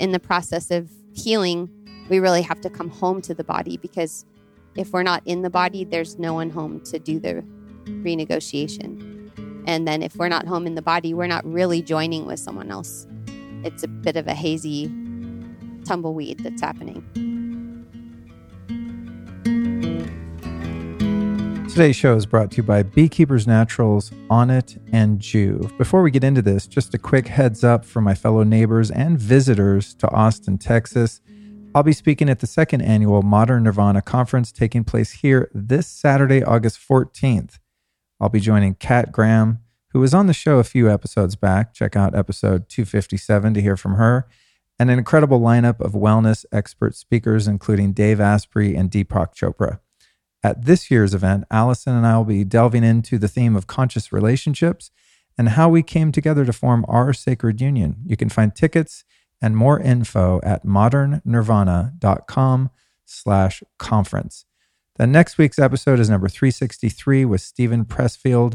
in the process of healing, we really have to come home to the body because if we're not in the body, there's no one home to do the renegotiation. And then if we're not home in the body, we're not really joining with someone else. It's a bit of a hazy tumbleweed that's happening. Today's show is brought to you by Beekeepers Naturals, Onnit, and Joovv. Before we get into this, just a quick heads up for my fellow neighbors and visitors to Austin, Texas. I'll be speaking at the second annual Modern Nirvana Conference taking place here this Saturday, August 14th. I'll be joining Kat Graham, who was on the show a few episodes back. Check out episode 257 to hear from her. And an incredible lineup of wellness expert speakers, including Dave Asprey and Deepak Chopra. At this year's event, Allison and I will be delving into the theme of conscious relationships and how we came together to form our sacred union. You can find tickets and more info at modernnirvana.com slash conference. The next week's episode is number 363 with Steven Pressfield,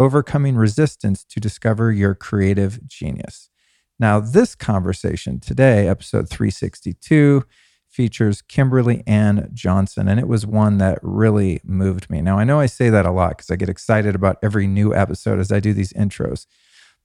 Overcoming Resistance to Discover Your Creative Genius. Now, this conversation today, episode 362, features Kimberly Ann Johnson, and it was one that really moved me. Now, I know I say that a lot because I get excited about every new episode as I do these intros.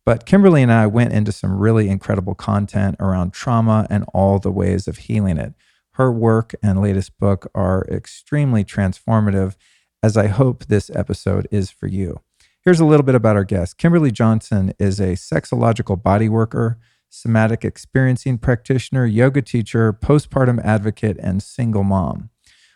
But Kimberly and I went into some really incredible content around trauma and all the ways of healing it. Her work and latest book are extremely transformative, as I hope this episode is for you. Here's a little bit about our guest. Kimberly Johnson is a sexological body worker somatic experiencing practitioner, yoga teacher, postpartum advocate, and single mom.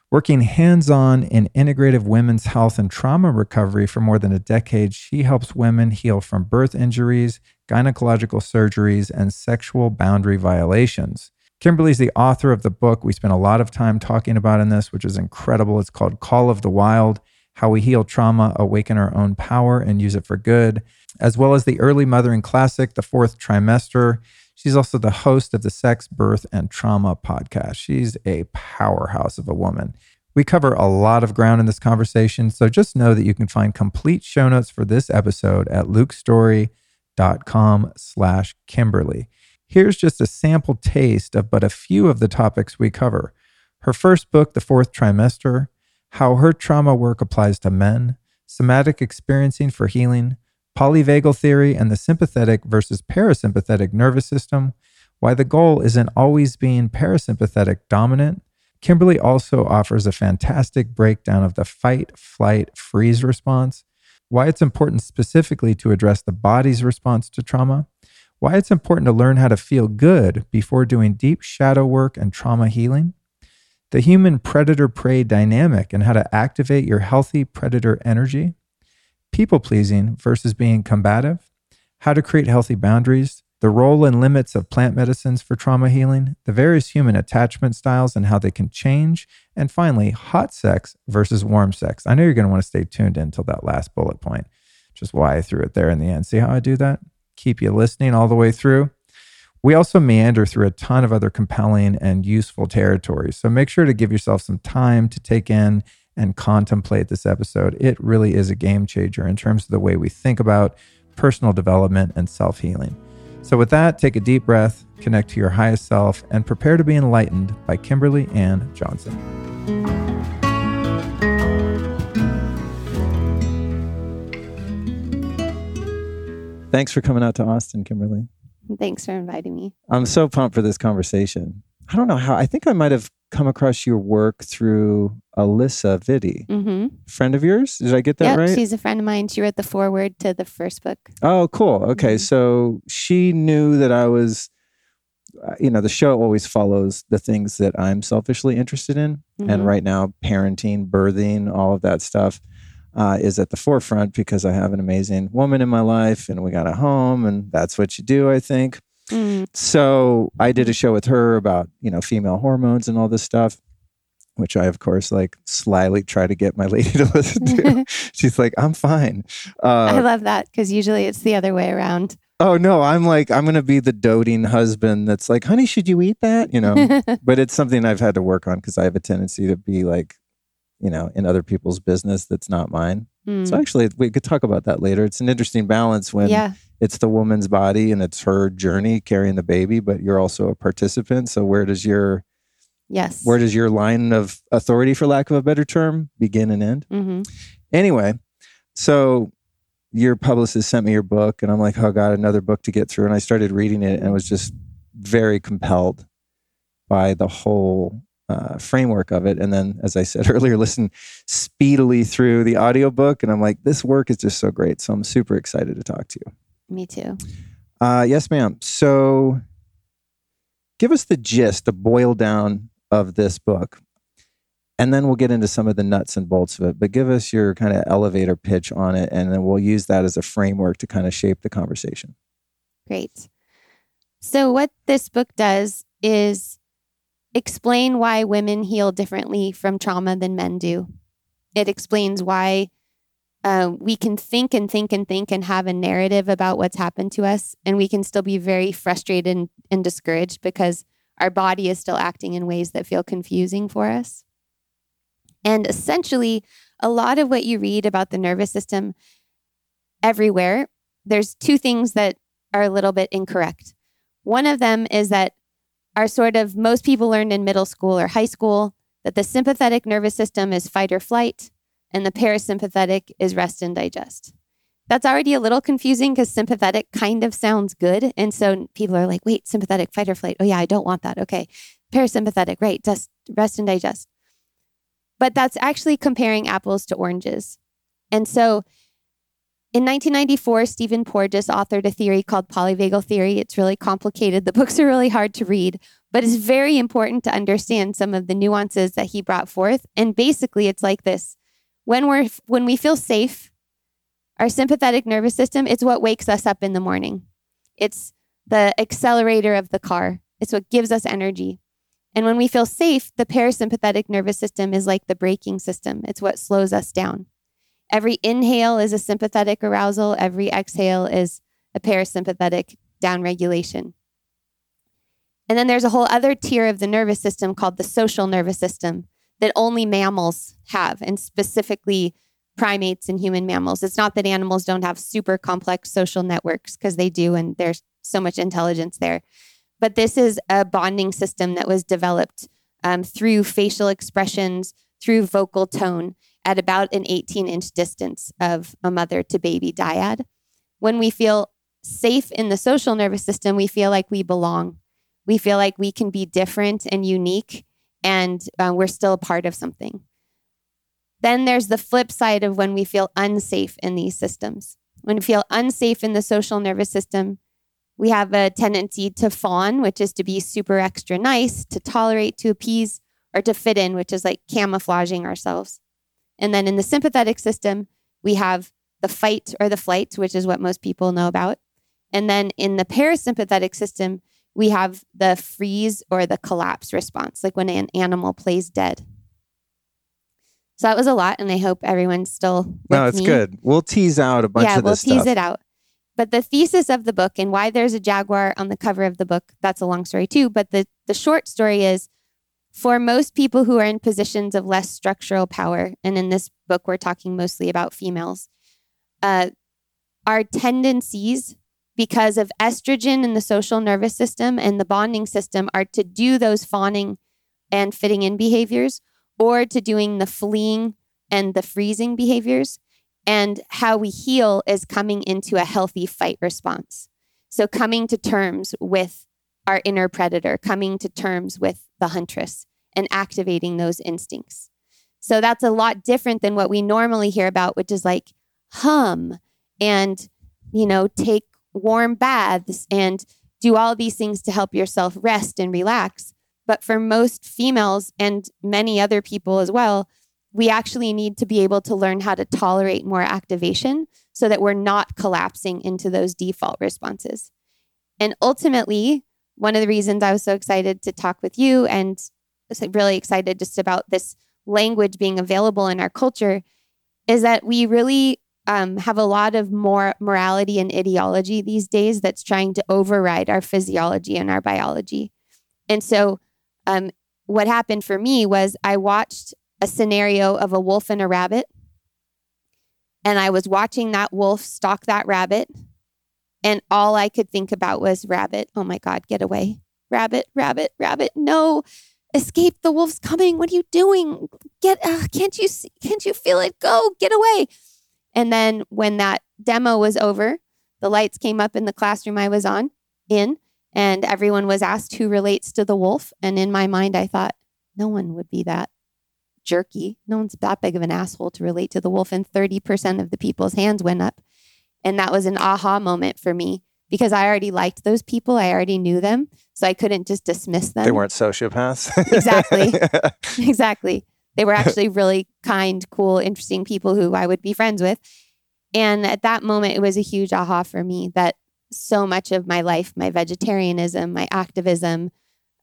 Working hands on in integrative women's health and trauma recovery for more than a decade, she helps women heal from birth injuries, gynecological surgeries, and sexual boundary violations. Kimberly's the author of the book we spent a lot of time talking about in this, which is incredible. It's called Call of the Wild How We Heal Trauma, Awaken Our Own Power, and Use It for Good as well as the Early Mothering Classic, the fourth trimester. She's also the host of the Sex, Birth, and Trauma podcast. She's a powerhouse of a woman. We cover a lot of ground in this conversation, so just know that you can find complete show notes for this episode at lukestory.com slash Kimberly. Here's just a sample taste of but a few of the topics we cover. Her first book, The Fourth Trimester, how her trauma work applies to men, somatic experiencing for healing, polyvagal theory, and the sympathetic versus parasympathetic nervous system, why the goal isn't always being parasympathetic dominant. Kimberly also offers a fantastic breakdown of the fight, flight, freeze response, why it's important specifically to address the body's response to trauma, why it's important to learn how to feel good before doing deep shadow work and trauma healing, the human predator prey dynamic and how to activate your healthy predator energy, people pleasing versus being combative, how to create healthy boundaries, the role and limits of plant medicines for trauma healing, the various human attachment styles and how they can change, and finally, hot sex versus warm sex. I know you're going to want to stay tuned until that last bullet point, which is why I threw it there in the end. See how I do that? Keep you listening all the way through. We also meander through a ton of other compelling and useful territories. So make sure to give yourself some time to take in and contemplate this episode. It really is a game changer in terms of the way we think about personal development and self healing. So, with that, take a deep breath, connect to your highest self, and prepare to be enlightened by Kimberly Ann Johnson. Thanks for coming out to Austin, Kimberly. Thanks for inviting me. I'm so pumped for this conversation. I don't know how, I think I might have come across your work through Alisa Vitti, mm-hmm. friend of yours. Did I get that yep, right? She's a friend of mine. She wrote the foreword to the first book. Oh, cool. Okay, mm-hmm. so she knew that I was. Uh, you know, the show always follows the things that I'm selfishly interested in, mm-hmm. and right now, parenting, birthing, all of that stuff. Uh, is at the forefront because I have an amazing woman in my life and we got a home and that's what you do, I think. Mm. So I did a show with her about, you know, female hormones and all this stuff, which I, of course, like slyly try to get my lady to listen to. She's like, I'm fine. Uh, I love that because usually it's the other way around. Oh no, I'm like I'm gonna be the doting husband that's like, honey, should you eat that? You know, but it's something I've had to work on because I have a tendency to be like, you know, in other people's business that's not mine. Mm. So actually, we could talk about that later. It's an interesting balance when yeah. it's the woman's body and it's her journey carrying the baby, but you're also a participant. So where does your Yes. where does your line of authority, for lack of a better term, begin and end? hmm Anyway, so your publicist sent me your book, and I'm like, oh god, another book to get through. And I started reading it, and was just very compelled by the whole uh, framework of it. And then, as I said earlier, listen speedily through the audiobook, and I'm like, this work is just so great. So I'm super excited to talk to you. Me too. Uh, yes, ma'am. So give us the gist, the boil down of this book. And then we'll get into some of the nuts and bolts of it. But give us your kind of elevator pitch on it. And then we'll use that as a framework to kind of shape the conversation. Great. So, what this book does is explain why women heal differently from trauma than men do. It explains why uh, we can think and think and think and have a narrative about what's happened to us, and we can still be very frustrated and, and discouraged because our body is still acting in ways that feel confusing for us. And essentially, a lot of what you read about the nervous system everywhere, there's two things that are a little bit incorrect. One of them is that our sort of most people learned in middle school or high school that the sympathetic nervous system is fight or flight and the parasympathetic is rest and digest. That's already a little confusing because sympathetic kind of sounds good. And so people are like, wait, sympathetic, fight or flight. Oh, yeah, I don't want that. Okay. Parasympathetic, right. Just rest and digest. But that's actually comparing apples to oranges. And so in 1994, Stephen Porges authored a theory called polyvagal theory. It's really complicated. The books are really hard to read, but it's very important to understand some of the nuances that he brought forth. And basically, it's like this when we're when we feel safe, our sympathetic nervous system is what wakes us up in the morning. It's the accelerator of the car. It's what gives us energy. And when we feel safe, the parasympathetic nervous system is like the braking system. It's what slows us down. Every inhale is a sympathetic arousal, every exhale is a parasympathetic downregulation. And then there's a whole other tier of the nervous system called the social nervous system that only mammals have, and specifically primates and human mammals. It's not that animals don't have super complex social networks, because they do, and there's so much intelligence there. But this is a bonding system that was developed um, through facial expressions, through vocal tone at about an 18 inch distance of a mother to baby dyad. When we feel safe in the social nervous system, we feel like we belong. We feel like we can be different and unique, and uh, we're still a part of something. Then there's the flip side of when we feel unsafe in these systems. When we feel unsafe in the social nervous system, we have a tendency to fawn, which is to be super extra nice, to tolerate, to appease, or to fit in, which is like camouflaging ourselves. And then in the sympathetic system, we have the fight or the flight, which is what most people know about. And then in the parasympathetic system, we have the freeze or the collapse response, like when an animal plays dead. So that was a lot, and I hope everyone's still. No, it's me. good. We'll tease out a bunch yeah, of we'll this tease stuff. it out. But the thesis of the book and why there's a jaguar on the cover of the book, that's a long story too. But the, the short story is for most people who are in positions of less structural power, and in this book, we're talking mostly about females, uh, our tendencies because of estrogen in the social nervous system and the bonding system are to do those fawning and fitting in behaviors or to doing the fleeing and the freezing behaviors. And how we heal is coming into a healthy fight response. So, coming to terms with our inner predator, coming to terms with the huntress and activating those instincts. So, that's a lot different than what we normally hear about, which is like hum and, you know, take warm baths and do all these things to help yourself rest and relax. But for most females and many other people as well, we actually need to be able to learn how to tolerate more activation so that we're not collapsing into those default responses. And ultimately, one of the reasons I was so excited to talk with you and really excited just about this language being available in our culture is that we really um, have a lot of more morality and ideology these days that's trying to override our physiology and our biology. And so, um, what happened for me was I watched a scenario of a wolf and a rabbit. And I was watching that wolf stalk that rabbit. And all I could think about was rabbit. Oh my God, get away. Rabbit, rabbit, rabbit. No, escape. The wolf's coming. What are you doing? Get, uh, can't you see, can't you feel it? Go, get away. And then when that demo was over, the lights came up in the classroom I was on in, and everyone was asked who relates to the wolf. And in my mind, I thought, no one would be that jerky. No one's that big of an asshole to relate to the wolf. And 30% of the people's hands went up. And that was an aha moment for me because I already liked those people. I already knew them. So I couldn't just dismiss them. They weren't sociopaths. exactly. exactly. They were actually really kind, cool, interesting people who I would be friends with. And at that moment, it was a huge aha for me that so much of my life, my vegetarianism, my activism,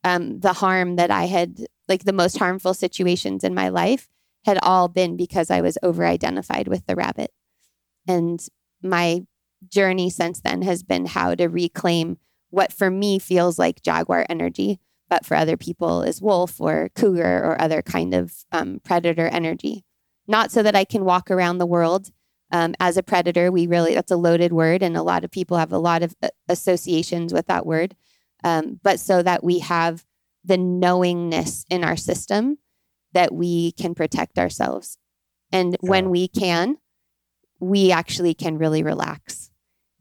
um, the harm that I had, like the most harmful situations in my life, had all been because I was over identified with the rabbit. And my journey since then has been how to reclaim what for me feels like jaguar energy, but for other people is wolf or cougar or other kind of um, predator energy. Not so that I can walk around the world um, as a predator. We really, that's a loaded word, and a lot of people have a lot of uh, associations with that word. Um, but so that we have the knowingness in our system that we can protect ourselves. And yeah. when we can, we actually can really relax.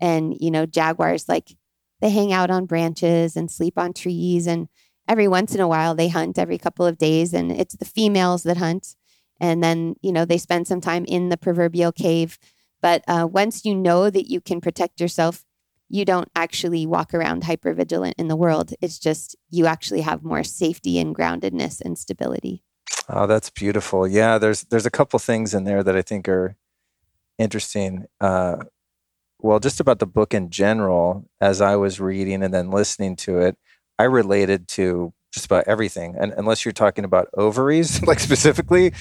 And, you know, jaguars, like they hang out on branches and sleep on trees. And every once in a while, they hunt every couple of days. And it's the females that hunt. And then, you know, they spend some time in the proverbial cave. But uh, once you know that you can protect yourself, you don't actually walk around hyper vigilant in the world. It's just you actually have more safety and groundedness and stability. Oh, that's beautiful. Yeah, there's there's a couple things in there that I think are interesting. Uh, well, just about the book in general, as I was reading and then listening to it, I related to just about everything. And unless you're talking about ovaries, like specifically,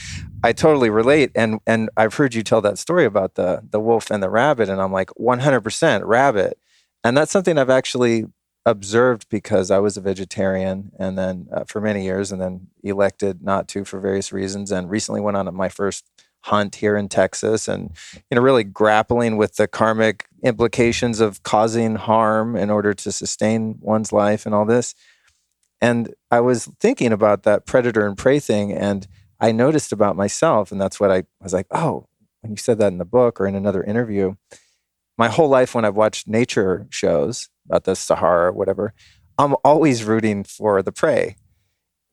I totally relate. And and I've heard you tell that story about the the wolf and the rabbit, and I'm like 100% rabbit. And that's something I've actually observed because I was a vegetarian and then uh, for many years, and then elected not to for various reasons, and recently went on my first hunt here in Texas and you know really grappling with the karmic implications of causing harm in order to sustain one's life and all this and I was thinking about that predator and prey thing, and I noticed about myself, and that's what I was like, oh, when you said that in the book or in another interview, my whole life when I've watched nature shows about the Sahara or whatever, I'm always rooting for the prey.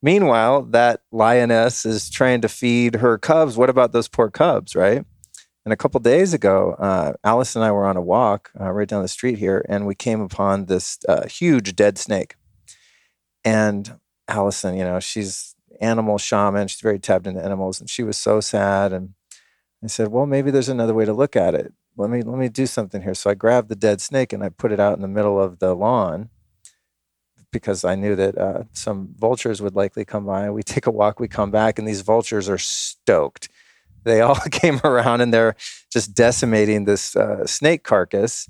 Meanwhile, that lioness is trying to feed her cubs. What about those poor cubs, right? And a couple days ago, uh, Alice and I were on a walk uh, right down the street here, and we came upon this uh, huge dead snake. And Allison, you know, she's animal shaman. She's very tapped into animals, and she was so sad. And I said, well, maybe there's another way to look at it. Let me let me do something here. So I grabbed the dead snake and I put it out in the middle of the lawn because I knew that uh, some vultures would likely come by. We take a walk, we come back, and these vultures are stoked. They all came around and they're just decimating this uh, snake carcass.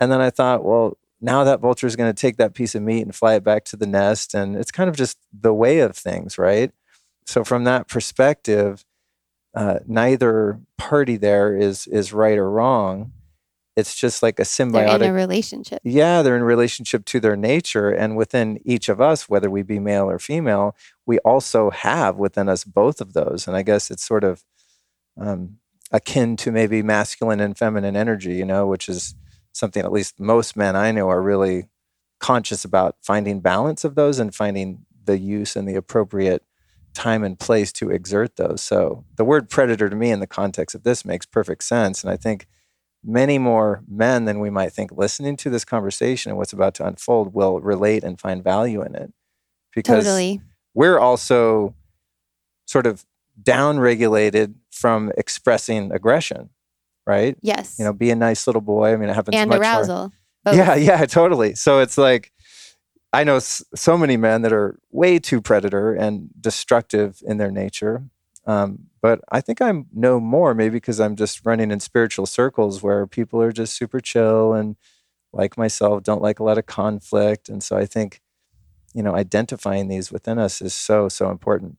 And then I thought, well, now that vulture is going to take that piece of meat and fly it back to the nest. And it's kind of just the way of things, right? So, from that perspective, uh, neither party there is is right or wrong. It's just like a symbiotic they're in a relationship. Yeah, they're in relationship to their nature, and within each of us, whether we be male or female, we also have within us both of those. And I guess it's sort of um, akin to maybe masculine and feminine energy, you know, which is something at least most men I know are really conscious about finding balance of those and finding the use and the appropriate time and place to exert those. So the word predator to me in the context of this makes perfect sense. And I think many more men than we might think listening to this conversation and what's about to unfold will relate and find value in it. Because totally. we're also sort of down regulated from expressing aggression right? Yes. You know, be a nice little boy. I mean, it happens and much arousal. Yeah, yeah, totally. So it's like I know so many men that are way too predator and destructive in their nature. Um, but I think I know more, maybe because I'm just running in spiritual circles where people are just super chill and like myself, don't like a lot of conflict. And so I think, you know, identifying these within us is so, so important.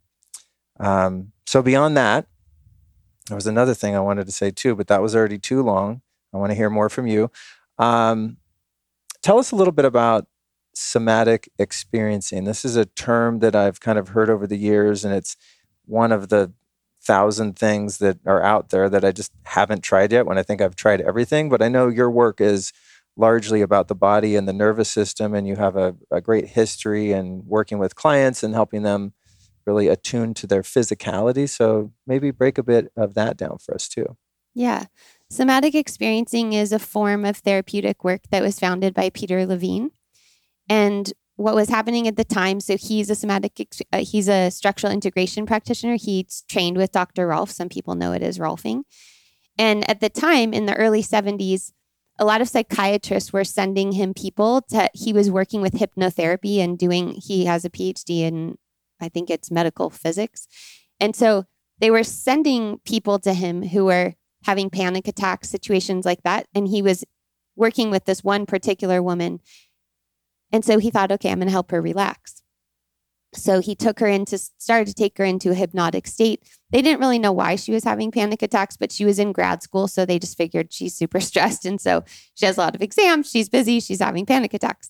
Um, so beyond that, there was another thing I wanted to say too, but that was already too long. I want to hear more from you. Um, tell us a little bit about somatic experiencing. This is a term that I've kind of heard over the years, and it's one of the thousand things that are out there that I just haven't tried yet when I think I've tried everything. But I know your work is largely about the body and the nervous system, and you have a, a great history in working with clients and helping them really attune to their physicality. So maybe break a bit of that down for us too. Yeah. Somatic experiencing is a form of therapeutic work that was founded by Peter Levine. And what was happening at the time, so he's a somatic, uh, he's a structural integration practitioner. He's trained with Dr. Rolf. Some people know it as Rolfing. And at the time in the early 70s, a lot of psychiatrists were sending him people to, he was working with hypnotherapy and doing, he has a PhD in, I think it's medical physics. And so they were sending people to him who were having panic attacks, situations like that. And he was working with this one particular woman. And so he thought, okay, I'm going to help her relax. So he took her into, started to take her into a hypnotic state. They didn't really know why she was having panic attacks, but she was in grad school. So they just figured she's super stressed. And so she has a lot of exams. She's busy. She's having panic attacks.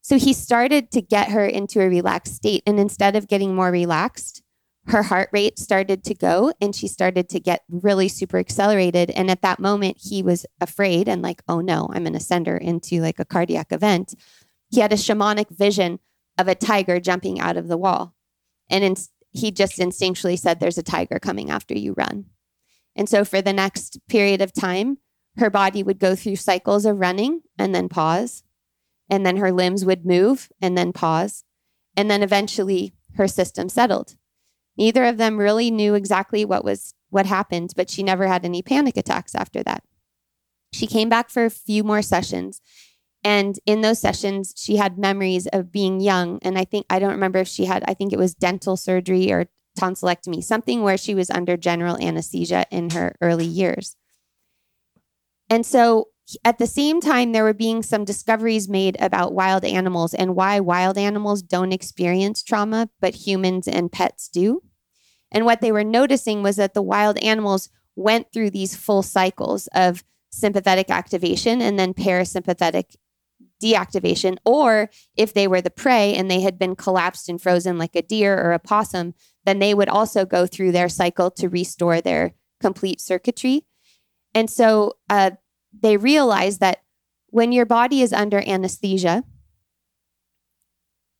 So he started to get her into a relaxed state. And instead of getting more relaxed, her heart rate started to go and she started to get really super accelerated. And at that moment, he was afraid and like, oh no, I'm going to send her into like a cardiac event. He had a shamanic vision of a tiger jumping out of the wall. And in, he just instinctually said, There's a tiger coming after you, run. And so for the next period of time, her body would go through cycles of running and then pause. And then her limbs would move and then pause. And then eventually her system settled. Neither of them really knew exactly what was what happened, but she never had any panic attacks after that. She came back for a few more sessions. And in those sessions, she had memories of being young. And I think, I don't remember if she had, I think it was dental surgery or tonsillectomy, something where she was under general anesthesia in her early years. And so at the same time, there were being some discoveries made about wild animals and why wild animals don't experience trauma, but humans and pets do. And what they were noticing was that the wild animals went through these full cycles of sympathetic activation and then parasympathetic deactivation. Or if they were the prey and they had been collapsed and frozen like a deer or a possum, then they would also go through their cycle to restore their complete circuitry. And so uh, they realize that when your body is under anesthesia,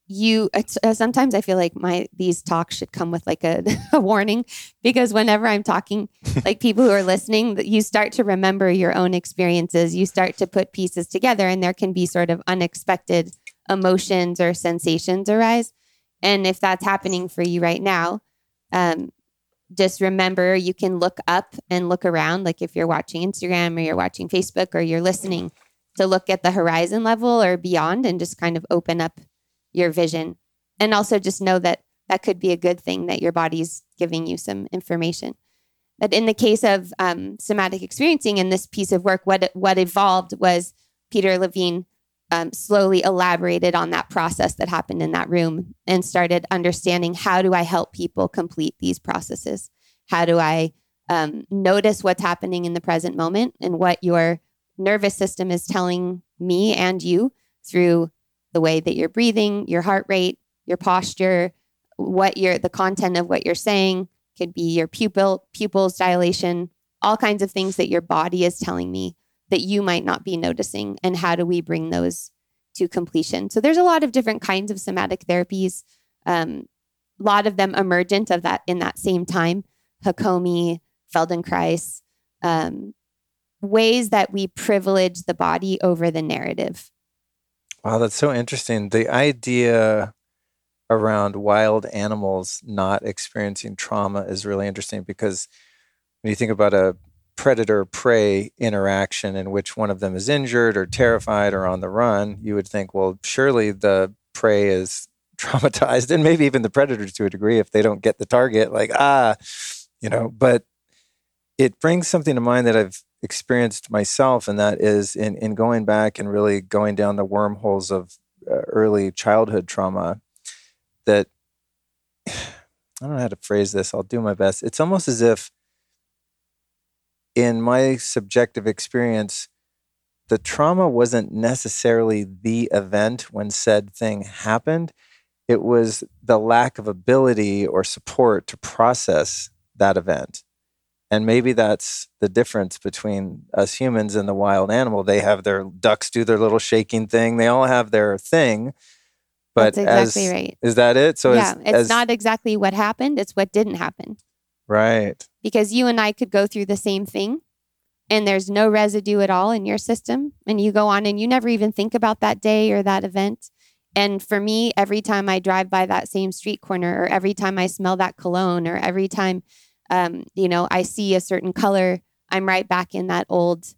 you uh, sometimes i feel like my these talks should come with like a, a, warning because whenever i'm talking like people who are listening you start to remember your own experiences you start to put pieces together and there can be sort of unexpected emotions or sensations arise and if that's happening for you right now um, just remember you can look up and look around. Like if you're watching Instagram or you're watching Facebook or you're listening to look at the horizon level or beyond and just kind of open up your vision. And also just know that that could be a good thing that your body's giving you some information. But in the case of um, somatic experiencing in this piece of work, what what evolved was Peter Levine um, slowly elaborated on that process that happened in that room and started understanding how do I help people complete these processes? How do I um, notice what's happening in the present moment and what your nervous system is telling me and you through the way that you're breathing, your heart rate, your posture, what your the content of what you're saying. Could be your pupil pupils dilation, all kinds of things that your body is telling me that you might not be noticing and how do we bring those to completion? So there's a lot of different kinds of somatic therapies um, a lot of them emergent of that in that same time. Hakomi feldenkrais um, ways that we privilege the body over the narrative wow that's so interesting. The idea around wild animals not experiencing trauma is really interesting because when you think about a predator prey interaction in which one of them is injured or terrified or on the run, you would think, well, surely the prey is traumatized and maybe even the predator to a degree if they don't get the target, like, ah, you know, but it brings something to mind that I've experienced myself, and that is in, in going back and really going down the wormholes of uh, early childhood trauma that I don't know how to phrase this. I'll do my best. It's almost as if in my subjective experience, the trauma wasn't necessarily the event when said thing happened. It was the lack of ability or support to process that event. And maybe that's the difference between us humans and the wild animal. They have their ducks do their little shaking thing. They all have their thing. But That's exactly as, right. Is that it? So yeah, as, it's as- not exactly what happened, it's what didn't happen. right. Because you and I could go through the same thing and there's no residue at all in your system. And you go on and you never even think about that day or that event. And for me, every time I drive by that same street corner, or every time I smell that cologne, or every time, um, you know, I see a certain color, I'm right back in that old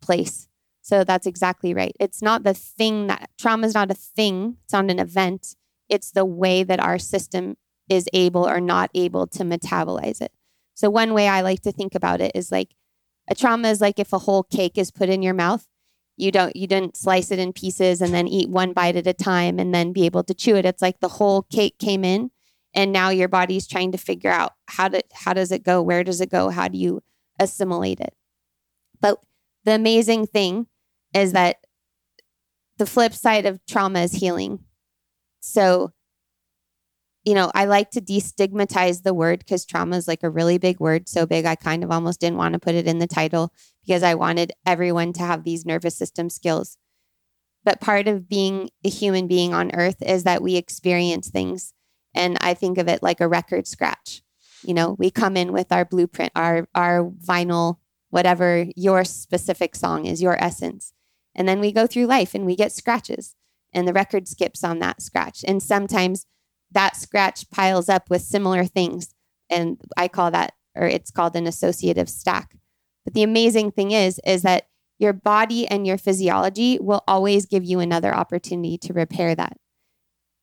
place. So that's exactly right. It's not the thing that trauma is not a thing, it's not an event. It's the way that our system is able or not able to metabolize it. So, one way I like to think about it is like a trauma is like if a whole cake is put in your mouth. You don't you didn't slice it in pieces and then eat one bite at a time and then be able to chew it. It's like the whole cake came in and now your body's trying to figure out how to how does it go? Where does it go? How do you assimilate it? But the amazing thing is that the flip side of trauma is healing. So, you know, I like to destigmatize the word because trauma is like a really big word, so big I kind of almost didn't want to put it in the title because I wanted everyone to have these nervous system skills. But part of being a human being on earth is that we experience things. And I think of it like a record scratch. You know, we come in with our blueprint, our our vinyl, whatever your specific song is, your essence. And then we go through life and we get scratches and the record skips on that scratch. And sometimes that scratch piles up with similar things. And I call that, or it's called an associative stack. But the amazing thing is, is that your body and your physiology will always give you another opportunity to repair that.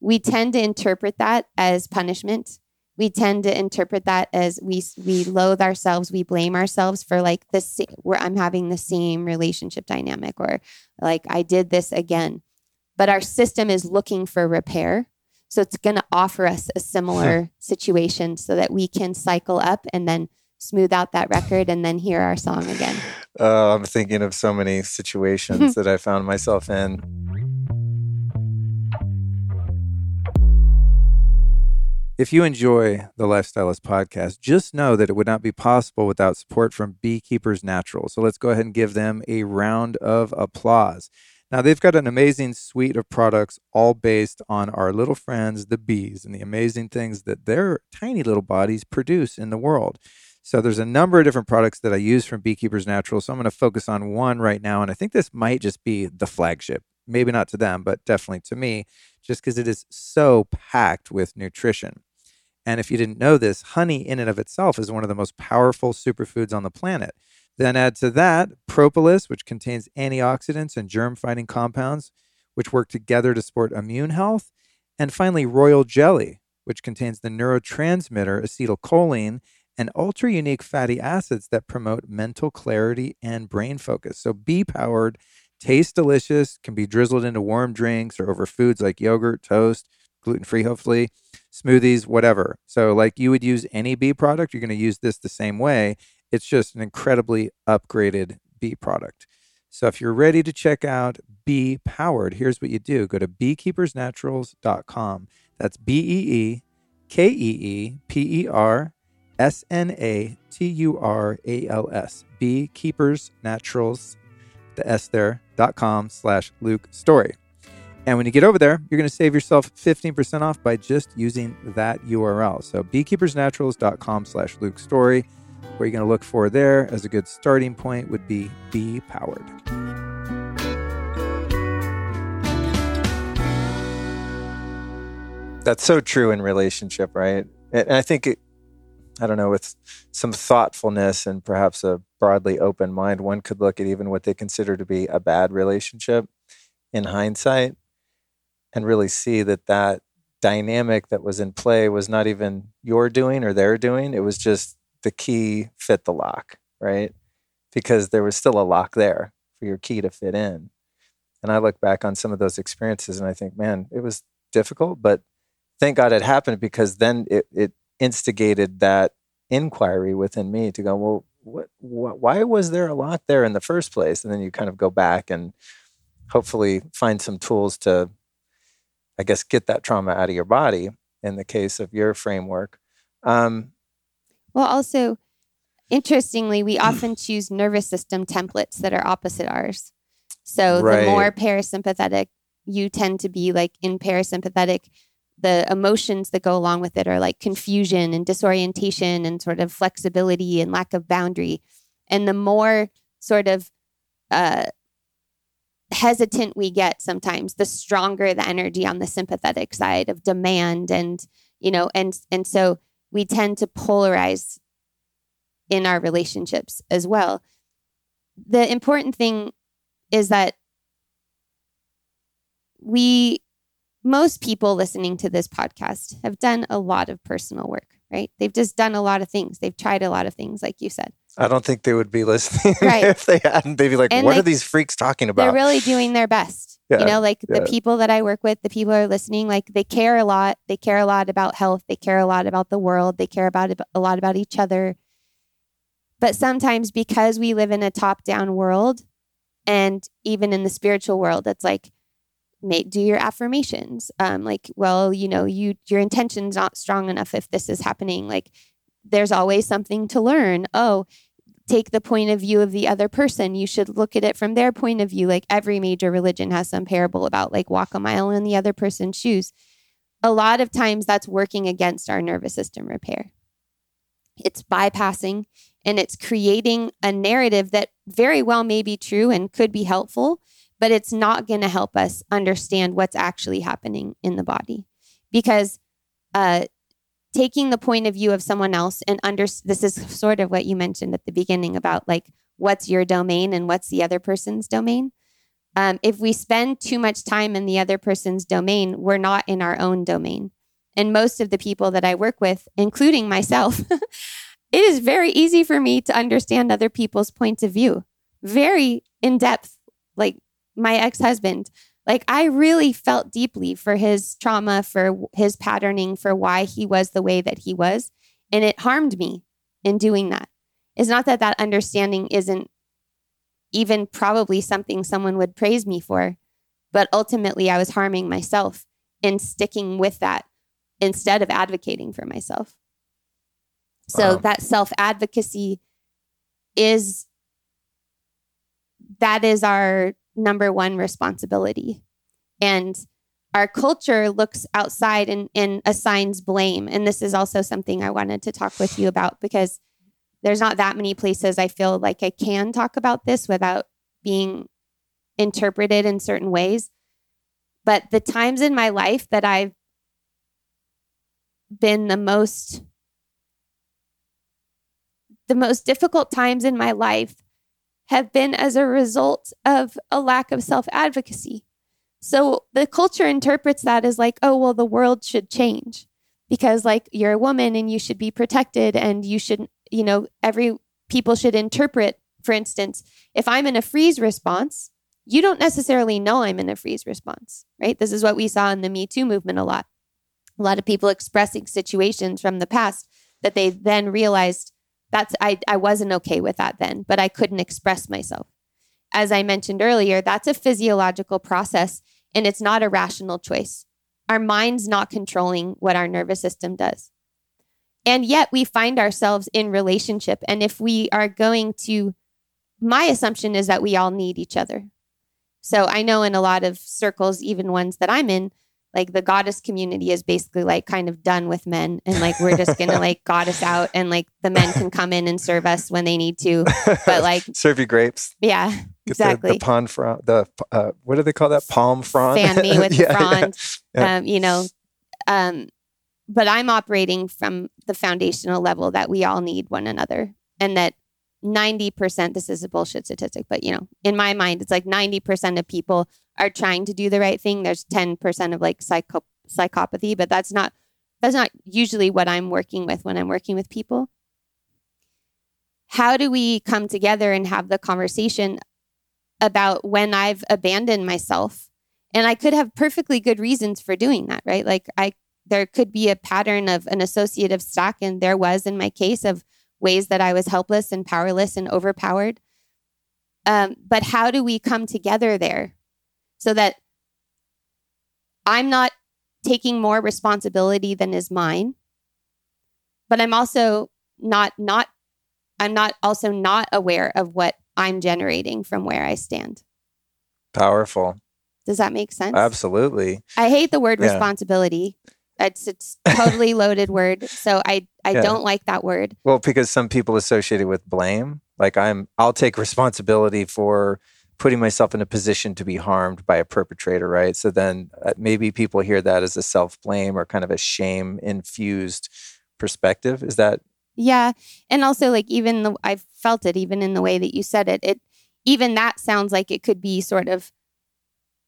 We tend to interpret that as punishment. We tend to interpret that as we we loathe ourselves, we blame ourselves for like this where I'm having the same relationship dynamic or like I did this again. But our system is looking for repair. So it's going to offer us a similar situation so that we can cycle up and then smooth out that record and then hear our song again. Uh, I'm thinking of so many situations that I found myself in. If you enjoy the Lifestylist podcast, just know that it would not be possible without support from Beekeepers Natural. So let's go ahead and give them a round of applause. Now, they've got an amazing suite of products, all based on our little friends, the bees, and the amazing things that their tiny little bodies produce in the world. So, there's a number of different products that I use from Beekeepers Natural. So, I'm going to focus on one right now. And I think this might just be the flagship. Maybe not to them, but definitely to me, just because it is so packed with nutrition. And if you didn't know this, honey in and of itself is one of the most powerful superfoods on the planet. Then add to that propolis, which contains antioxidants and germ fighting compounds, which work together to support immune health. And finally, royal jelly, which contains the neurotransmitter acetylcholine and ultra unique fatty acids that promote mental clarity and brain focus. So, bee powered, tastes delicious, can be drizzled into warm drinks or over foods like yogurt, toast, gluten free, hopefully, smoothies, whatever. So, like you would use any bee product, you're going to use this the same way. It's just an incredibly upgraded bee product. So if you're ready to check out Bee Powered, here's what you do go to beekeepersnaturals.com. That's B E E K E E P E R S N A T U R A L S. Beekeepers Naturals, the S there, dot com slash Luke Story. And when you get over there, you're going to save yourself 15% off by just using that URL. So beekeepersnaturals.com slash Luke Story. What you're going to look for there as a good starting point would be Bee Powered. That's so true in relationship, right? And I think, it, I don't know, with some thoughtfulness and perhaps a broadly open mind, one could look at even what they consider to be a bad relationship in hindsight and really see that that dynamic that was in play was not even your doing or their doing. It was just the key fit the lock, right? Because there was still a lock there for your key to fit in. And I look back on some of those experiences and I think, man, it was difficult, but thank God it happened because then it, it instigated that inquiry within me to go, well, what, what why was there a lot there in the first place and then you kind of go back and hopefully find some tools to i guess get that trauma out of your body in the case of your framework um, well also interestingly we often choose nervous system templates that are opposite ours so right. the more parasympathetic you tend to be like in parasympathetic the emotions that go along with it are like confusion and disorientation and sort of flexibility and lack of boundary. And the more sort of uh, hesitant we get sometimes, the stronger the energy on the sympathetic side of demand and you know and and so we tend to polarize in our relationships as well. The important thing is that we most people listening to this podcast have done a lot of personal work, right? They've just done a lot of things. They've tried a lot of things, like you said. I don't think they would be listening right. if they hadn't. They'd be like, and what like, are these freaks talking about? They're really doing their best. Yeah, you know, like yeah. the people that I work with, the people are listening, like they care a lot. They care a lot about health. They care a lot about the world. They care about a lot about each other. But sometimes because we live in a top down world and even in the spiritual world, it's like, make do your affirmations um like well you know you your intention's not strong enough if this is happening like there's always something to learn oh take the point of view of the other person. You should look at it from their point of view. Like every major religion has some parable about like walk a mile in the other person's shoes. A lot of times that's working against our nervous system repair. It's bypassing and it's creating a narrative that very well may be true and could be helpful but it's not going to help us understand what's actually happening in the body. Because uh, taking the point of view of someone else and under this is sort of what you mentioned at the beginning about like what's your domain and what's the other person's domain. Um, if we spend too much time in the other person's domain we're not in our own domain. And most of the people that i work with including myself it is very easy for me to understand other people's points of view. Very in depth like my ex husband, like I really felt deeply for his trauma, for his patterning, for why he was the way that he was. And it harmed me in doing that. It's not that that understanding isn't even probably something someone would praise me for, but ultimately I was harming myself in sticking with that instead of advocating for myself. So wow. that self advocacy is that is our number one responsibility. And our culture looks outside and, and assigns blame. And this is also something I wanted to talk with you about because there's not that many places I feel like I can talk about this without being interpreted in certain ways. But the times in my life that I've been the most the most difficult times in my life have been as a result of a lack of self advocacy. So the culture interprets that as like, oh, well, the world should change because, like, you're a woman and you should be protected and you should, you know, every people should interpret, for instance, if I'm in a freeze response, you don't necessarily know I'm in a freeze response, right? This is what we saw in the Me Too movement a lot. A lot of people expressing situations from the past that they then realized that's I, I wasn't okay with that then, but I couldn't express myself. As I mentioned earlier, that's a physiological process and it's not a rational choice. Our mind's not controlling what our nervous system does. And yet we find ourselves in relationship. And if we are going to, my assumption is that we all need each other. So I know in a lot of circles, even ones that I'm in, like the goddess community is basically like kind of done with men and like we're just gonna like goddess out and like the men can come in and serve us when they need to but like serve you grapes. Yeah Get exactly the, the pond frond the uh, what do they call that? Palm frond? Fan me with yeah, the frond yeah, yeah. Um, you know um but i'm operating from the foundational level that we all need one another and that 90% this is a bullshit statistic but you know in my mind it's like 90% of people are trying to do the right thing. There's 10% of like psycho- psychopathy but that's not that's not usually what i'm working with when i'm working with people. How do we come together and have the conversation about when i've abandoned myself? And i could have perfectly good reasons for doing that right? Like i there could be a pattern of an associative stack and there was in my case of ways that I was helpless and powerless and overpowered. Um, but how do we come together there so that I'm not taking more responsibility than is mine, but I'm also not not I'm not also not aware of what I'm generating from where I stand. Powerful. Does that make sense? Absolutely. I hate the word Yeah. responsibility. It's it's totally loaded word. So I I Yeah. don't like that word. Well, because some people associate it with blame. Like I'm, I'll take responsibility for putting myself in a position to be harmed by a perpetrator, right? So then uh, maybe people hear that as a self blame or kind of a shame infused perspective. Is that Yeah. And also like even the I felt it even in the way that you said it. It even that sounds like it could be sort of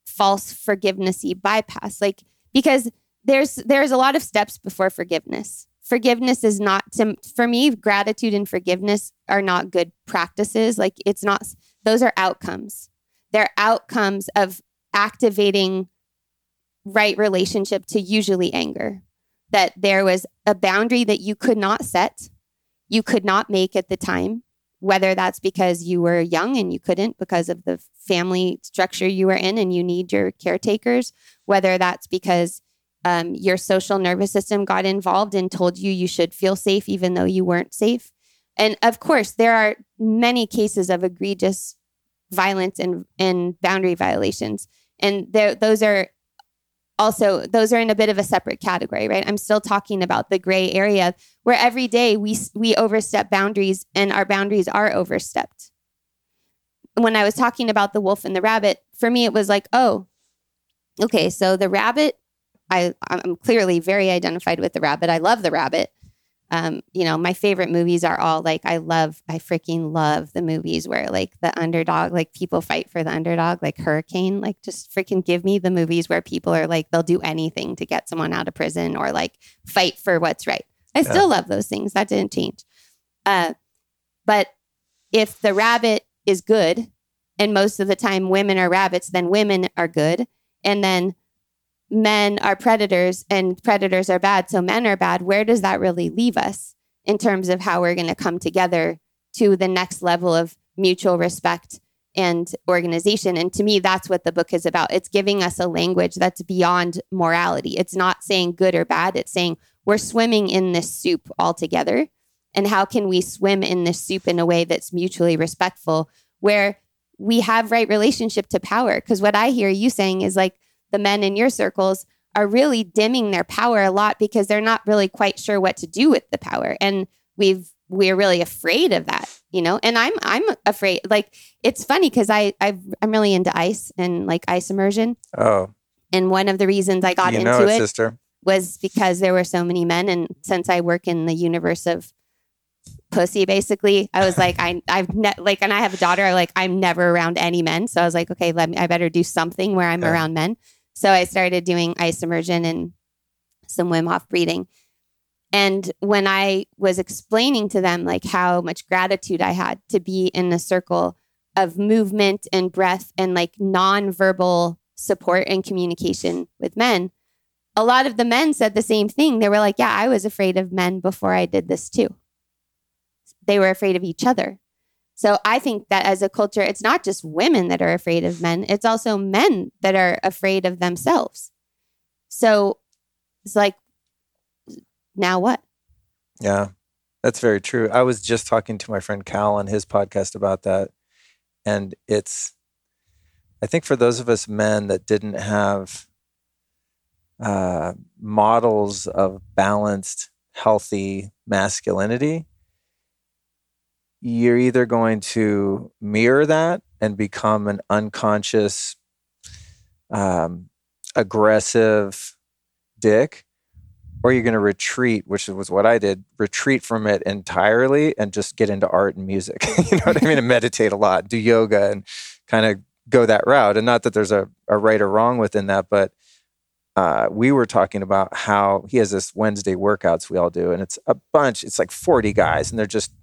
false forgivenessy bypass. Like because there's there's a lot of steps before forgiveness. Forgiveness is not to for me gratitude and forgiveness are not good practices. Like it's not those are outcomes. They're outcomes of activating right relationship to usually anger. That there was a boundary that you could not set you could not make at the time, whether that's because you were young and you couldn't because of the family structure you were in and you need your caretakers, whether that's because um, your social nervous system got involved and told you you should feel safe even though you weren't safe. And of course, there are many cases of egregious violence and, and boundary violations. And those are also those are in a bit of a separate category right i'm still talking about the gray area where every day we we overstep boundaries and our boundaries are overstepped when i was talking about the wolf and the rabbit for me it was like oh okay so the rabbit i i'm clearly very identified with the rabbit i love the rabbit um, you know, my favorite movies are all like I love, I freaking love the movies where like the underdog, like people fight for the underdog, like Hurricane. Like just freaking give me the movies where people are like they'll do anything to get someone out of prison or like fight for what's right. I Yeah. still love those things. That didn't change. Uh, but if the rabbit is good, and most of the time women are rabbits, then women are good, and then men are predators and predators are bad, so men are bad, where does that really leave us in terms of how we're going to come together to the next level of mutual respect and organization? And to me, that's what the book is about. It's giving us a language that's beyond morality. It's not saying good or bad, it's saying we're swimming in this soup all together. And how can we swim in this soup in a way that's mutually respectful, where we have right relationship to power? Because what I hear you saying is like, the men in your circles are really dimming their power a lot because they're not really quite sure what to do with the power. And we've we're really afraid of that you know? And i'm i'm afraid like it's funny because i I've, i'm really into ice and like ice immersion. Oh, and one of the reasons i got you into it, it sister? was because there were so many men and since i work in the universe of pussy basically i was like i i've ne- like and i have a daughter like i'm never around any men. So i was like okay let me i better do something where i'm Yeah. around men so i started doing ice immersion and some wim hof breathing and when i was explaining to them like how much gratitude i had to be in a circle of movement and breath and like nonverbal support and communication with men a lot of the men said the same thing. They were like, Yeah, I was afraid of men before I did this too. They were afraid of each other. So I think that as a culture, it's not just women that are afraid of men, it's also men that are afraid of themselves. So it's like, now what? Yeah, that's very true. I was just talking to my friend Cal on his podcast about that. And it's, I think for those of us men that didn't have uh, models of balanced, healthy masculinity, you're either going to mirror that and become an unconscious, um, aggressive dick, or you're going to retreat, which was what I did, retreat from it entirely and just get into art and music. you know what I mean? And meditate a lot, do yoga, and kind of go that route. And not that there's a, a right or wrong within that, but uh, we were talking about how he has this Wednesday workouts we all do, and it's a bunch, it's like 40 guys, and they're just,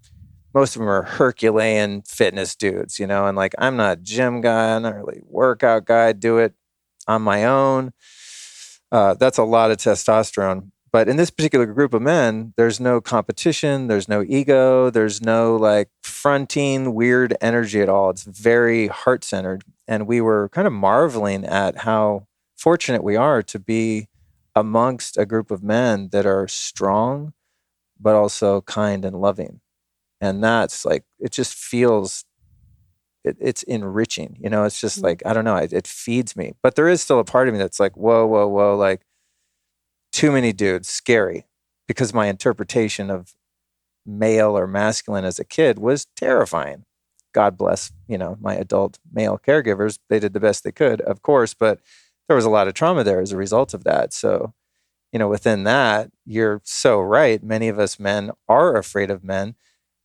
most of them are Herculean fitness dudes, you know, and like I'm not a gym guy, I'm not really workout guy, I do it on my own. Uh, that's a lot of testosterone but in this particular group of men, there's no competition, there's no ego, there's no like fronting weird energy at all. It's very heart centered. And we were kind of marveling at how fortunate we are to be amongst a group of men that are strong, but also kind and loving. And that's like, it just feels, it, it's enriching. You know, it's just mm-hmm. like, I don't know, it, it feeds me. But there is still a part of me that's like, whoa, whoa, whoa, like, too many dudes, scary, because my interpretation of male or masculine as a kid was terrifying. God bless, you know, my adult male caregivers. They did the best they could, of course, but there was a lot of trauma there as a result of that. So, you know, within that, you're so right. Many of us men are afraid of men,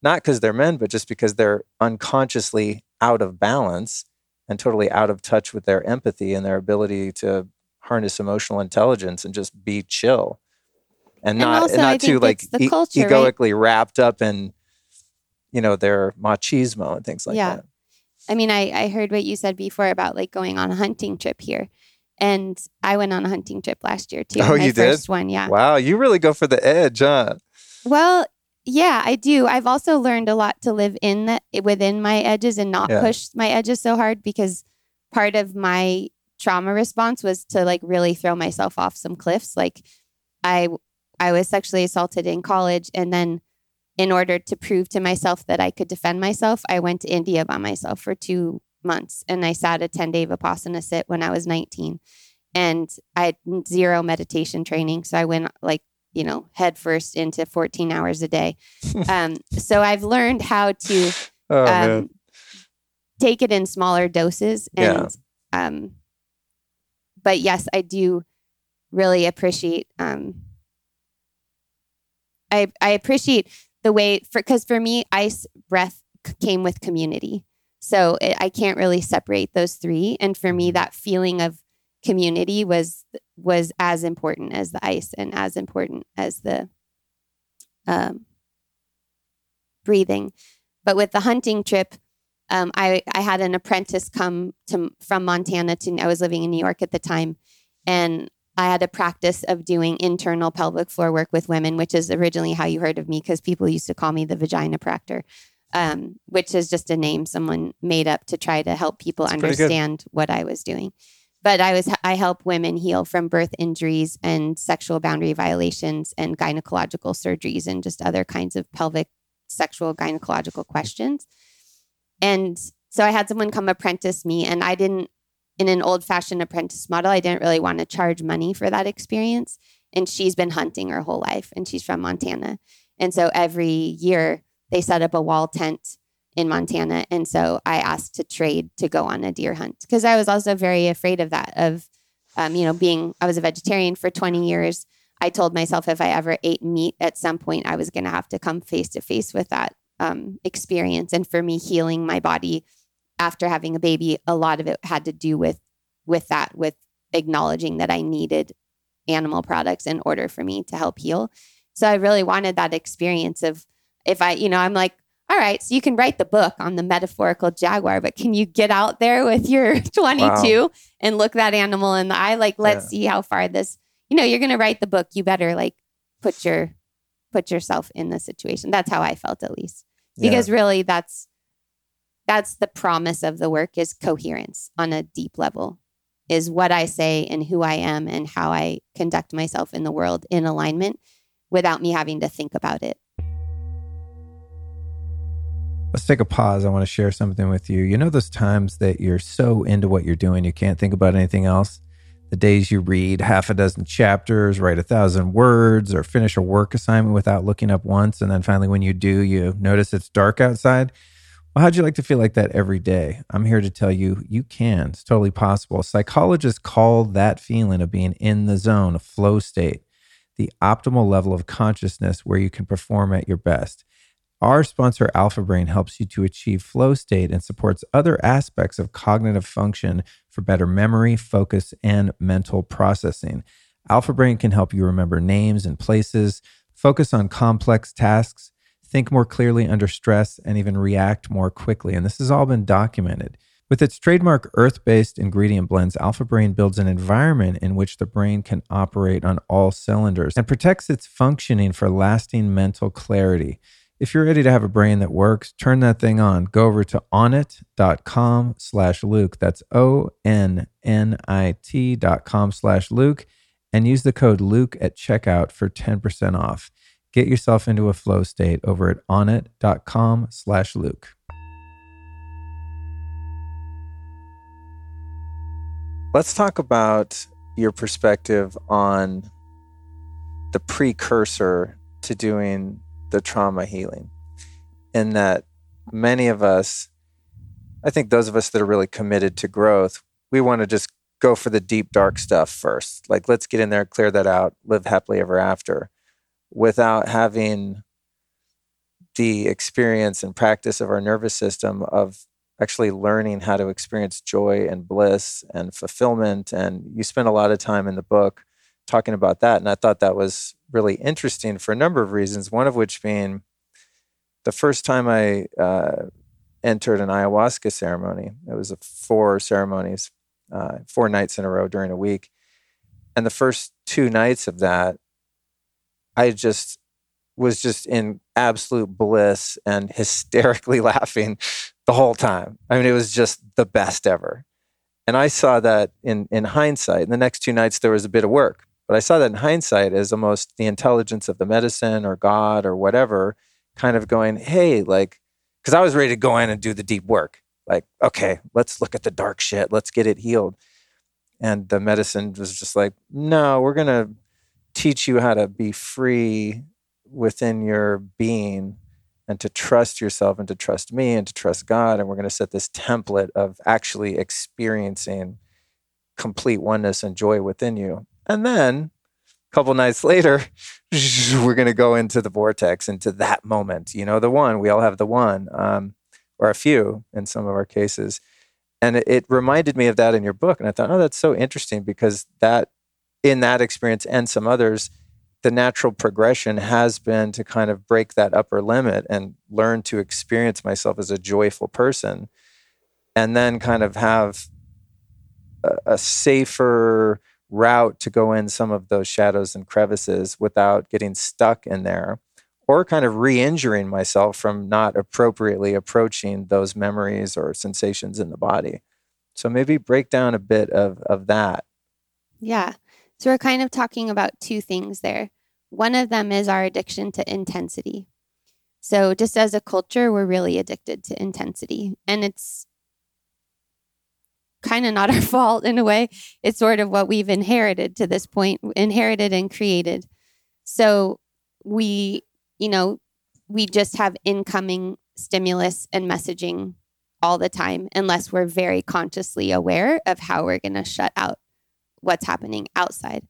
not because they're men, but just because they're unconsciously out of balance and totally out of touch with their empathy and their ability to harness emotional intelligence and just be chill and, and not also, and not too like e- culture, egoically right? wrapped up in you know their machismo and things like yeah. that. I mean, I I heard what you said before about like going on a hunting trip here. And I went on a hunting trip last year too. Oh, you did? one, yeah. Wow, you really go for the edge, huh? Well, yeah, I do. I've also learned a lot to live in the within my edges and not yeah. push my edges so hard because part of my trauma response was to like really throw myself off some cliffs. Like I I was sexually assaulted in college and then in order to prove to myself that I could defend myself, I went to India by myself for 2 months and I sat a 10-day Vipassana sit when I was 19. And I had zero meditation training, so I went like you know, head first into 14 hours a day. Um, so I've learned how to oh, um, take it in smaller doses and yeah. um, but yes, I do really appreciate. Um, I I appreciate the way for because for me, ice breath came with community, so it, I can't really separate those three. And for me, that feeling of community was was as important as the ice and as important as the um, breathing. But with the hunting trip, um, I, I had an apprentice come to from Montana to I was living in New York at the time, and I had a practice of doing internal pelvic floor work with women, which is originally how you heard of me because people used to call me the vagina proctor, um, which is just a name someone made up to try to help people That's understand what I was doing. But I was I help women heal from birth injuries and sexual boundary violations and gynecological surgeries and just other kinds of pelvic sexual gynecological questions. And so I had someone come apprentice me, and I didn't, in an old fashioned apprentice model, I didn't really want to charge money for that experience. And she's been hunting her whole life, and she's from Montana. And so every year they set up a wall tent in Montana. And so I asked to trade to go on a deer hunt because I was also very afraid of that, of, um, you know, being, I was a vegetarian for 20 years. I told myself if I ever ate meat at some point, I was going to have to come face to face with that um, experience. And for me, healing my body after having a baby, a lot of it had to do with with that, with acknowledging that I needed animal products in order for me to help heal. So I really wanted that experience of if I, you know, I'm like, all right, so you can write the book on the metaphorical jaguar, but can you get out there with your 22 wow. and look that animal in the eye? Like, let's yeah. see how far this, you know, you're going to write the book. You better like put your, put yourself in the situation. That's how I felt at least because yeah. really that's that's the promise of the work is coherence on a deep level is what i say and who i am and how i conduct myself in the world in alignment without me having to think about it Let's take a pause. I want to share something with you. You know, those times that you're so into what you're doing, you can't think about anything else? the days you read half a dozen chapters, write a thousand words, or finish a work assignment without looking up once. And then finally, when you do, you notice it's dark outside. Well, how'd you like to feel like that every day? I'm here to tell you, you can. It's totally possible. Psychologists call that feeling of being in the zone, a flow state, the optimal level of consciousness where you can perform at your best. Our sponsor, Alpha Brain, helps you to achieve flow state and supports other aspects of cognitive function for better memory, focus, and mental processing. Alpha Brain can help you remember names and places, focus on complex tasks, think more clearly under stress, and even react more quickly. And this has all been documented. With its trademark earth based ingredient blends, Alpha Brain builds an environment in which the brain can operate on all cylinders and protects its functioning for lasting mental clarity. If you're ready to have a brain that works, turn that thing on. Go over to onnit.com slash Luke. That's O N N I T dot com slash Luke and use the code Luke at checkout for 10% off. Get yourself into a flow state over at onnit.com slash Luke. Let's talk about your perspective on the precursor to doing the trauma healing. In that many of us, I think those of us that are really committed to growth, we want to just go for the deep, dark stuff first. Like, let's get in there, clear that out, live happily ever after without having the experience and practice of our nervous system of actually learning how to experience joy and bliss and fulfillment. And you spend a lot of time in the book talking about that. And I thought that was really interesting for a number of reasons, one of which being the first time I uh, entered an ayahuasca ceremony, it was four ceremonies, uh, four nights in a row during a week. And the first two nights of that, I just was just in absolute bliss and hysterically laughing the whole time. I mean, it was just the best ever. And I saw that in, in hindsight. In the next two nights, there was a bit of work, but I saw that in hindsight as almost the intelligence of the medicine or God or whatever kind of going, hey, like, because I was ready to go in and do the deep work. Like, okay, let's look at the dark shit, let's get it healed. And the medicine was just like, no, we're going to teach you how to be free within your being and to trust yourself and to trust me and to trust God. And we're going to set this template of actually experiencing complete oneness and joy within you. And then a couple nights later, we're going to go into the vortex, into that moment. You know, the one, we all have the one, um, or a few in some of our cases. And it, it reminded me of that in your book. And I thought, oh, that's so interesting because that, in that experience and some others, the natural progression has been to kind of break that upper limit and learn to experience myself as a joyful person and then kind of have a, a safer route to go in some of those shadows and crevices without getting stuck in there or kind of re-injuring myself from not appropriately approaching those memories or sensations in the body so maybe break down a bit of of that yeah so we're kind of talking about two things there. One of them is our addiction to intensity. So just as a culture, we're really addicted to intensity. And it's kind of not our fault in a way. It's sort of what we've inherited to this point, inherited and created. So we, you know, we just have incoming stimulus and messaging all the time unless we're very consciously aware of how we're going to shut out what's happening outside.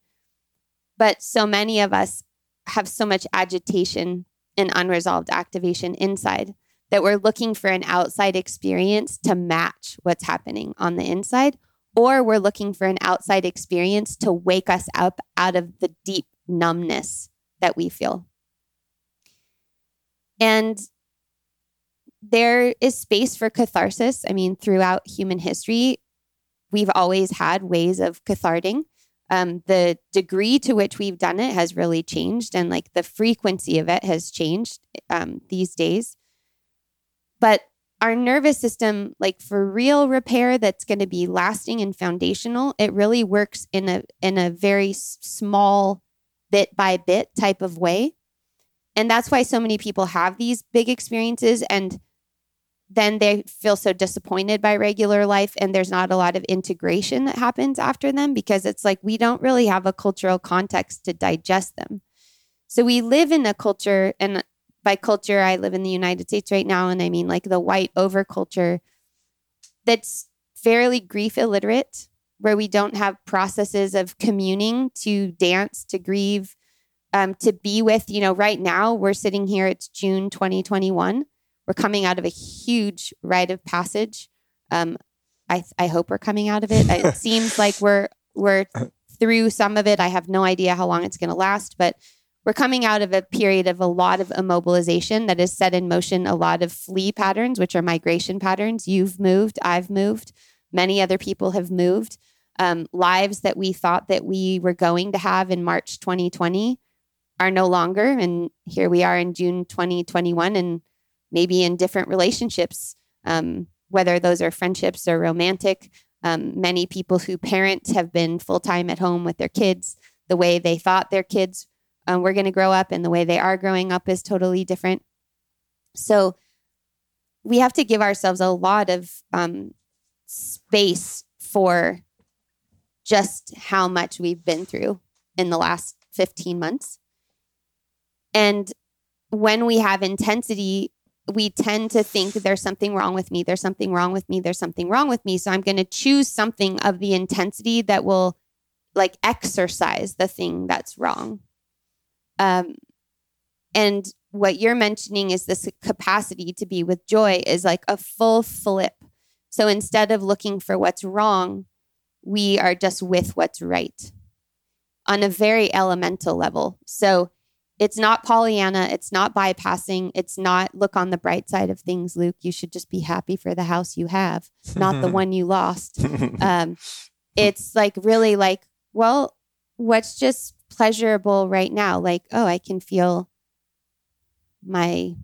But so many of us have so much agitation and unresolved activation inside that we're looking for an outside experience to match what's happening on the inside, or we're looking for an outside experience to wake us up out of the deep numbness that we feel. And there is space for catharsis. I mean, throughout human history, we've always had ways of catharting. Um, the degree to which we've done it has really changed, and like the frequency of it has changed um, these days. But our nervous system, like for real repair that's going to be lasting and foundational, it really works in a in a very small, bit by bit type of way, and that's why so many people have these big experiences and then they feel so disappointed by regular life and there's not a lot of integration that happens after them because it's like we don't really have a cultural context to digest them. So we live in a culture and by culture I live in the United States right now and I mean like the white overculture that's fairly grief illiterate where we don't have processes of communing to dance to grieve um, to be with you know right now we're sitting here it's june 2021 we're coming out of a huge rite of passage. Um, I, I hope we're coming out of it. It seems like we're we're through some of it. I have no idea how long it's going to last, but we're coming out of a period of a lot of immobilization that has set in motion a lot of flee patterns, which are migration patterns. You've moved, I've moved, many other people have moved. Um, lives that we thought that we were going to have in March 2020 are no longer. And here we are in June 2021, and maybe in different relationships, um, whether those are friendships or romantic. Um, many people who parent have been full time at home with their kids. The way they thought their kids um, were going to grow up and the way they are growing up is totally different. So we have to give ourselves a lot of um, space for just how much we've been through in the last 15 months. And when we have intensity, we tend to think there's something wrong with me, there's something wrong with me, there's something wrong with me. So I'm going to choose something of the intensity that will like exercise the thing that's wrong. Um, and what you're mentioning is this capacity to be with joy is like a full flip. So instead of looking for what's wrong, we are just with what's right on a very elemental level. So it's not Pollyanna. It's not bypassing. It's not look on the bright side of things, Luke. You should just be happy for the house you have, not the one you lost. Um, it's like really like, well, what's just pleasurable right now? Like, oh, I can feel my,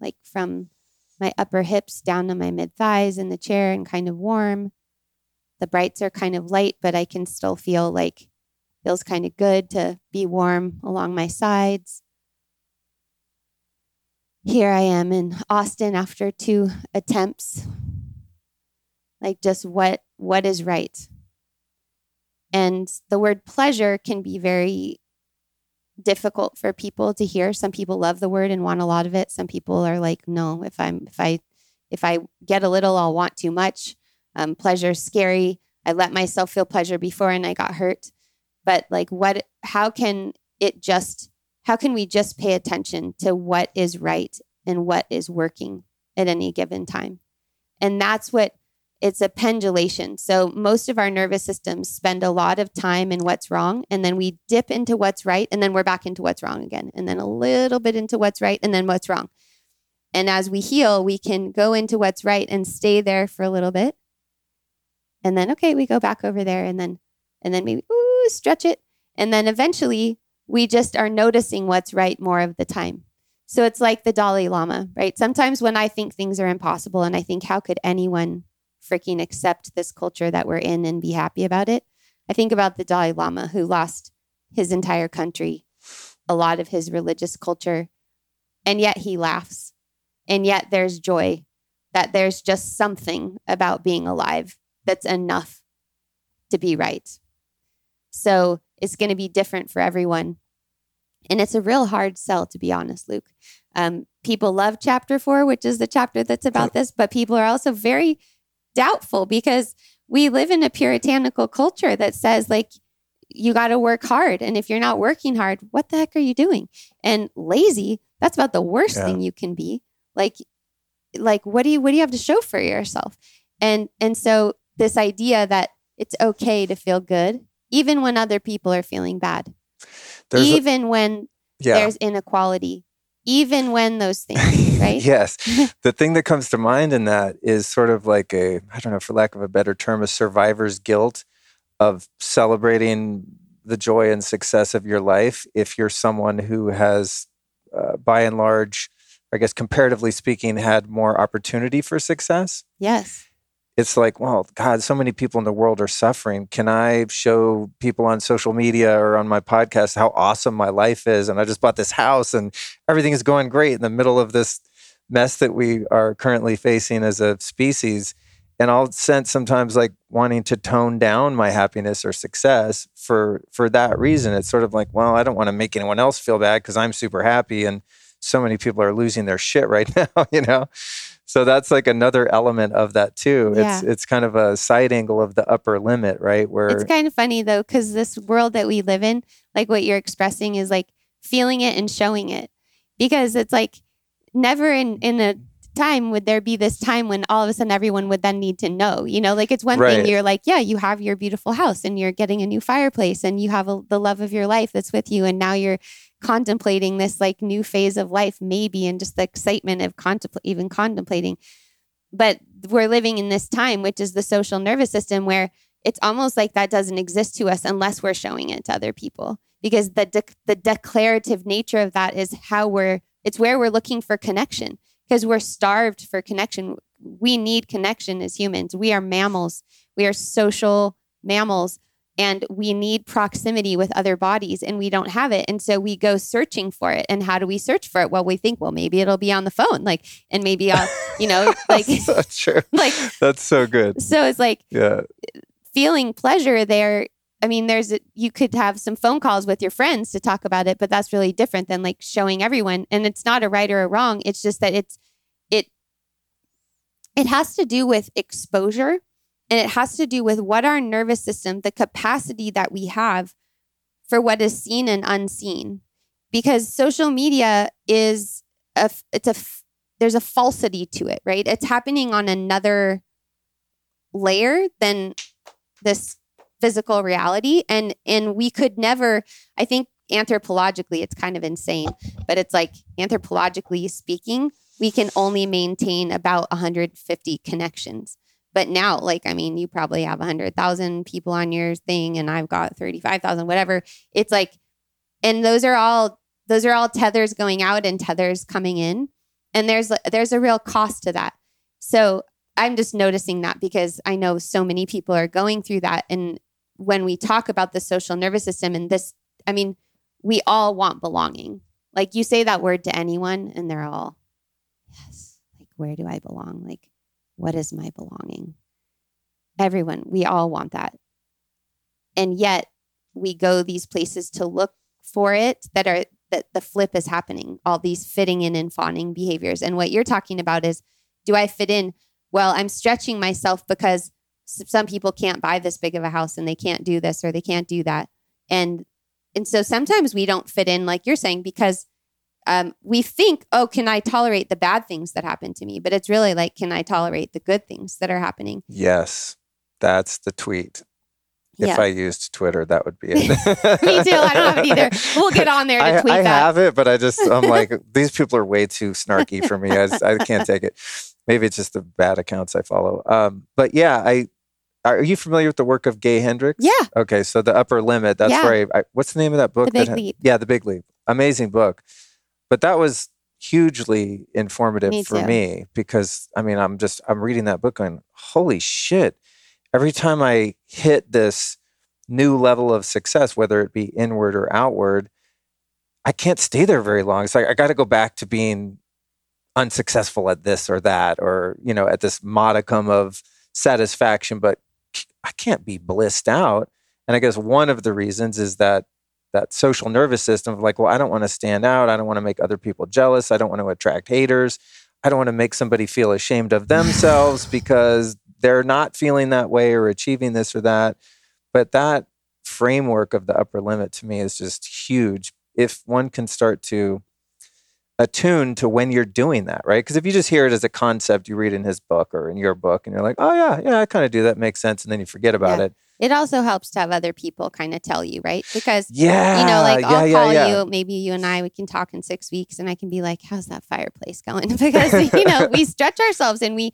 like from my upper hips down to my mid thighs in the chair and kind of warm. The brights are kind of light, but I can still feel like Feels kind of good to be warm along my sides. Here I am in Austin after two attempts. Like just what what is right? And the word pleasure can be very difficult for people to hear. Some people love the word and want a lot of it. Some people are like, no, if I'm if I if I get a little, I'll want too much. Um, pleasure scary. I let myself feel pleasure before and I got hurt but like what how can it just how can we just pay attention to what is right and what is working at any given time and that's what it's a pendulation so most of our nervous systems spend a lot of time in what's wrong and then we dip into what's right and then we're back into what's wrong again and then a little bit into what's right and then what's wrong and as we heal we can go into what's right and stay there for a little bit and then okay we go back over there and then and then maybe ooh stretch it. And then eventually we just are noticing what's right more of the time. So it's like the Dalai Lama, right? Sometimes when I think things are impossible and I think, how could anyone freaking accept this culture that we're in and be happy about it? I think about the Dalai Lama who lost his entire country, a lot of his religious culture, and yet he laughs. And yet there's joy that there's just something about being alive that's enough to be right. So it's going to be different for everyone. And it's a real hard sell, to be honest, Luke. Um, people love chapter four, which is the chapter that's about this, but people are also very doubtful because we live in a puritanical culture that says, like, you got to work hard. And if you're not working hard, what the heck are you doing? And lazy, that's about the worst yeah. thing you can be. Like, like what do you what do you have to show for yourself? And and so this idea that it's okay to feel good even when other people are feeling bad, there's even a, when yeah. there's inequality, even when those things, right? yes. the thing that comes to mind in that is sort of like a, I don't know, for lack of a better term, a survivor's guilt of celebrating the joy and success of your life if you're someone who has, uh, by and large, I guess comparatively speaking, had more opportunity for success. Yes it's like, well, God, so many people in the world are suffering. Can I show people on social media or on my podcast how awesome my life is? And I just bought this house and everything is going great in the middle of this mess that we are currently facing as a species. And I'll sense sometimes like wanting to tone down my happiness or success for for that reason. It's sort of like, well, I don't want to make anyone else feel bad because I'm super happy and so many people are losing their shit right now, you know? So that's like another element of that too yeah. it's it's kind of a side angle of the upper limit right where it's kind of funny though because this world that we live in like what you're expressing is like feeling it and showing it because it's like never in in a time would there be this time when all of a sudden everyone would then need to know? You know, like it's one Right. thing you're like, yeah, you have your beautiful house and you're getting a new fireplace and you have a, the love of your life that's with you. And now you're contemplating this like new phase of life, maybe, and just the excitement of contempl- even contemplating. But we're living in this time, which is the social nervous system, where it's almost like that doesn't exist to us unless we're showing it to other people. Because the de- the declarative nature of that is how we're it's where we're looking for connection. Because we're starved for connection. We need connection as humans. We are mammals. We are social mammals and we need proximity with other bodies and we don't have it. And so we go searching for it. And how do we search for it? Well we think well maybe it'll be on the phone like and maybe i'll you know like so true. like That's so good. so it's like Yeah. feeling pleasure there. I mean there's a, you could have some phone calls with your friends to talk about it but that's really different than like showing everyone. And it's not a right or a wrong. It's just that it's it it has to do with exposure and it has to do with what our nervous system the capacity that we have for what is seen and unseen. Because social media is a, it's a, there's a falsity to it right? It's happening on another layer than this physical reality. And and we could never i think anthropologically it's kind of insane but it's like anthropologically speaking we can only maintain about 150 connections but now like i mean you probably have 100000 people on your thing and i've got 35000 whatever. It's like and those are all those are all tethers going out and tethers coming in. And there's there's a real cost to that. So i'm just noticing that because i know so many people are going through that. And when we talk about the social nervous system and this i mean we all want belonging. Like you say that word to anyone and they're all yes like where do i belong? Like what is my belonging? Everyone we all want that. And yet we go these places to look for it that are that the flip is happening all these fitting in and fawning behaviors. And what you're talking about is do i fit in? Well i'm stretching myself because some people can't buy this big of a house and they can't do this or they can't do that. And and so sometimes we don't fit in like you're saying because um, we think oh can i tolerate the bad things that happen to me but it's really like can i tolerate the good things that are happening Yes. That's the tweet. If yeah I used Twitter, that would be it. me too i don't have it either we'll get on there to I, tweet I that have it, but I just I'm like these people are way too snarky for me. I, just- I can't take it. Maybe it's just the bad accounts I follow. Um, but yeah, I are you familiar with the work of Gay Hendricks? yeah Okay, so the Upper Limit. That's Yeah. where I, I, what's the name of that book? The Big that Leap. Yeah, the Big Leap. Amazing book. But that was hugely informative Me for me because I mean I'm just I'm reading that book going holy shit. Every time I hit this new level of success, whether it be inward or outward, I can't stay there very long. It's like I got to go back to being unsuccessful at this or that, or you know, at this modicum of satisfaction. But I can't be blissed out. And I guess one of the reasons is that that social nervous system of like, well, I don't want to stand out. I don't want to make other people jealous. I don't want to attract haters. I don't want to make somebody feel ashamed of themselves because they're not feeling that way or achieving this or that. But that framework of the upper limit to me is just huge. If one can start to attune to when you're doing that, right? Because if you just hear it as a concept you read in his book or in your book and you're like, oh, yeah, yeah, I kind of do that, makes sense. And then you forget about Yeah. it. It also helps to have other people kind of tell you, right? Because Yeah. you know, like yeah, I'll yeah, call yeah. you, maybe you and I we can talk in six weeks, and I can be like, "How's that fireplace going?" because you know we stretch ourselves and we,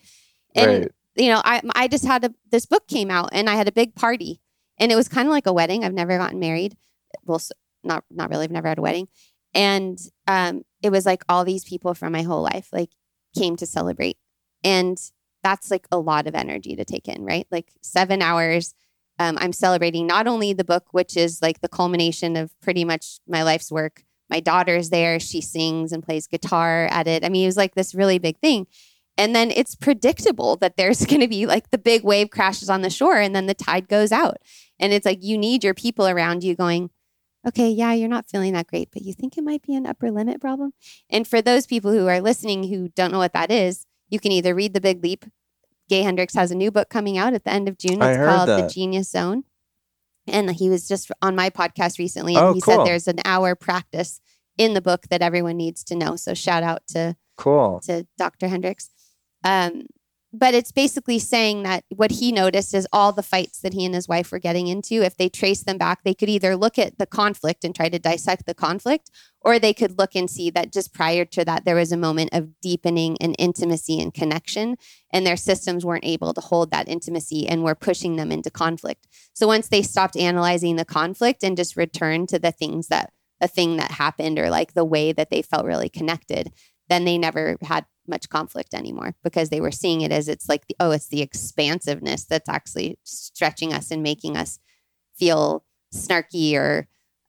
and Right. you know, I I just had a this book came out and I had a big party, and it was kind of like a wedding. I've never gotten married, well, not not really. I've never had a wedding, and um, it was like all these people from my whole life like came to celebrate, and that's like a lot of energy to take in, right? Like seven hours um, I'm celebrating not only the book, which is like the culmination of pretty much my life's work. My daughter's there; she sings and plays guitar at it. I mean, it was like this really big thing. And then it's predictable that there's going to be like the big wave crashes on the shore, and then the tide goes out. And it's like you need your people around you going, okay, yeah, you're not feeling that great, but you think it might be an upper limit problem. And for those people who are listening who don't know what that is, you can either read The Big Leap. Gay Hendricks has a new book coming out at the end of June. It's called The. Genius Zone. And he was just on my podcast recently, and Oh, he cool. said there's an hour practice in the book that everyone needs to know. So shout out to cool. to Dr. Hendricks. Um, but it's basically saying that what he noticed is all the fights that he and his wife were getting into, if they trace them back, they could either look at the conflict and try to dissect the conflict, or they could look and see that just prior to that, there was a moment of deepening and intimacy and connection, and their systems weren't able to hold that intimacy and were pushing them into conflict. So once they stopped analyzing the conflict and just returned to the things that a thing that happened or like the way that they felt really connected, then they never had much conflict anymore because they were seeing it as it's like the, oh it's the expansiveness that's actually stretching us and making us feel snarky or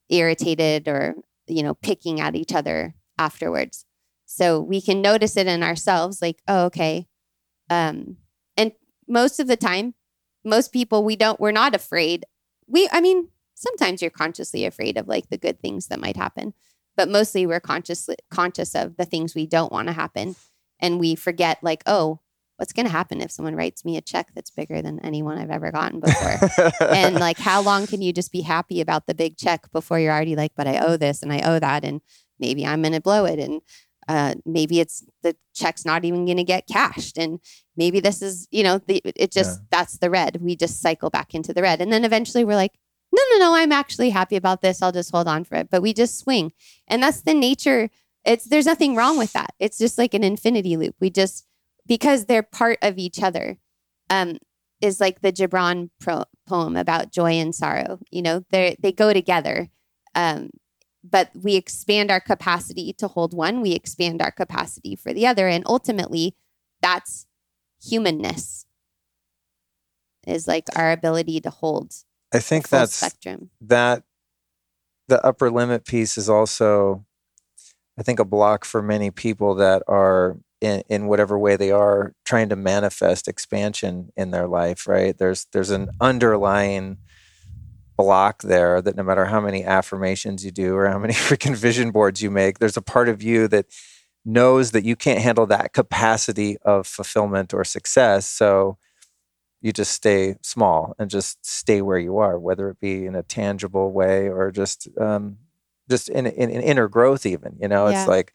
irritated or you know picking at each other afterwards. So we can notice it in ourselves like oh okay. Um and most of the time most people we don't we're not afraid. We i mean sometimes you're consciously afraid of like the good things that might happen but mostly we're consciously conscious of the things we don't want to happen and we forget like oh what's going to happen if someone writes me a check that's bigger than anyone i've ever gotten before? And like how long can you just be happy about the big check before you're already like but i owe this and i owe that and maybe i'm going to blow it and uh, maybe it's the check's not even going to get cashed and maybe this is you know the, it just Yeah. that's the red. We just cycle back into the red. And then eventually we're like no no no i'm actually happy about this. I'll just hold on for it. But we just swing. And that's the nature it's there's nothing wrong with that it's just like an infinity loop we just because they're part of each other um is like the Gibran pro- poem about joy and sorrow. You know, they they go together. Um, but we expand our capacity to hold one. We expand our capacity for the other, and ultimately, that's humanness. Is like our ability to hold I think that's spectrum. that the upper limit piece is also i think a block for many people that are in, in whatever way they are trying to manifest expansion in their life right? There's there's an underlying block there that no matter how many affirmations you do or how many freaking vision boards you make there's a part of you that knows that you can't handle that capacity of fulfillment or success. So you just stay small and just stay where you are, whether it be in a tangible way or just um, just in, in, in inner growth. Even you know, Yeah. it's like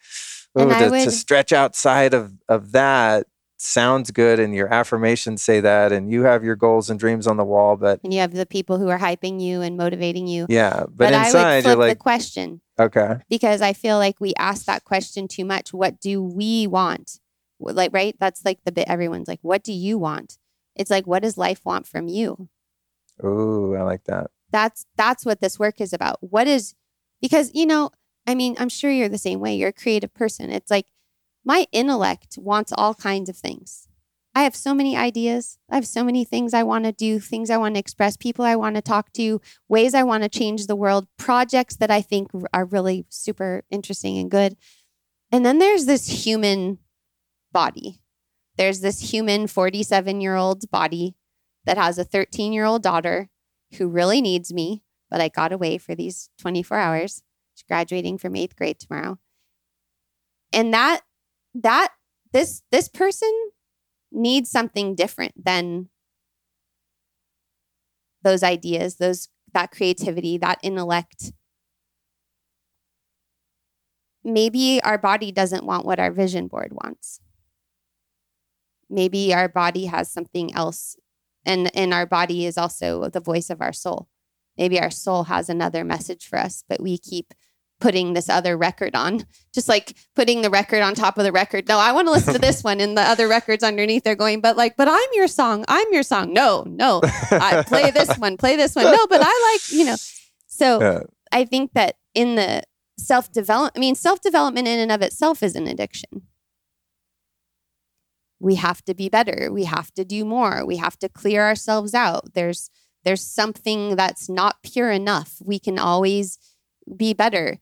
ooh, to, to stretch outside of of that sounds good, and your affirmations say that, and you have your goals and dreams on the wall. But And you have the people who are hyping you and motivating you. yeah, but, But, I would inside flip you're the like, question okay, because I feel like we ask that question too much. What do we want? Like, right? That's like the bit everyone's like, what do you want? It's like, what does life want from you? ooh, I like that. That's that's what this work is about. What is because you know, I mean, I'm sure you're the same way. You're a creative person. It's like my intellect wants all kinds of things. I have so many ideas. I have so many things I want to do, things I want to express, people I want to talk to, ways I want to change the world, projects that I think are really super interesting and good. And then there's this human body. There's this human 47 year old body that has a 13 year old daughter who really needs me, but I got away for these 24 hours. She's graduating from eighth grade tomorrow. And that, that, this, this person needs something different than those ideas, those, that creativity, that intellect. Maybe our body doesn't want what our vision board wants. Maybe our body has something else and and our body is also the voice of our soul maybe our soul has another message for us but we keep putting this other record on just like putting the record on top of the record. No i want to listen to this one and the other records underneath they're going but like but i'm your song i'm your song. No no. I play this one play this one. No but i like you know. So Yeah. i think that in the self development, i mean self development in and of itself is an addiction. We have to be better. We have to do more. We have to clear ourselves out. There's there's something that's not pure enough. We can always be better.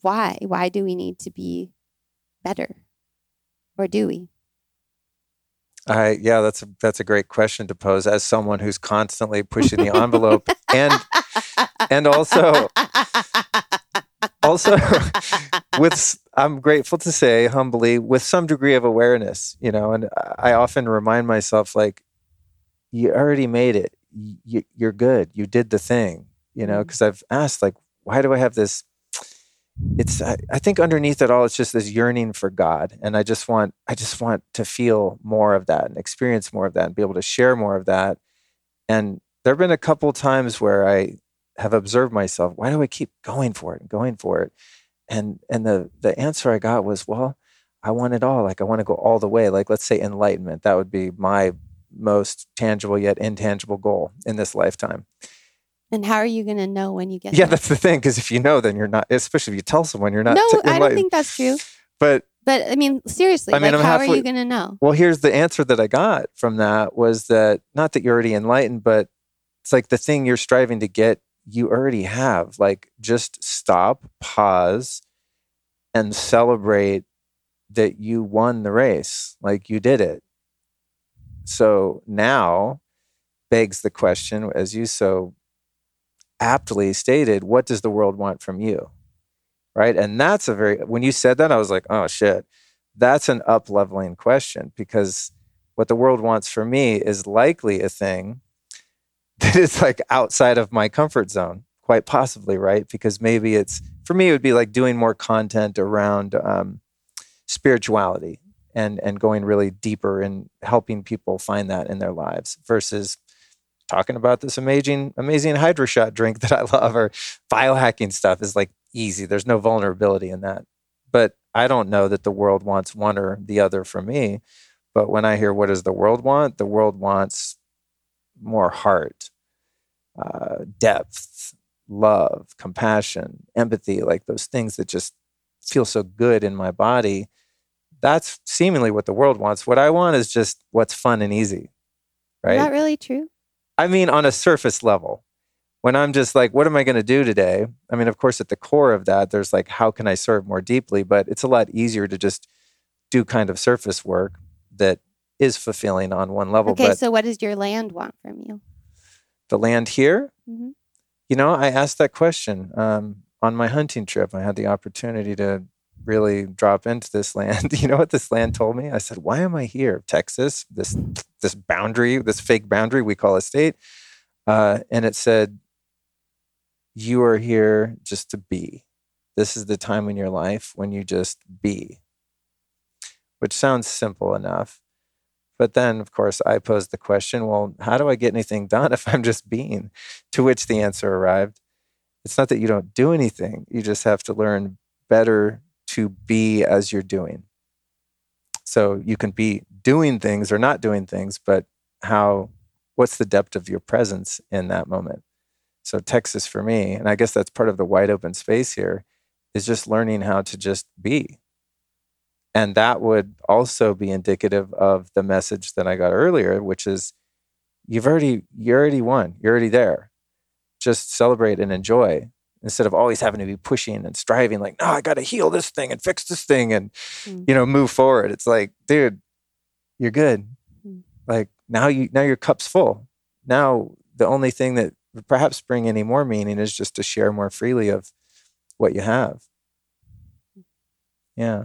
Why? Why do we need to be better? Or do we? I yeah, that's a that's a great question to pose as someone who's constantly pushing the envelope and and also also with I'm grateful to say humbly with some degree of awareness, you know, and I often remind myself like you already made it. You, you're good. You did the thing, you know, mm-hmm. because I've asked like why do I have this it's I, I think underneath it all it's just this yearning for god and i just want i just want to feel more of that and experience more of that and be able to share more of that. And there have been a couple times where i have observed myself why do i keep going for it and going for it? And and the the answer i got was well i want it all. Like i want to go all the way. Like let's say enlightenment. That would be my most tangible yet intangible goal in this lifetime And how are you going to know when you get yeah there? that's the thing because if you know then you're not especially if you tell someone you're not no, I don't enlightened. think that's true. but But I mean, seriously, I mean, like, how are you going to know? Well, here's the answer that I got from that was that not that you're already enlightened, but it's like the thing you're striving to get, you already have. Like just stop, pause, and celebrate that you won the race. Like you did it. So now begs the question, as you so aptly stated, what does the world want from you? Right. And that's a very, when you said that, I was like, oh shit that's an up leveling question because what the world wants for me is likely a thing that is like outside of my comfort zone, quite possibly, right? Because maybe it's for me, it would be like doing more content around um, spirituality and and going really deeper and helping people find that in their lives versus talking about this amazing amazing hydro shot drink that I love or biohacking stuff is like easy. There's no vulnerability in that. But I don't know that the world wants one or the other from me. But when I hear what does the world want, the world wants more heart, uh, depth, love, compassion, empathy, like those things that just feel so good in my body. That's seemingly what the world wants. What I want is just what's fun and easy, right? Is that really true? I mean, on a surface level, when I'm just like, what am I going to do today? I mean, of course, at the core of that, there's like, how can I serve more deeply? But it's a lot easier to just do kind of surface work that is fulfilling on one level. Okay, but so what does your land want from you? the land here, Mhm. you know, I asked that question um, on my hunting trip. I had the opportunity to really drop into this land. you know what this land told me? I said, "Why am I here, Texas? This this boundary, this fake boundary we call a state." Uh, and it said, "You are here just to be. This is the time in your life when you just be." Which sounds simple enough. But then, of course, I posed the question well, how do I get anything done if I'm just being? To which the answer arrived it's not that you don't do anything, you just have to learn better to be as you're doing. So you can be doing things or not doing things, but how, what's the depth of your presence in that moment? So, Texas for me, and I guess that's part of the wide open space here, is just learning how to just be and that would also be indicative of the message that I got earlier, which is you've already you already won. You're already there. Just celebrate and enjoy instead of always having to be pushing and striving like, no, I gotta heal this thing and fix this thing and Mm. you know, move forward. It's like, dude, you're good. Mm. Like now you now your cup's full. Now the only thing that would perhaps bring any more meaning is just to share more freely of what you have. Yeah.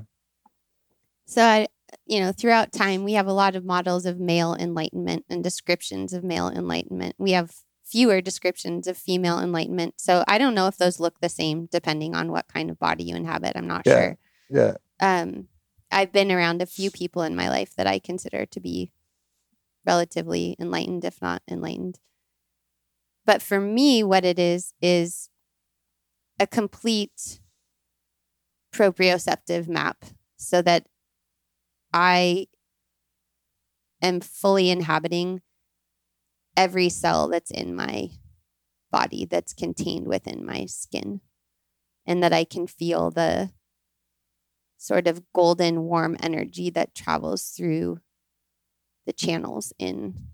So I, you know, throughout time, we have a lot of models of male enlightenment and descriptions of male enlightenment. We have fewer descriptions of female enlightenment. So I don't know if those look the same depending on what kind of body you inhabit. I'm not Yeah. sure. Yeah. Um, I've been around a few people in my life that I consider to be relatively enlightened, if not enlightened. But for me, what it is is a complete proprioceptive map so that I am fully inhabiting every cell that's in my body that's contained within my skin. And that I can feel the sort of golden warm energy that travels through the channels in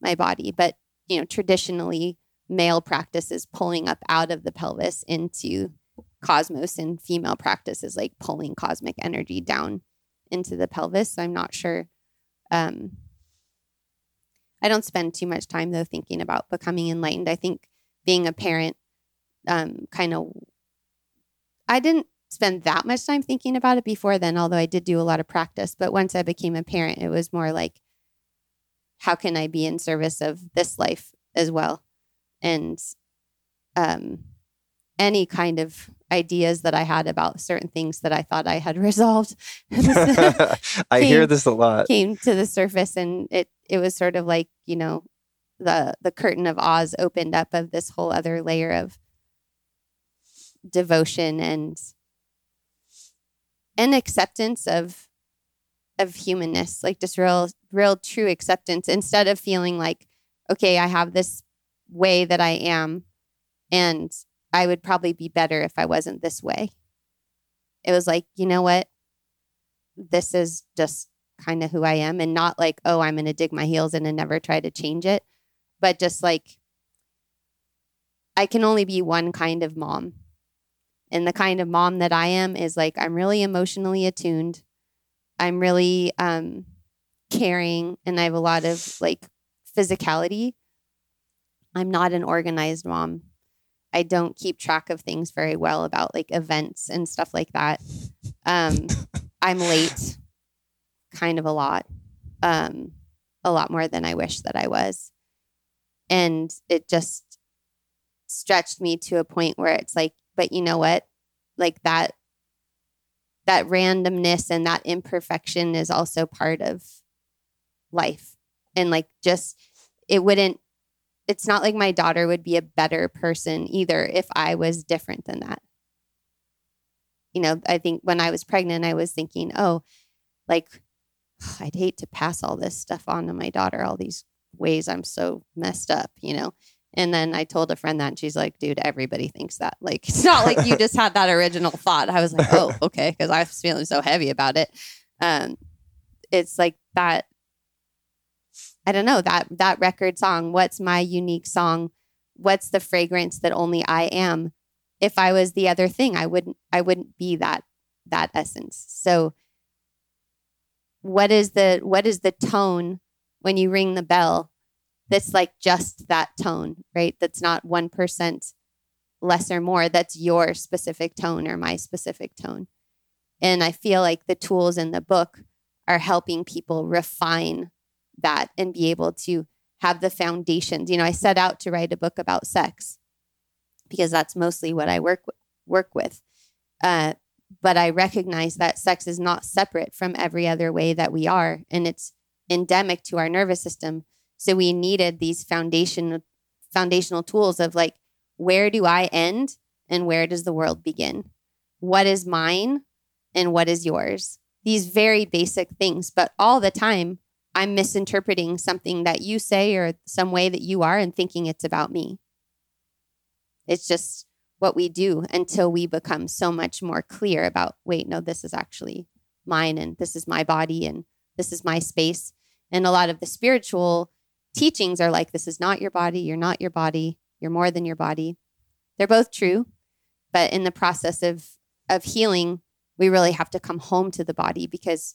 my body. But you know traditionally male practice is pulling up out of the pelvis into cosmos and female practice is like pulling cosmic energy down into the pelvis. So i'm not sure um i don't spend too much time though thinking about becoming enlightened. I think being a parent um kind of i didn't spend that much time thinking about it before then although i did do a lot of practice. But once i became a parent it was more like how can i be in service of this life as well? And um any kind of ideas that I had about certain things that I thought I had resolved. I hear this a lot. Came to the surface and it it was sort of like, you know, the the curtain of Oz opened up of this whole other layer of devotion and and acceptance of of humanness, like just real real true acceptance instead of feeling like, okay, I have this way that I am and I would probably be better if I wasn't this way. It was like, you know what? This is just kind of who I am and not like, oh, I'm going to dig my heels in and never try to change it, but just like I can only be one kind of mom. And the kind of mom that I am is like I'm really emotionally attuned. I'm really um caring and I have a lot of like physicality. I'm not an organized mom. I don't keep track of things very well about like events and stuff like that. Um, I'm late kind of a lot, um, a lot more than I wish that I was. And it just stretched me to a point where it's like, but you know what? Like that, that randomness and that imperfection is also part of life. And like, just, it wouldn't it's not like my daughter would be a better person either if I was different than that. You know, I think when I was pregnant, I was thinking, oh, like, I'd hate to pass all this stuff on to my daughter, all these ways I'm so messed up, you know? And then I told a friend that, and she's like, dude, everybody thinks that. Like, it's not like you just had that original thought. I was like, oh, okay, because I was feeling so heavy about it. Um, it's like that I don't know that that record song. What's my unique song? What's the fragrance that only I am? If I was the other thing, I wouldn't I wouldn't be that that essence. So what is the what is the tone when you ring the bell that's like just that tone, right? That's not 1% less or more. That's your specific tone or my specific tone. And I feel like the tools in the book are helping people refine that and be able to have the foundations. You know, I set out to write a book about sex because that's mostly what I work work with. Uh, but I recognize that sex is not separate from every other way that we are, and it's endemic to our nervous system. So we needed these foundation foundational tools of like, where do I end and where does the world begin? What is mine and what is yours? These very basic things, but all the time I'm misinterpreting something that you say or some way that you are and thinking it's about me. It's just what we do until we become so much more clear about wait, no, this is actually mine and this is my body and this is my space. And a lot of the spiritual teachings are like, this is not your body, you're not your body, you're more than your body. They're both true, but in the process of of healing, we really have to come home to the body because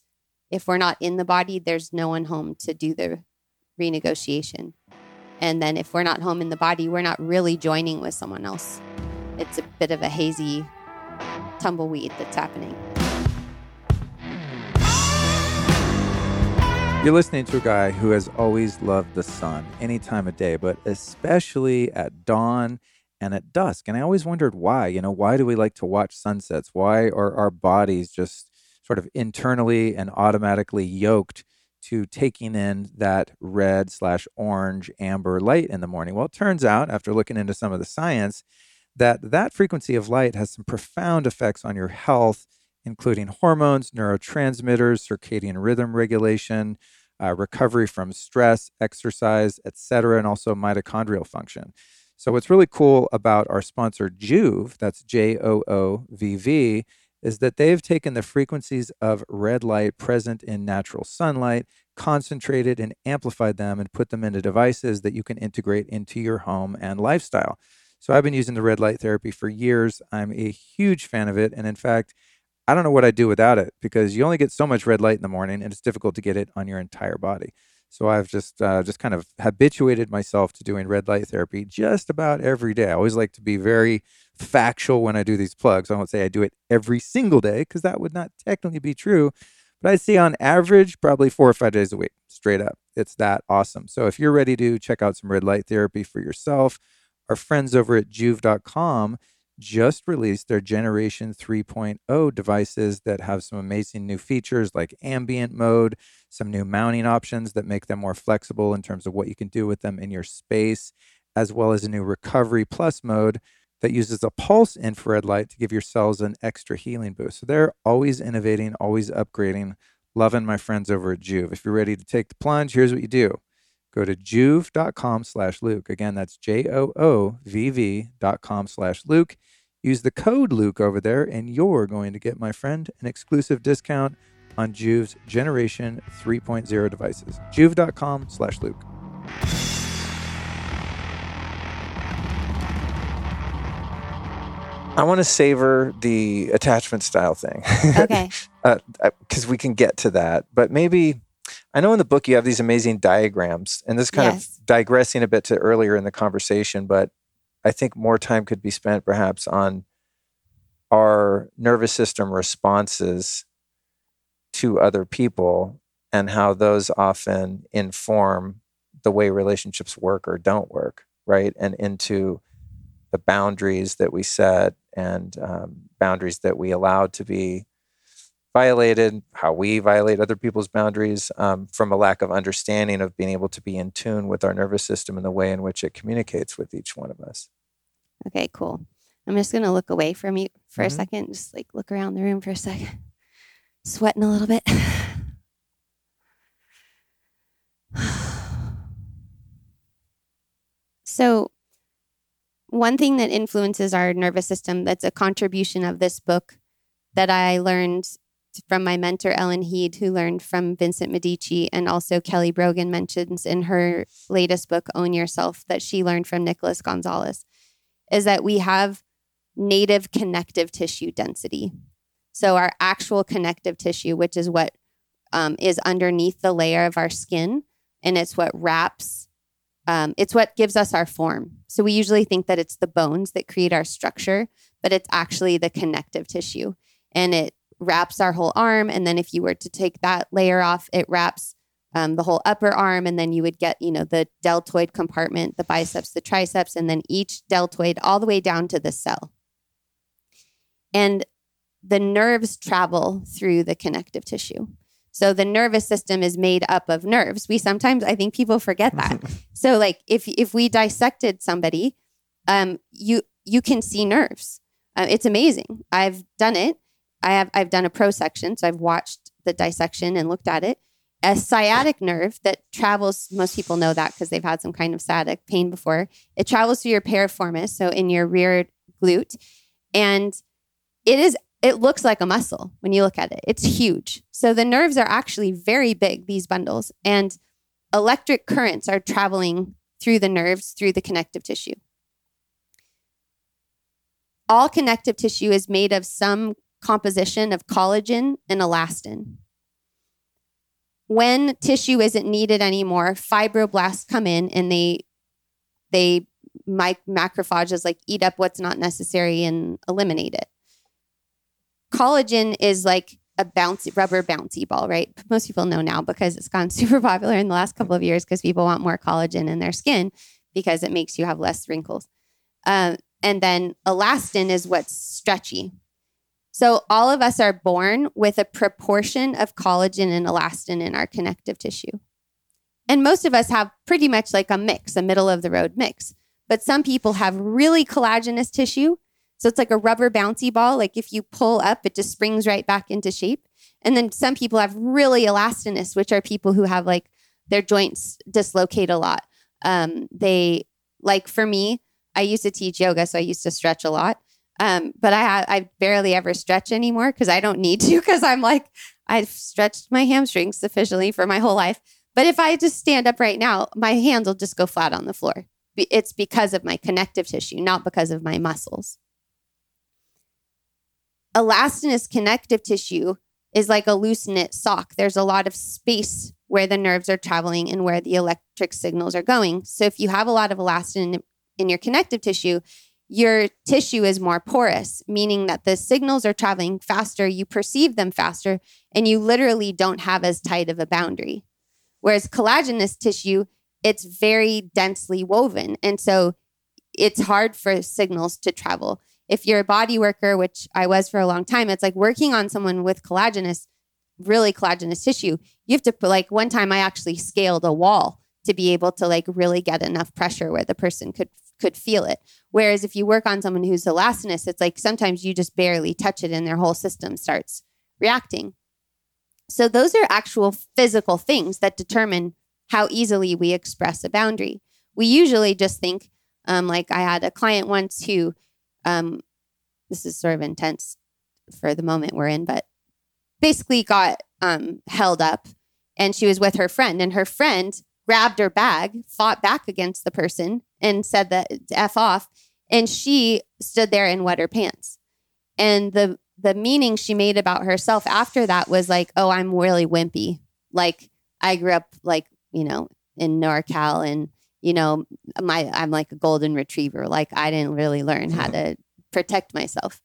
if we're not in the body, there's no one home to do the renegotiation. And then if we're not home in the body, we're not really joining with someone else. It's a bit of a hazy tumbleweed that's happening. You're listening to a guy who has always loved the sun any time of day, but especially at dawn and at dusk. And I always wondered why. You know, why do we like to watch sunsets? Why are our bodies just sort of internally and automatically yoked to taking in that red slash orange amber light in the morning. Well, it turns out, after looking into some of the science, that that frequency of light has some profound effects on your health, including hormones, neurotransmitters, circadian rhythm regulation, uh, recovery from stress, exercise, etc., and also mitochondrial function. So, what's really cool about our sponsor, Joovv, that's J O O V V, is that they've taken the frequencies of red light present in natural sunlight, concentrated and amplified them, and put them into devices that you can integrate into your home and lifestyle. So I've been using the red light therapy for years. I'm a huge fan of it. And in fact, I don't know what I'd do without it because you only get so much red light in the morning and it's difficult to get it on your entire body. So I've just uh, just kind of habituated myself to doing red light therapy just about every day. I always like to be very factual when I do these plugs. I won't say I do it every single day because that would not technically be true. But I see on average probably four or five days a week, straight up. It's that awesome. So if you're ready to check out some red light therapy for yourself, our friends over at Joovv.com just released their Generation 3.0 devices that have some amazing new features like ambient mode, some new mounting options that make them more flexible in terms of what you can do with them in your space, as well as a new Recovery Plus mode that uses a pulse infrared light to give your cells an extra healing boost. So they're always innovating, always upgrading. Loving my friends over at Joovv. If you're ready to take the plunge, here's what you do go to joovv.com slash Luke. Again, that's J O O V V dot com slash Luke. Use the code Luke over there, and you're going to get my friend an exclusive discount on Joovv's Generation 3.0 devices. Joovv.com slash Luke. I want to savor the attachment style thing. Okay. Because uh, we can get to that. But maybe, I know in the book you have these amazing diagrams, and this kind Yes. of digressing a bit to earlier in the conversation, but I think more time could be spent perhaps on our nervous system responses to other people and how those often inform the way relationships work or don't work, right? And into the boundaries that we set and um, boundaries that we allow to be violated, how we violate other people's boundaries um, from a lack of understanding of being able to be in tune with our nervous system and the way in which it communicates with each one of us. Okay, cool. I'm just going to look away from you for Mhm. a second. Just like look around the room for a second. Sweating a little bit. so, one thing that influences our nervous system that's a contribution of this book that I learned from my mentor, Ellen Heed, who learned from Vincent Medici, and also Kelly Brogan mentions in her latest book, Own Yourself, that she learned from Nicholas Gonzalez is that we have native connective tissue density. So, our actual connective tissue, which is what um, is underneath the layer of our skin, and it's what wraps, um, it's what gives us our form. So, we usually think that it's the bones that create our structure, but it's actually the connective tissue. And it wraps our whole arm. And then, if you were to take that layer off, it wraps um, the whole upper arm, and then you would get, you know, the deltoid compartment, the biceps, the triceps, and then each deltoid all the way down to the cell. And the nerves travel through the connective tissue. So the nervous system is made up of nerves. We sometimes, I think people forget that. so like if if we dissected somebody, um, you you can see nerves. Uh, it's amazing. I've done it. I have I've done a prosection, so I've watched the dissection and looked at it. A sciatic nerve that travels most people know that because they've had some kind of sciatic pain before. It travels through your piriformis so in your rear glute and it is it looks like a muscle when you look at it. It's huge. So the nerves are actually very big these bundles and electric currents are traveling through the nerves through the connective tissue. All connective tissue is made of some composition of collagen and elastin when tissue isn't needed anymore, fibroblasts come in and they they mic- macrophages like eat up what's not necessary and eliminate it. Collagen is like a bouncy rubber bouncy ball, right? Most people know now because it's gone super popular in the last couple of years because people want more collagen in their skin because it makes you have less wrinkles. Um, and then elastin is what's stretchy. So all of us are born with a proportion of collagen and elastin in our connective tissue. And most of us have pretty much like a mix, a middle of the road mix. But some people have really collagenous tissue. So it's like a rubber bouncy ball. Like if you pull up, it just springs right back into shape. And then some people have really elastinous, which are people who have like their joints dislocate a lot. Um, they, like for me, I used to teach yoga, so I used to stretch a lot. Um, but I I barely ever stretch anymore because I don't need to because I'm like I've stretched my hamstrings sufficiently for my whole life. But if I just stand up right now, my hands will just go flat on the floor. It's because of my connective tissue, not because of my muscles. Elastinous connective tissue is like a loose knit sock. There's a lot of space where the nerves are traveling and where the electric signals are going. So if you have a lot of elastin in, in your connective tissue, your tissue is more porous, meaning that the signals are traveling faster, you perceive them faster, and you literally don't have as tight of a boundary. Whereas collagenous tissue, it's very densely woven. And so it's hard for signals to travel. if you're a body worker, which I was for a long time, it's like working on someone with collagenous, really collagenous tissue. You have to put like one time I actually scaled a wall to be able to like really get enough pressure where the person could could feel it. Whereas if you work on someone who's elastinous, it's like sometimes you just barely touch it and their whole system starts reacting. So those are actual physical things that determine how easily we express a boundary. We usually just think, um, like I had a client once who, um, this is sort of intense for the moment we're in, but basically got um, held up and she was with her friend and her friend grabbed her bag, fought back against the person and said that F off. And she stood there and wet her pants. And the the meaning she made about herself after that was like, oh, I'm really wimpy. Like I grew up like, you know, in NorCal and, you know, my I'm like a golden retriever. Like I didn't really learn how to protect myself.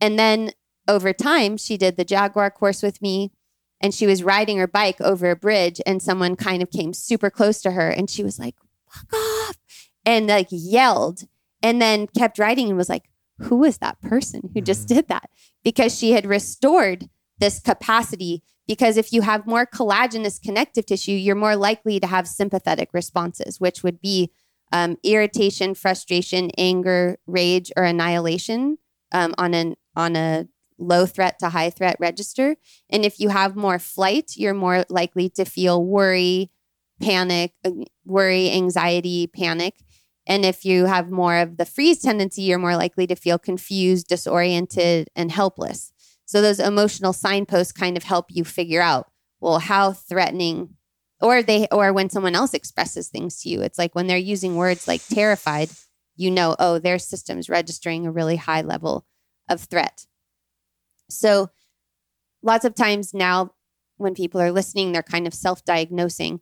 And then over time, she did the Jaguar course with me and she was riding her bike over a bridge and someone kind of came super close to her and she was like, fuck off and like yelled and then kept writing and was like, who was that person who just mm-hmm. did that? Because she had restored this capacity. Because if you have more collagenous connective tissue, you're more likely to have sympathetic responses, which would be um, irritation, frustration, anger, rage, or annihilation um, on an on a low threat to high threat register. And if you have more flight, you're more likely to feel worry, panic, uh, worry, anxiety, panic. And if you have more of the freeze tendency, you're more likely to feel confused, disoriented, and helpless. So those emotional signposts kind of help you figure out, well, how threatening or they or when someone else expresses things to you. It's like when they're using words like terrified, you know, oh, their system's registering a really high level of threat. So lots of times now when people are listening, they're kind of self-diagnosing.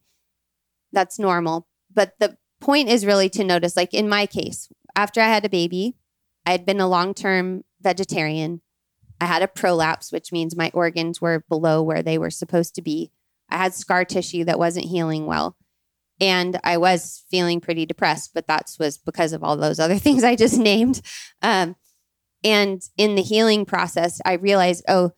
That's normal. But the point is really to notice, like in my case, after I had a baby, I had been a long term vegetarian. I had a prolapse, which means my organs were below where they were supposed to be. I had scar tissue that wasn't healing well. And I was feeling pretty depressed, but that was because of all those other things I just named. Um, and in the healing process, I realized, oh,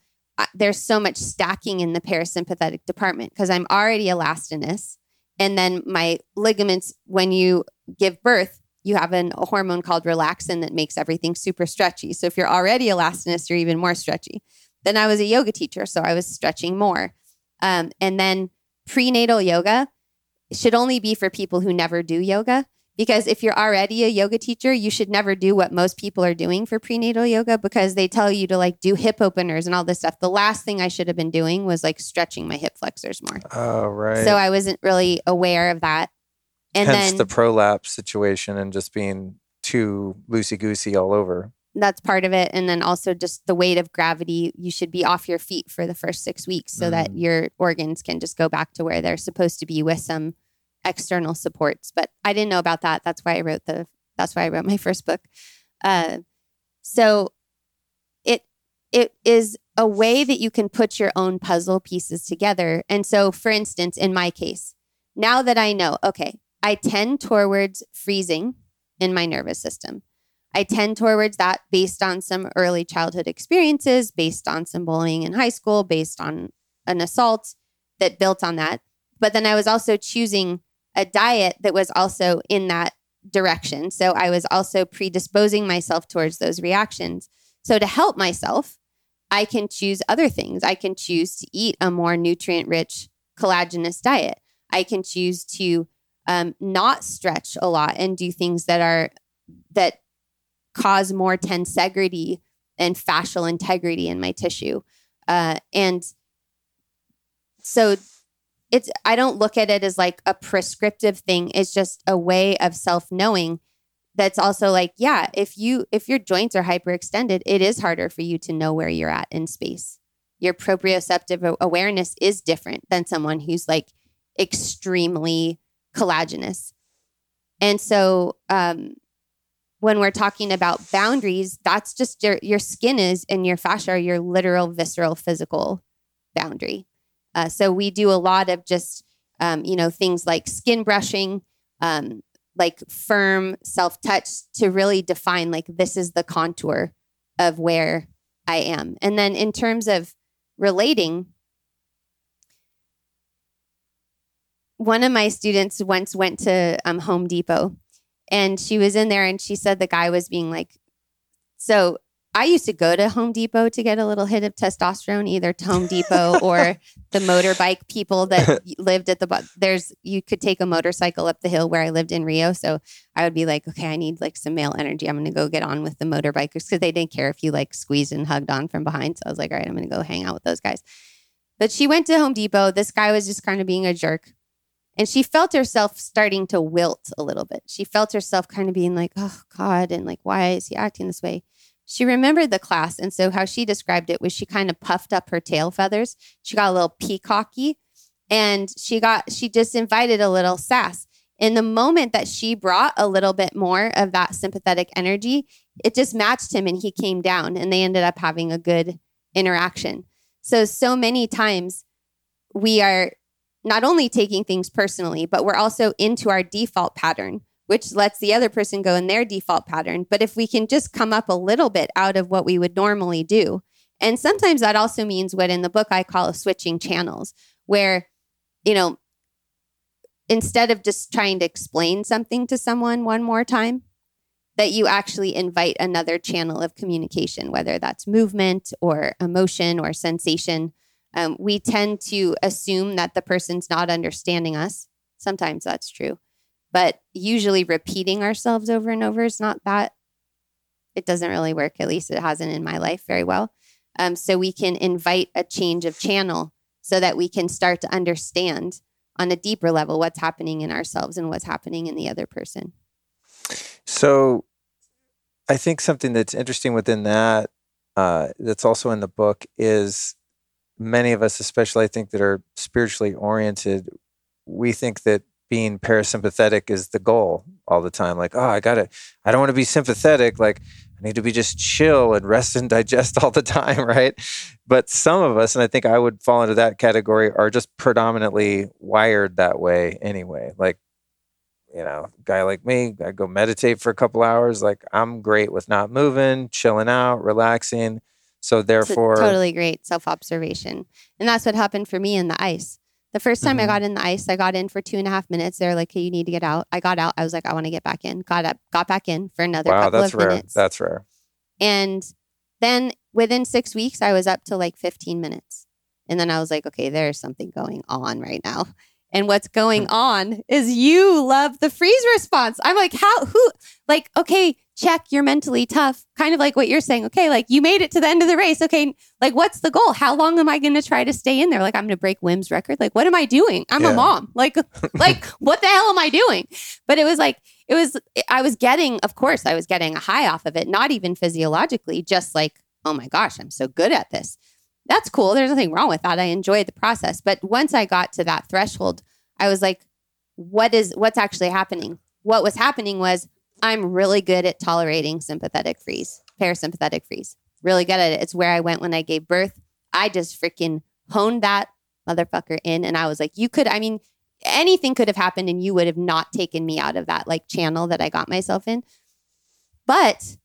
there's so much stacking in the parasympathetic department because I'm already elastinous. And then my ligaments, when you give birth, you have an, a hormone called relaxin that makes everything super stretchy. So if you're already elastinous, you're even more stretchy. Then I was a yoga teacher, so I was stretching more. Um, and then prenatal yoga should only be for people who never do yoga because if you're already a yoga teacher, you should never do what most people are doing for prenatal yoga because they tell you to like do hip openers and all this stuff. The last thing I should have been doing was like stretching my hip flexors more. Oh, right. So I wasn't really aware of that. And Hence then the prolapse situation and just being too loosey goosey all over. That's part of it. And then also just the weight of gravity. You should be off your feet for the first six weeks so mm. that your organs can just go back to where they're supposed to be with some external supports. But I didn't know about that. That's why I wrote the. That's why I wrote my first book. Uh, so it it is a way that you can put your own puzzle pieces together. And so, for instance, in my case, now that I know, okay, I tend towards freezing in my nervous system. I tend towards that based on some early childhood experiences, based on some bullying in high school, based on an assault that built on that. But then I was also choosing a diet that was also in that direction. So I was also predisposing myself towards those reactions. So to help myself, I can choose other things. I can choose to eat a more nutrient rich, collagenous diet. I can choose to um, not stretch a lot and do things that are that cause more tensegrity and fascial integrity in my tissue. Uh, and so it's I don't look at it as like a prescriptive thing. It's just a way of self-knowing that's also like, yeah, if you if your joints are hyperextended, it is harder for you to know where you're at in space. Your proprioceptive awareness is different than someone who's like extremely collagenous. And so um, when we're talking about boundaries, that's just your your skin is and your fascia your literal, visceral, physical boundary. Uh, so we do a lot of just, um, you know, things like skin brushing, um, like firm self touch to really define like this is the contour of where I am. And then in terms of relating, one of my students once went to um, Home Depot and she was in there and she said the guy was being like, So I used to go to Home Depot to get a little hit of testosterone, either to Home Depot or the motorbike people that lived at the there's you could take a motorcycle up the hill where I lived in Rio. So I would be like, okay, I need like some male energy. I'm gonna go get on with the motorbikers because they didn't care if you like squeezed and hugged on from behind. So I was like, all right, I'm gonna go hang out with those guys. But she went to Home Depot. This guy was just kind of being a jerk. And she felt herself starting to wilt a little bit. She felt herself kind of being like, oh God, and like, why is he acting this way? She remembered the class. And so, how she described it was she kind of puffed up her tail feathers. She got a little peacocky and she got, she just invited a little sass. In the moment that she brought a little bit more of that sympathetic energy, it just matched him and he came down and they ended up having a good interaction. So, so many times we are not only taking things personally, but we're also into our default pattern which lets the other person go in their default pattern. But if we can just come up a little bit out of what we would normally do, and sometimes that also means what in the book I call switching channels, where, you know, instead of just trying to explain something to someone one more time, that you actually invite another channel of communication, whether that's movement or emotion or sensation. Um, we tend to assume that the person's not understanding us. Sometimes that's true but usually repeating ourselves over and over is not that it doesn't really work at least it hasn't in my life very well. Um, so we can invite a change of channel so that we can start to understand on a deeper level what's happening in ourselves and what's happening in the other person. So i think something that's interesting within that uh, that's also in the book is many of us especially i think that are spiritually oriented we think that being parasympathetic is the goal all the time. Like, oh, I gotta, I don't want to be sympathetic. Like, I need to be just chill and rest and digest all the time, right? But some of us, and I think I would fall into that category, are just predominantly wired that way anyway. Like, you know, guy like me, I go meditate for a couple hours. Like, I'm great with not moving, chilling out, relaxing. So therefore, totally great self observation, and that's what happened for me in the ice. The first time mm-hmm. I got in the ice, I got in for two and a half minutes. They're like, "Hey, you need to get out." I got out. I was like, "I want to get back in." Got up, got back in for another wow, couple that's of rare. minutes. That's rare. And then within six weeks, I was up to like 15 minutes, and then I was like, "Okay, there's something going on right now." And what's going hmm. on is you love the freeze response. I'm like, how, who, like, okay, check, you're mentally tough. Kind of like what you're saying. Okay, like you made it to the end of the race. Okay, like what's the goal? How long am I going to try to stay in there? Like I'm going to break Wim's record. Like what am I doing? I'm yeah. a mom. Like like what the hell am I doing? But it was like it was I was getting, of course, I was getting a high off of it, not even physiologically, just like, oh my gosh, I'm so good at this. That's cool. There's nothing wrong with that. I enjoyed the process. But once I got to that threshold, I was like, what is what's actually happening? What was happening was I'm really good at tolerating sympathetic freeze, parasympathetic freeze. Really good at it. It's where I went when I gave birth. I just freaking honed that motherfucker in. And I was like, you could, I mean, anything could have happened and you would have not taken me out of that like channel that I got myself in. But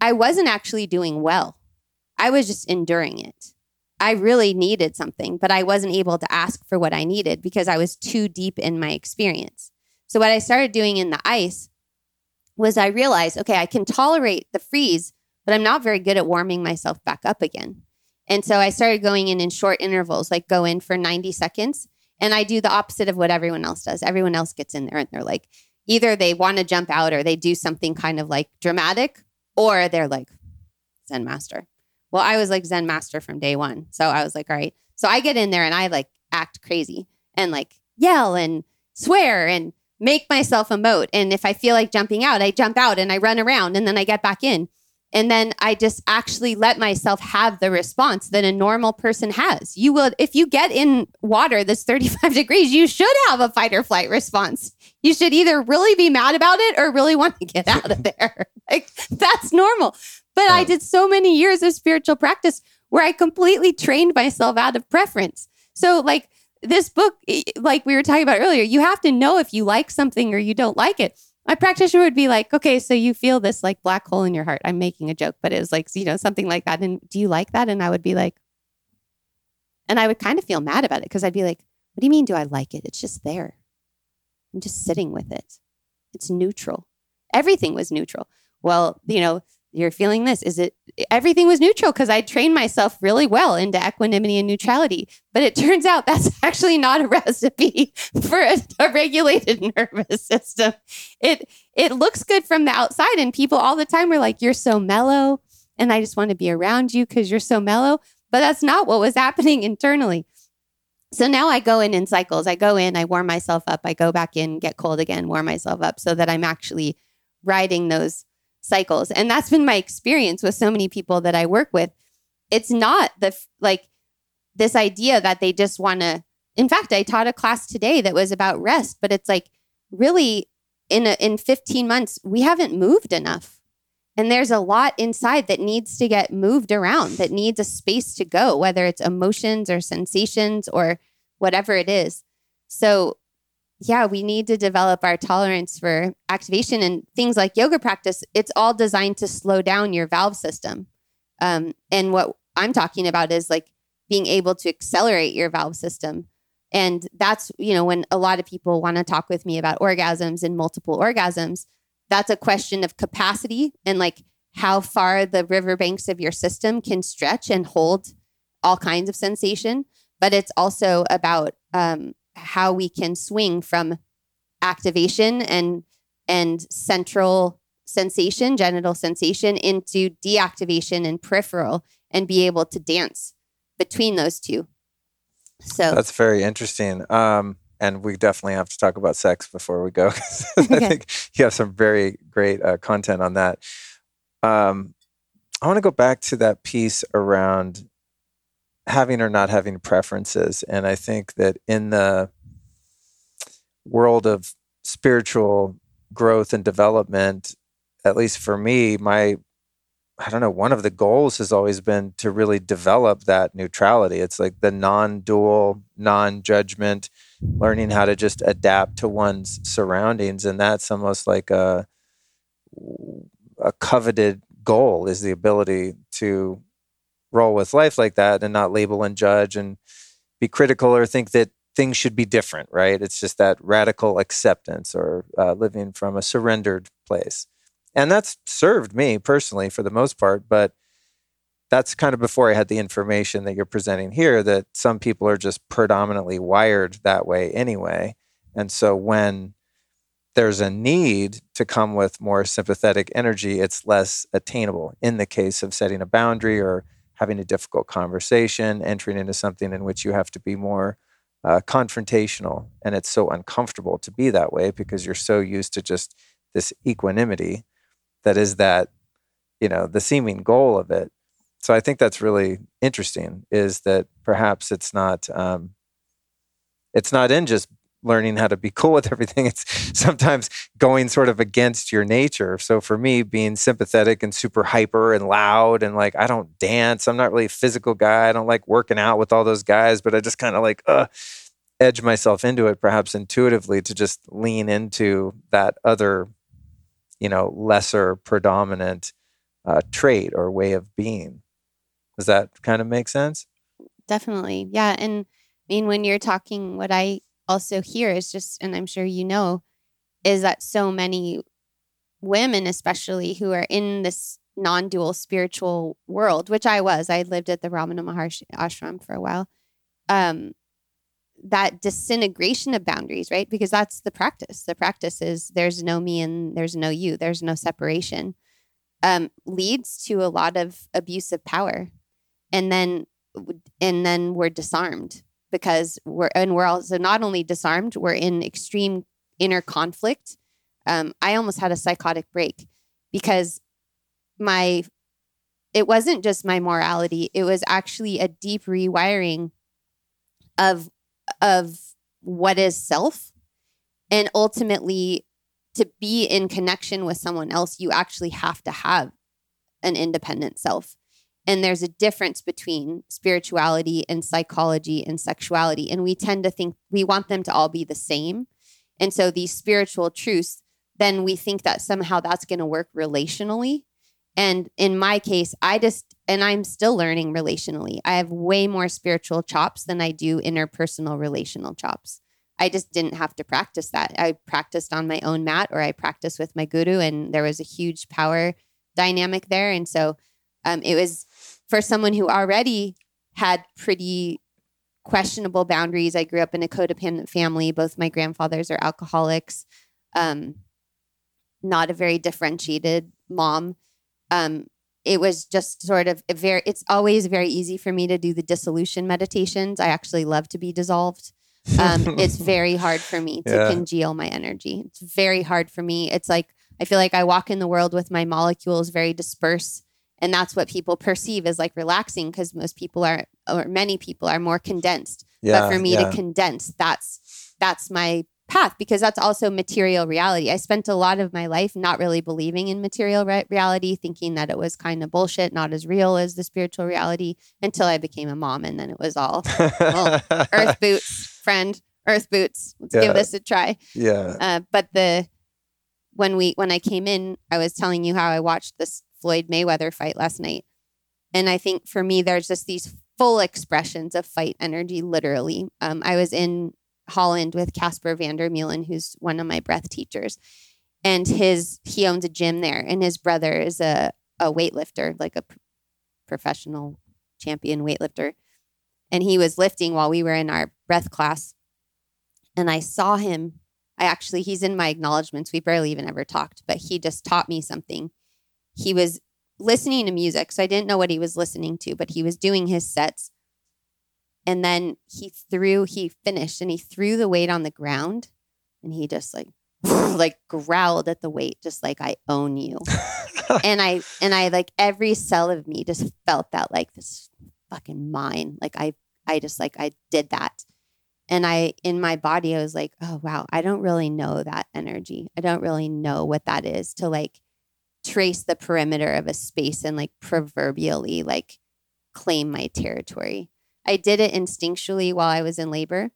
I wasn't actually doing well. I was just enduring it. I really needed something, but I wasn't able to ask for what I needed because I was too deep in my experience. So, what I started doing in the ice was I realized, okay, I can tolerate the freeze, but I'm not very good at warming myself back up again. And so I started going in in short intervals, like go in for 90 seconds. And I do the opposite of what everyone else does. Everyone else gets in there and they're like, either they want to jump out or they do something kind of like dramatic, or they're like, Zen master. Well, I was like Zen master from day one. So I was like, all right. So I get in there and I like act crazy and like yell and swear and make myself emote. And if I feel like jumping out, I jump out and I run around and then I get back in. And then I just actually let myself have the response that a normal person has. You will, if you get in water that's 35 degrees, you should have a fight or flight response. You should either really be mad about it or really want to get out of there. like that's normal. But I oh. did so many years of spiritual practice where I completely trained myself out of preference. So, like, this book, like we were talking about earlier, you have to know if you like something or you don't like it. my practitioner would be like, okay, so you feel this like black hole in your heart. I'm making a joke, but it was like, you know, something like that. And do you like that? And I would be like, and I would kind of feel mad about it because I'd be like, what do you mean, do I like it? It's just there. I'm just sitting with it. It's neutral. Everything was neutral. Well, you know, you're feeling this. Is it everything was neutral because I trained myself really well into equanimity and neutrality. But it turns out that's actually not a recipe for a, a, regulated nervous system. It it looks good from the outside, and people all the time are like, "You're so mellow," and I just want to be around you because you're so mellow. But that's not what was happening internally. So now I go in in cycles. I go in, I warm myself up, I go back in, get cold again, warm myself up, so that I'm actually riding those cycles. And that's been my experience with so many people that I work with. It's not the like this idea that they just want to. In fact, I taught a class today that was about rest, but it's like really in a, in 15 months we haven't moved enough. And there's a lot inside that needs to get moved around, that needs a space to go, whether it's emotions or sensations or whatever it is. So yeah, we need to develop our tolerance for activation and things like yoga practice. It's all designed to slow down your valve system. Um, and what I'm talking about is like being able to accelerate your valve system. And that's, you know, when a lot of people want to talk with me about orgasms and multiple orgasms, that's a question of capacity and like how far the riverbanks of your system can stretch and hold all kinds of sensation. But it's also about um, how we can swing from activation and and central sensation, genital sensation, into deactivation and peripheral, and be able to dance between those two. So that's very interesting. Um, and we definitely have to talk about sex before we go. I think you have some very great uh, content on that. Um, I want to go back to that piece around having or not having preferences. And I think that in the world of spiritual growth and development, at least for me, my I don't know, one of the goals has always been to really develop that neutrality. It's like the non dual, non judgment, learning how to just adapt to one's surroundings. And that's almost like a, a coveted goal is the ability to roll with life like that and not label and judge and be critical or think that things should be different, right? It's just that radical acceptance or uh, living from a surrendered place. And that's served me personally for the most part, but that's kind of before I had the information that you're presenting here that some people are just predominantly wired that way anyway. And so when there's a need to come with more sympathetic energy, it's less attainable in the case of setting a boundary or having a difficult conversation, entering into something in which you have to be more uh, confrontational. And it's so uncomfortable to be that way because you're so used to just this equanimity that is that, you know, the seeming goal of it. So I think that's really interesting is that perhaps it's not, um, it's not in just learning how to be cool with everything. It's sometimes going sort of against your nature. So for me, being sympathetic and super hyper and loud and like, I don't dance. I'm not really a physical guy. I don't like working out with all those guys, but I just kind of like, uh, edge myself into it perhaps intuitively to just lean into that other, you know, lesser predominant uh, trait or way of being. Does that kind of make sense? Definitely. Yeah. And I mean, when you're talking, what I also hear is just, and I'm sure you know, is that so many women, especially who are in this non dual spiritual world, which I was, I lived at the Ramana Maharshi ashram for a while. Um, that disintegration of boundaries, right? Because that's the practice. The practice is there's no me and there's no you, there's no separation, um, leads to a lot of abuse of power. And then, and then we're disarmed because we're and we're also not only disarmed, we're in extreme inner conflict. Um, I almost had a psychotic break because my it wasn't just my morality; it was actually a deep rewiring of of what is self, and ultimately to be in connection with someone else, you actually have to have an independent self. And there's a difference between spirituality and psychology and sexuality. And we tend to think we want them to all be the same. And so these spiritual truths then we think that somehow that's going to work relationally. And in my case, I just, and I'm still learning relationally. I have way more spiritual chops than I do interpersonal relational chops. I just didn't have to practice that. I practiced on my own mat or I practiced with my guru, and there was a huge power dynamic there. And so um, it was for someone who already had pretty questionable boundaries. I grew up in a codependent family. Both my grandfathers are alcoholics. Um, not a very differentiated mom. Um, it was just sort of a very. It's always very easy for me to do the dissolution meditations. I actually love to be dissolved. Um, it's very hard for me to Yeah. congeal my energy. It's very hard for me. It's like I feel like I walk in the world with my molecules very dispersed. And that's what people perceive as like relaxing because most people are, or many people are more condensed. Yeah. but for me yeah. to condense, that's that's my path because that's also material reality. I spent a lot of my life not really believing in material re- reality, thinking that it was kind of bullshit, not as real as the spiritual reality until I became a mom. And then it was all well, earth boots, friend, earth boots. Let's Yeah. give this a try. yeah. Uh, but the when we when I came in, I was telling you how I watched this Floyd Mayweather fight last night, and I think for me, there's just these full expressions of fight energy. Literally, um, I was in Holland with Casper Vandermeulen, who's one of my breath teachers, and his he owns a gym there, and his brother is a a weightlifter, like a professional champion weightlifter, and he was lifting while we were in our breath class, and I saw him I actually, he's in my acknowledgments. We barely even ever talked, but he just taught me something. He was listening to music. So I didn't know what he was listening to, but he was doing his sets. And then he threw, he finished and he threw the weight on the ground and he just like, like growled at the weight, just like, I own you. and I, and I like every cell of me just felt that like this fucking mine. Like I, I just like, I did that and i in my body i was like oh wow i don't really know that energy i don't really know what that is to like trace the perimeter of a space and like proverbially like claim my territory. I did it instinctually while i was in labor.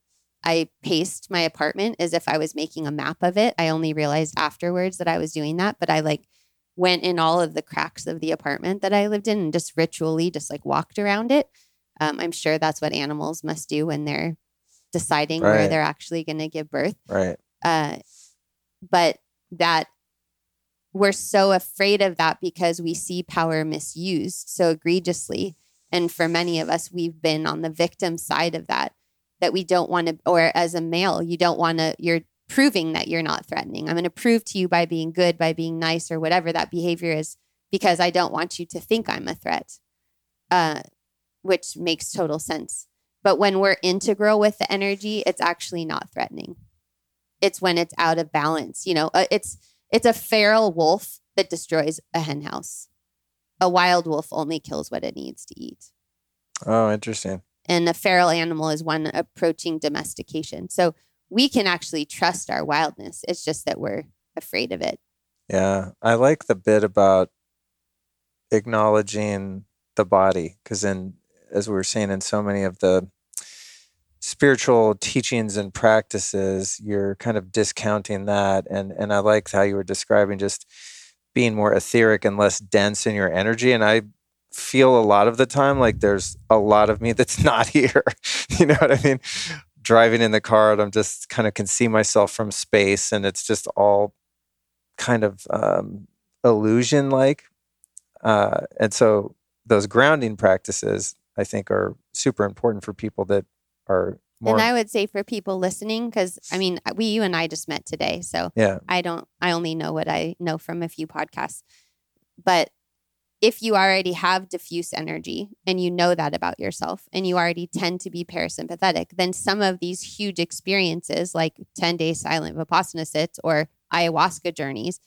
I paced my apartment as if i was making a map of it. I only realized afterwards that i was doing that but i like went in all of the cracks of the apartment that i lived in and just ritually just like walked around it. Um, i'm sure that's what animals must do when they're deciding where they're actually going to give birth. right. Uh, but that we're so afraid of that because we see power misused so egregiously. And for many of us, we've been on the victim side of that, that we don't want to, or as a male, you don't want to, you're proving that you're not threatening. I'm going to prove to you by being good, by being nice, or whatever that behavior is, because I don't want you to think I'm a threat, uh, which makes total sense. But when we're integral with the energy, it's actually not threatening. It's when it's out of balance. You know, uh, it's it's a feral wolf that destroys a hen house. A wild wolf only kills what it needs to eat. Oh, interesting. And a feral animal is one approaching domestication. So we can actually trust our wildness. It's just that we're afraid of it. Yeah. I like the bit about acknowledging the body because in as we were saying in so many of the spiritual teachings and practices, you're kind of discounting that. And and I like how you were describing just being more etheric and less dense in your energy. And I feel a lot of the time like there's a lot of me that's not here. you know what I mean? Driving in the car, I'm just kind of can see myself from space, and it's just all kind of um, illusion like. Uh, and so those grounding practices, I think, are super important for people that are more. and I would say for people listening, because I mean, uh, we, you and I just met today. So yeah, I don't, I only know what I know from a few podcasts. But if you already have diffuse energy and you know that about yourself and you already tend to be parasympathetic, then some of these huge experiences like 10 day silent Vipassana sits or ayahuasca journeys,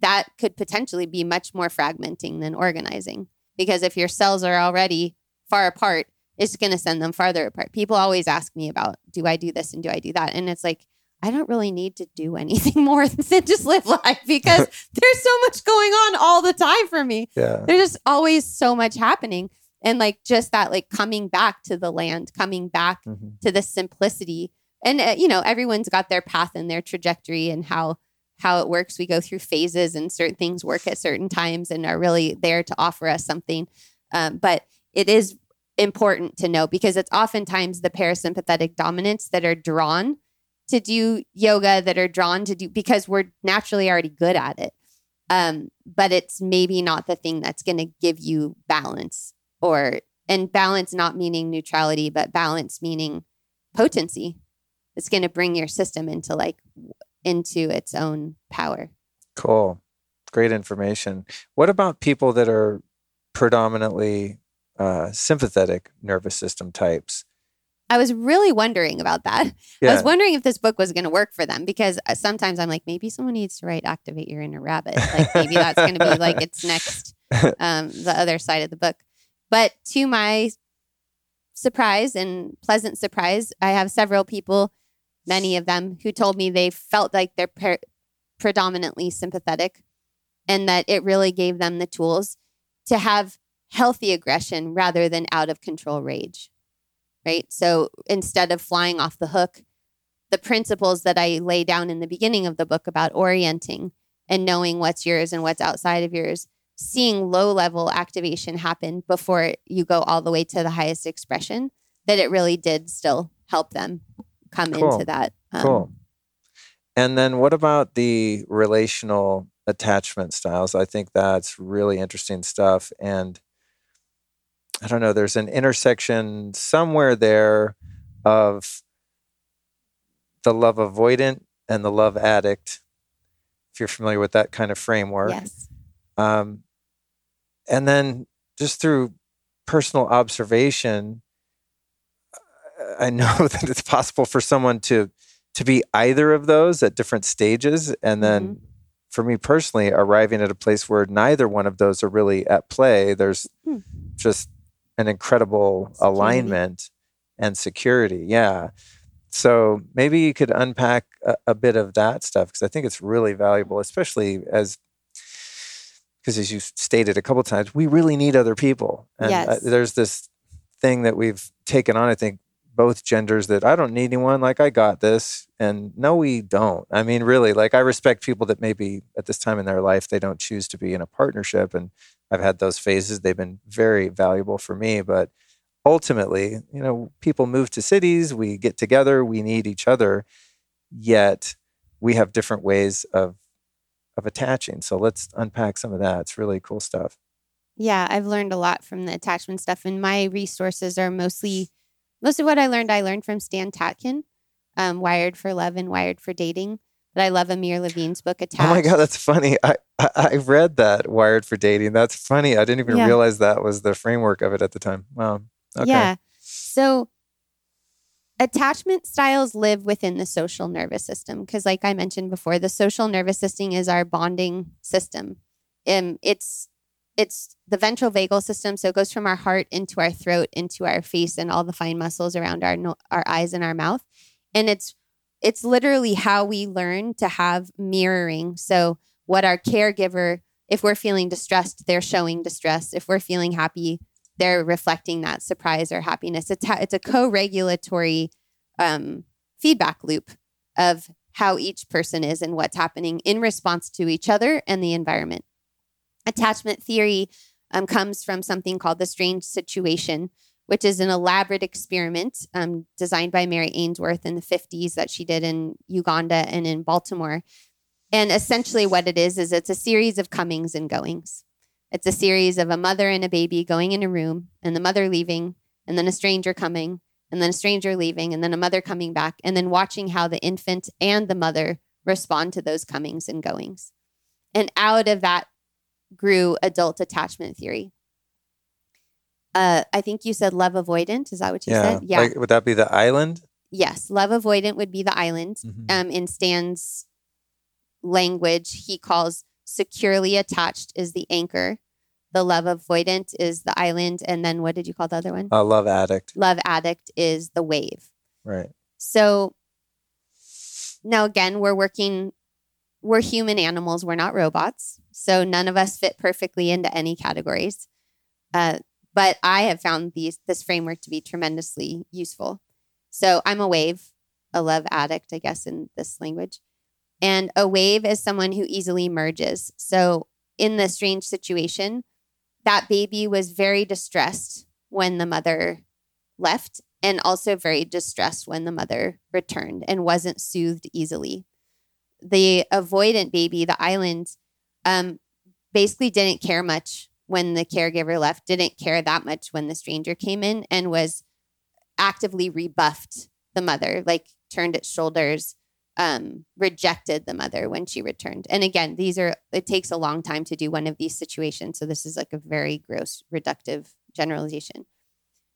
that could potentially be much more fragmenting than organizing. Because if your cells are already far apart, it's going to send them farther apart. People always ask me about, do I do this and do I do that? And it's like, I don't really need to do anything more than just live life because there's so much going on all the time for me. yeah, There's just always so much happening. And like just that, like coming back to the land, coming back Mhm. to the simplicity. And, uh, you know, everyone's got their path and their trajectory and how, how it works. We go through phases, and certain things work at certain times and are really there to offer us something. Um, but it is important to know because it's oftentimes the parasympathetic dominants that are drawn to do yoga, that are drawn to do because we're naturally already good at it. Um, but it's maybe not the thing that's going to give you balance or and balance not meaning neutrality, but balance meaning potency. It's going to bring your system into like into its own power. Cool. Great information. What about people that are predominantly uh, sympathetic nervous system types? I was really wondering about that. Yeah. I was wondering if this book was going to work for them because uh, sometimes I'm like, maybe someone needs to write "Activate Your Inner Rabbit." Like maybe that's going to be like its next, um, the other side of the book. But to my surprise and pleasant surprise, I have several people, many of them, who told me they felt like they're predominantly sympathetic, and that it really gave them the tools to have healthy aggression rather than out of control rage right? So instead of flying off the hook, the principles that I lay down in the beginning of the book about orienting and knowing what's yours and what's outside of yours, seeing low level activation happen before you go all the way to the highest expression, that it really did still help them come cool. into that. Um, cool. And then what about the relational attachment styles? I think that's really interesting stuff. And I don't know, there's an intersection somewhere there of the love avoidant and the love addict, if you're familiar with that kind of framework. Yes. Um, and then just through personal observation, I know that it's possible for someone to to be either of those at different stages, and then mm-hmm. for me personally, arriving at a place where neither one of those are really at play. There's hmm. just an incredible security. alignment and security. Yeah. So maybe you could unpack a, a bit of that stuff because I think it's really valuable, especially as because as you stated a couple times, we really need other people. And yes. uh, there's this thing that we've taken on. I think both genders that I don't need anyone. Like I got this, and no, we don't. I mean, really, like I respect people that maybe at this time in their life they don't choose to be in a partnership, and I've had those phases. They've been very valuable for me. But ultimately, you know, people move to cities, we get together, we need each other, yet we have different ways of of attaching. So let's unpack some of that. It's really cool stuff. Yeah, I've learned a lot from the attachment stuff, and my resources are mostly most of what I learned. I learned from Stan Tatkin, um, Wired for Love and Wired for Dating. But I love Amir Levine's book Attached. Oh my god, that's funny. I, I, I read that Wired for Dating. That's funny. I didn't even yeah. realize that was the framework of it at the time. Wow. Okay. Yeah. So attachment styles live within the social nervous system because like I mentioned before, the social nervous system is our bonding system. Um, it's it's the ventral vagal system, so it goes from our heart into our throat, into our face, and all the fine muscles around our no- our eyes and our mouth. And it's it's literally how we learn to have mirroring. So, what our caregiver, if we're feeling distressed, they're showing distress. If we're feeling happy, they're reflecting that surprise or happiness. It's, ha- it's a co regulatory um, feedback loop of how each person is and what's happening in response to each other and the environment. Attachment theory um, comes from something called the strange situation, which is an elaborate experiment um, designed by Mary Ainsworth in the 50s that she did in Uganda and in Baltimore. And essentially, what it is, is it's a series of comings and goings. It's a series of a mother and a baby going in a room, and the mother leaving, and then a stranger coming, and then a stranger leaving, and then a mother coming back, and then watching how the infant and the mother respond to those comings and goings. And out of that grew adult attachment theory uh, I think you said love avoidant. Is that what you yeah. said? Yeah. Like, would that be the island? Yes. Love avoidant would be the island. Mm-hmm. Um, in Stan's language, he calls securely attached is the anchor. The love avoidant is the island. And then what did you call the other one? Uh, love addict. Love addict is the wave. Right. So now again, we're working, we're human animals. We're not robots. So none of us fit perfectly into any categories. Uh, but I have found these this framework to be tremendously useful. So I'm a wave, a love addict, I guess, in this language. And a wave is someone who easily merges. So in the strange situation, that baby was very distressed when the mother left and also very distressed when the mother returned and wasn't soothed easily. The avoidant baby, the island, um, basically didn't care much when the caregiver left, didn't care that much when the stranger came in, and was actively rebuffed the mother, like turned its shoulders, um, rejected the mother when she returned. And again, these are, it takes a long time to do one of these situations. So this is like a very gross, reductive generalization.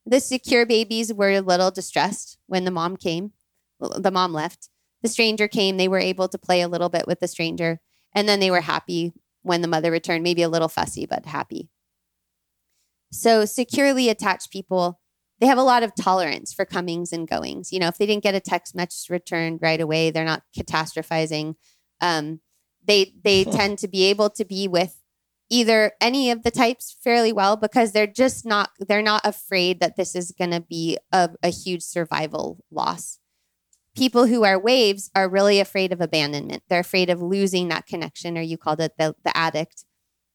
The secure babies were a little distressed when the mom came, the mom left. The stranger came, they were able to play a little bit with the stranger. And then they were happy when the mother returned, maybe a little fussy, but happy. So, securely attached people, they have a lot of tolerance for comings and goings. You know, if they didn't get a text message returned right away, they're not catastrophizing. Um, they they tend to be able to be with either any of the types fairly well because they're just not they're not afraid that this is going to be a, a huge survival loss people who are waves are really afraid of abandonment. They're afraid of losing that connection, or you called it the, the addict.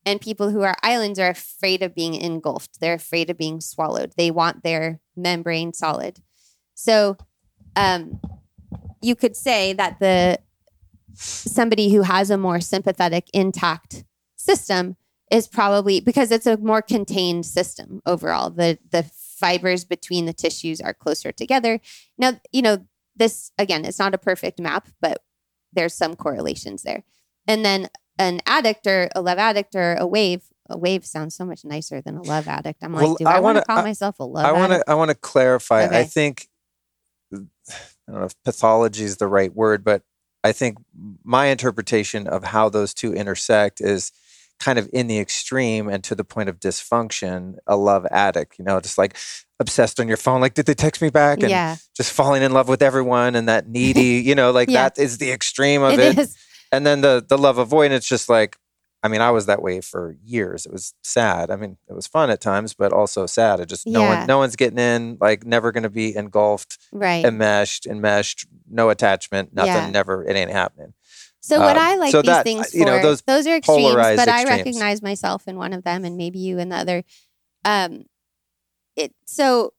And people who are islands are afraid of being engulfed. They're afraid of being swallowed. They want their membrane solid. So um, you could say that the somebody who has a more sympathetic, intact system is probably because it's a more contained system overall. The the fibers between the tissues are closer together. Now, you know, this again, it's not a perfect map, but there's some correlations there. And then an addict or a love addict or a wave. A wave sounds so much nicer than a love addict. I'm like, well, do I, I want to call myself a love? I want to. I want to clarify. Okay. I think I don't know if pathology is the right word, but I think my interpretation of how those two intersect is kind of in the extreme and to the point of dysfunction, a love addict, you know, just like obsessed on your phone, like, did they text me back? And yeah. just falling in love with everyone and that needy, you know, like yeah. that is the extreme of it. it. And then the the love avoidance, just like, I mean, I was that way for years. It was sad. I mean, it was fun at times, but also sad. It just no one no one's getting in, like never gonna be engulfed, right. enmeshed, enmeshed, no attachment, nothing, never, it ain't happening. So what um, I like so these that, things for, you know, those, those are extremes, but extremes. I recognize myself in one of them, and maybe you in the other. Um, it so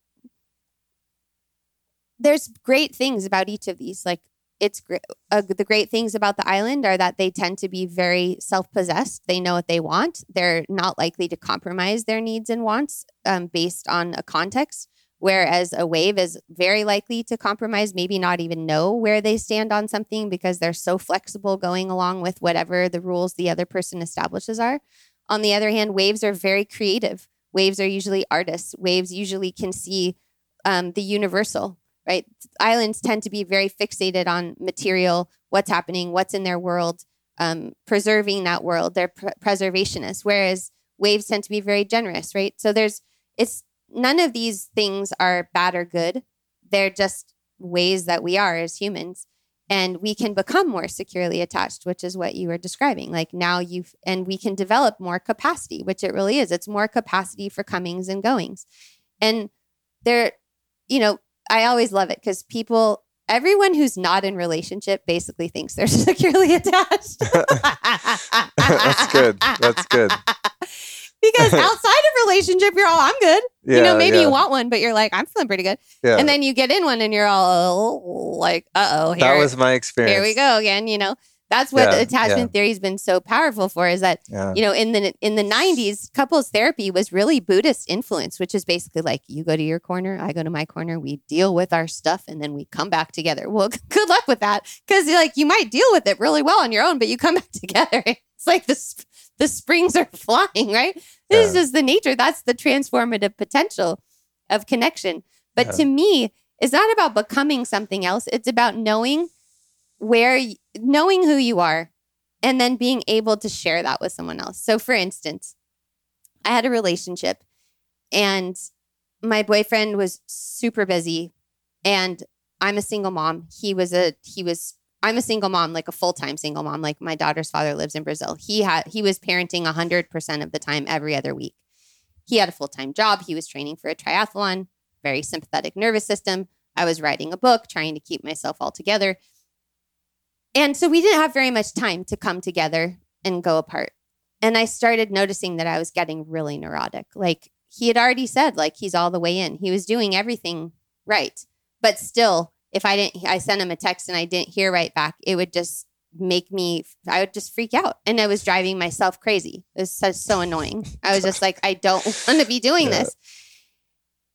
there's great things about each of these. Like it's great. Uh, the great things about the island are that they tend to be very self-possessed. They know what they want. They're not likely to compromise their needs and wants um, based on a context. Whereas a wave is very likely to compromise, maybe not even know where they stand on something because they're so flexible going along with whatever the rules the other person establishes are. On the other hand, waves are very creative. Waves are usually artists. Waves usually can see um, the universal, right? Islands tend to be very fixated on material, what's happening, what's in their world, um, preserving that world. They're pr- preservationists, whereas waves tend to be very generous, right? So there's, it's none of these things are bad or good. They're just ways that we are as humans. And we can become more securely attached, which is what you were describing. Like now you've, and we can develop more capacity, which it really is. It's more capacity for comings and goings. And there, you know, I always love it because people, everyone who's not in relationship basically thinks they're securely attached. That's good. That's good. because outside of relationship, you're all, I'm good. Yeah, you know, maybe yeah. you want one, but you're like, I'm feeling pretty good. Yeah. And then you get in one and you're all like, uh oh. That was my experience. Here we go again. You know, that's what yeah, attachment theory has been so powerful for is that, you know, in the in the 90s, couples therapy was really Buddhist influence, which is basically like you go to your corner, I go to my corner, we deal with our stuff, and then we come back together. Well, good luck with that. Because like you might deal with it really well on your own, but you come back together. It's like this the springs are flying, right? This yeah. is just the nature. That's the transformative potential of connection. But yeah. to me, it's not about becoming something else. It's about knowing where, knowing who you are, and then being able to share that with someone else. So, for instance, I had a relationship and my boyfriend was super busy and I'm a single mom. He was a he was I'm a single mom, like a full time single mom. Like my daughter's father lives in Brazil. He had he was parenting hundred percent of the time every other week. He had a full time job. He was training for a triathlon. Very sympathetic nervous system. I was writing a book, trying to keep myself all together. And so we didn't have very much time to come together and go apart. And I started noticing that I was getting really neurotic. Like he had already said, like he's all the way in. He was doing everything right. But still, if I didn't, I sent him a text and I didn't hear right back, it would just make me, I would just freak out. And I was driving myself crazy. It was so, so annoying. I was just like, I don't want to be doing Yeah. this.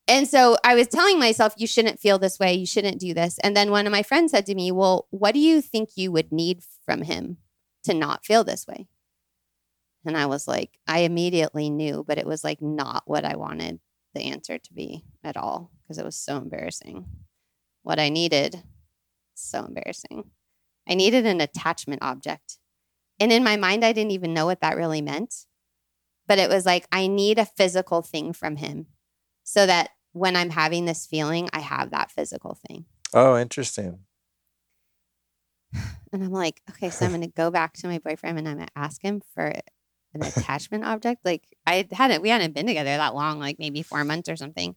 And so I was telling myself, you shouldn't feel this way. You shouldn't do this. And then one of my friends said to me, Well, what do you think you would need from him to not feel this way? And I was like, I immediately knew, but it was like not what I wanted the answer to be at all because it was so embarrassing. What I needed, so embarrassing. I needed an attachment object. And in my mind, I didn't even know what that really meant. But it was like, I need a physical thing from him so that when I'm having this feeling, I have that physical thing. Oh, interesting. And I'm like, okay, so I'm going to go back to my boyfriend and I'm going to ask him for an attachment object. Like I hadn't, we hadn't been together that long, like maybe four months or something.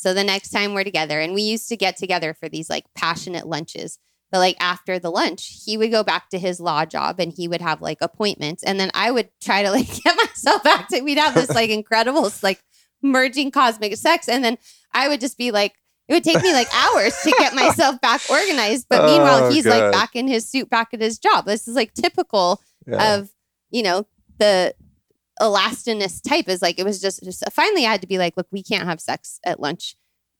So the next time we're together, and we used to get together for these like passionate lunches. But like after the lunch, he would go back to his law job and he would have like appointments. And then I would try to like get myself back to, we'd have this like incredible, like merging cosmic sex. And then I would just be like, it would take me like hours to get myself back organized. But meanwhile, Oh, he's God. like back in his suit, back at his job. This is like typical Yeah. of, you know, the elastinous type is like, it was just, just finally I had to be like, look, we can't have sex at lunch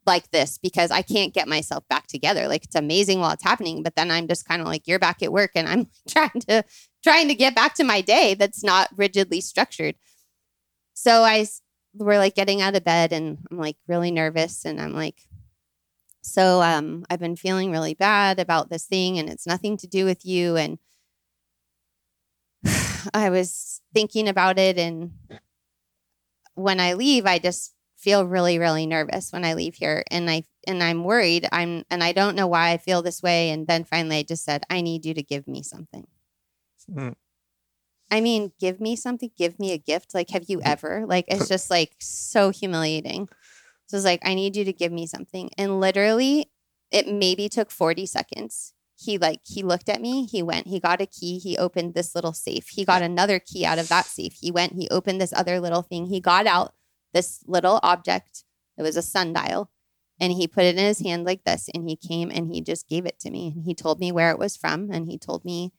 like this because I can't get myself back together. Like it's amazing while it's happening, but then I'm just kind of like, you're back at work and I'm trying to, trying to get back to my day that's not rigidly structured. So I we're like getting out of bed and I'm like really nervous and I'm like, so um, I've been feeling really bad about this thing and it's nothing to do with you. And I was thinking about it and when I leave, I just feel really, really nervous when I leave here. And I and I'm worried. I'm and I don't know why I feel this way. And then finally I just said, I need you to give me something. Mm. I mean, give me something, give me a gift. Like, have you ever? Like, it's just like so humiliating. So it's like, I need you to give me something. And literally, it maybe took 40 seconds. He like, he looked at me, he went, he got a key, he opened this little safe. He got another key out of that safe. He went, he opened this other little thing. He got out this little object. It was a sundial. And he put it in his hand like this. And he came and he just gave it to me. And he told me where it was from. And he told me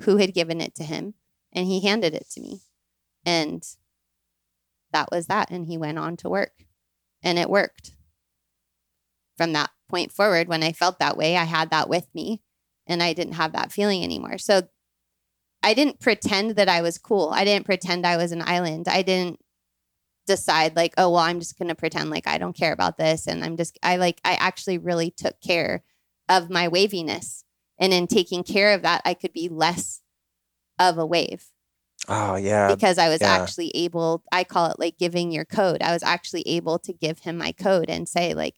who had given it to him and he handed it to me. And that was that. And he went on to work and it worked. From that point forward, when I felt that way, I had that with me and I didn't have that feeling anymore. So I didn't pretend that I was cool. I didn't pretend I was an island. I didn't decide like, oh, well, I'm just going to pretend like I don't care about this. And I'm just, I like, I actually really took care of my waviness. And in taking care of that, I could be less of a wave Oh yeah. because I was yeah. actually able, I call it like giving your code. I was actually able to give him my code and say, like,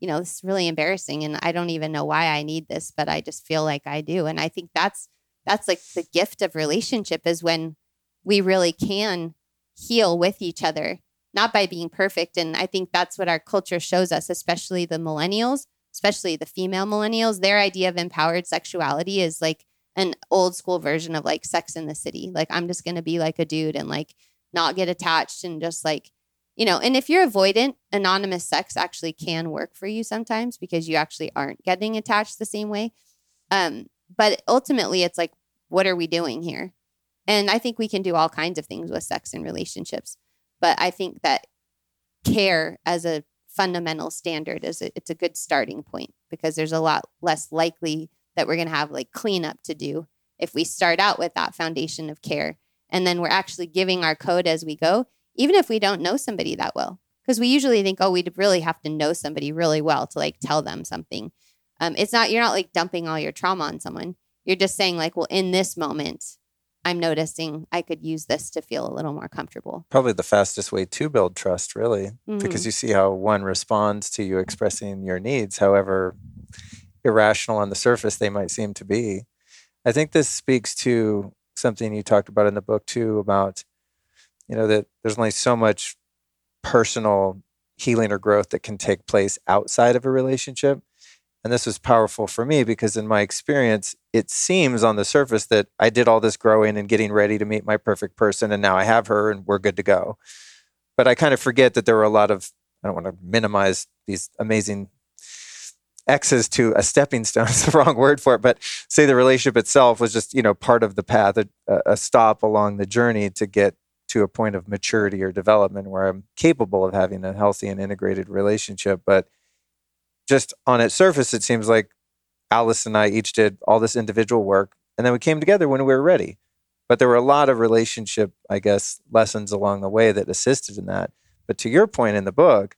you know, this is really embarrassing and I don't even know why I need this, but I just feel like I do. And I think that's that's like the gift of relationship is when we really can heal with each other, not by being perfect. And I think that's what our culture shows us, especially the millennials, especially the female millennials. Their idea of empowered sexuality is like an old school version of like sex in the city. Like I'm just going to be like a dude and like not get attached and just like, you know, and if you're avoidant, anonymous sex actually can work for you sometimes because you actually aren't getting attached the same way. Um, but ultimately it's like, what are we doing here? And I think we can do all kinds of things with sex and relationships. But I think that care as a fundamental standard is a, it's a good starting point because there's a lot less likely that we're going to have like cleanup to do if we start out with that foundation of care and then we're actually giving our code as we go even if we don't know somebody that well because we usually think oh we'd really have to know somebody really well to like tell them something um, it's not you're not like dumping all your trauma on someone you're just saying like well in this moment i'm noticing i could use this to feel a little more comfortable Probably the fastest way to build trust, really, Mhm. because you see how one responds to you expressing your needs, however irrational on the surface they might seem to be. I think this speaks to something you talked about in the book too about you know that there's only so much personal healing or growth that can take place outside of a relationship and this was powerful for me because in my experience, it seems on the surface that I did all this growing and getting ready to meet my perfect person, and now I have her and we're good to go. But I kind of forget that there were a lot of, I don't want to minimize these amazing X's to a stepping stone is the wrong word for it, but say the relationship itself was just, you know, part of the path, a, a stop along the journey to get to a point of maturity or development where I'm capable of having a healthy and integrated relationship. But just on its surface, it seems like Alice and I each did all this individual work, and then we came together when we were ready. But there were a lot of relationship, I guess, lessons along the way that assisted in that. But to your point in the book,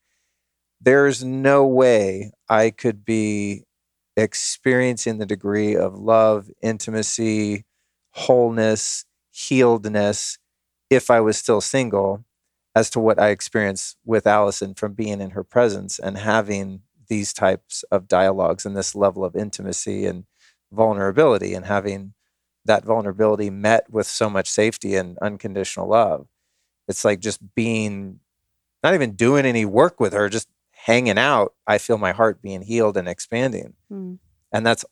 there's no way I could be experiencing the degree of love, intimacy, wholeness, healedness if I was still single as to what I experienced with Allison from being in her presence and having these types of dialogues and this level of intimacy and vulnerability and having that vulnerability met with so much safety and unconditional love. It's like just being not even doing any work with her, just hanging out. I feel my heart being healed and expanding. Mm. And that's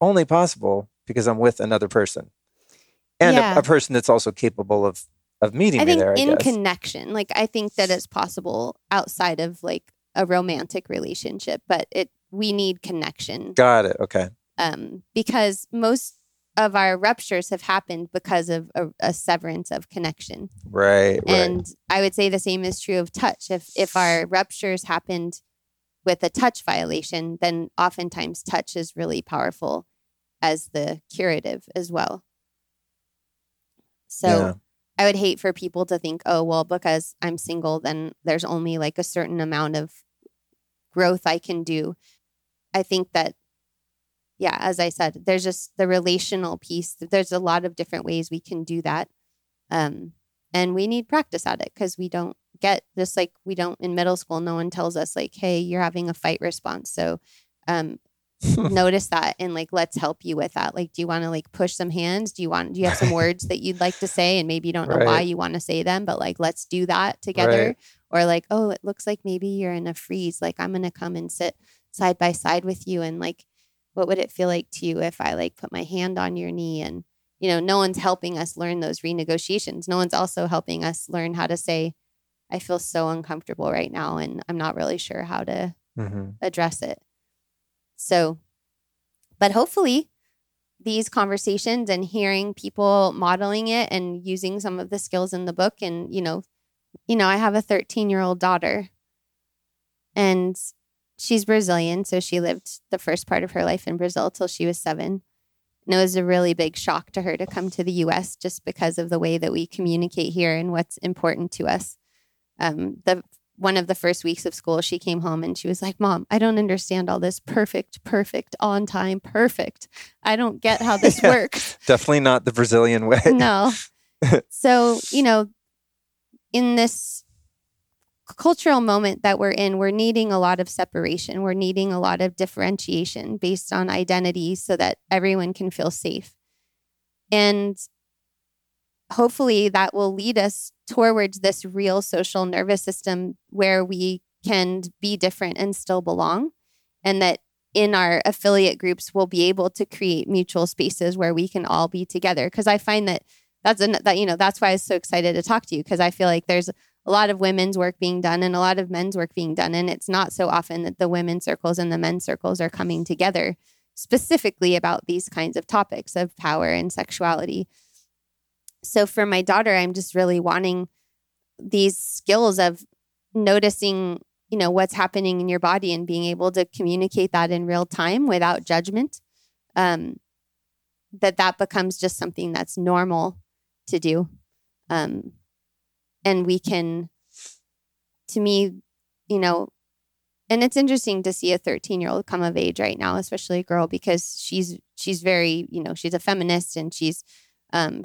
only possible because I'm with another person and yeah. a, a, person that's also capable of of meeting I think there. I in guess. connection, like I think that it's possible outside of like a romantic relationship, but it we need connection. Got it. Okay. Um, because most of our ruptures have happened because of a, a severance of connection. Right. And right. I would say the same is true of touch. If if our ruptures happened with a touch violation, then oftentimes touch is really powerful as the curative as well. So yeah. I would hate for people to think, oh, well, because I'm single, then there's only like a certain amount of growth I can do. I think that, yeah, as I said, there's just the relational piece. There's a lot of different ways we can do that. Um, and we need practice at it because we don't get just like we don't in middle school, no one tells us, like, hey, you're having a fight response. So, um, notice that and like let's help you with that. Like do you want to like push some hands? Do you want do you have some words that you'd like to say? And maybe you don't know right. why you want to say them but like let's do that together. Right. or like oh it looks like maybe you're in a freeze. Like i'm gonna come and sit side by side with you and like what would it feel like to you if i like put my hand on your knee? And you know no one's helping us learn those renegotiations. No one's also helping us learn how to say i feel so uncomfortable right now and i'm not really sure how to mm-hmm. address it so, but hopefully, these conversations and hearing people modeling it and using some of the skills in the book and you know you know i have a 13 year old daughter and she's brazilian so she lived the first part of her life in brazil till she was seven. And it was a really big shock to her to come to the us just because of the way that we communicate here and what's important to us. Um, the one of the first weeks of school, she came home and she was like, Mom, I don't understand all this perfect, perfect, on time, perfect. I don't get how this yeah, works. Definitely not the Brazilian way. no. so, you know, in this cultural moment that we're in, we're needing a lot of separation. We're needing a lot of differentiation based on identity so that everyone can feel safe. And hopefully that will lead us towards this real social nervous system where we can be different and still belong and that in our affiliate groups we'll be able to create mutual spaces where we can all be together. Because i find that that's an, that you know that's why i was so excited to talk to you because i feel like there's a lot of women's work being done and a lot of men's work being done and it's not so often that the women's circles and the men's circles are coming together specifically about these kinds of topics of power and sexuality so for my daughter, I'm just really wanting these skills of noticing, you know, what's happening in your body and being able to communicate that in real time without judgment. Um, that that becomes just something that's normal to do. Um, and we can, to me, you know, and it's interesting to see a 13 year old come of age right now, especially a girl, because she's she's very, you know, she's a feminist and she's um,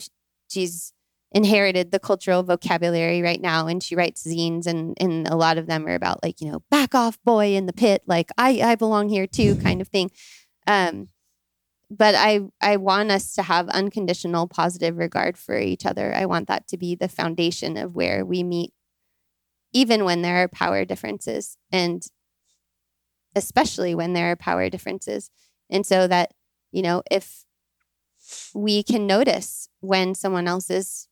she's inherited the cultural vocabulary right now and she writes zines and and a lot of them are about like you know back off boy in the pit like i i belong here too kind of thing um but i i want us to have unconditional positive regard for each other i want that to be the foundation of where we meet even when there are power differences and especially when there are power differences. And so that, you know, if we can notice when someone else is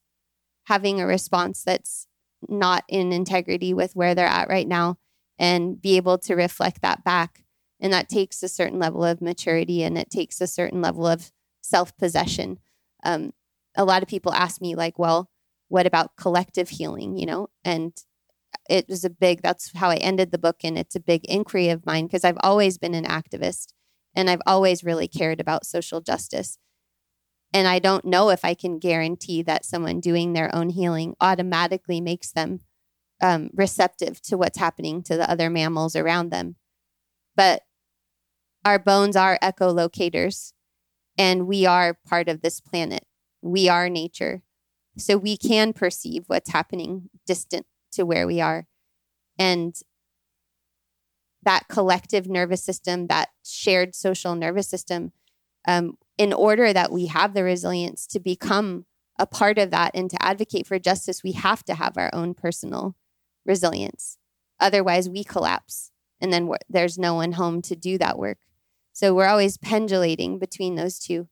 having a response that's not in integrity with where they're at right now and be able to reflect that back. And that takes a certain level of maturity and it takes a certain level of self possession. Um, a lot of people ask me, like, well, what about collective healing? You know, and it was a big, that's how I ended the book. And it's a big inquiry of mine because I've always been an activist and I've always really cared about social justice. And I don't know if I can guarantee that someone doing their own healing automatically makes them um, receptive to what's happening to the other mammals around them. But our bones are echolocators, and we are part of this planet. We are nature. So we can perceive what's happening distant to where we are. And that collective nervous system, that shared social nervous system, um, in order that we have the resilience to become a part of that and to advocate for justice, we have to have our own personal resilience. Otherwise, we collapse and then there's no one home to do that work. So we're always pendulating between those two.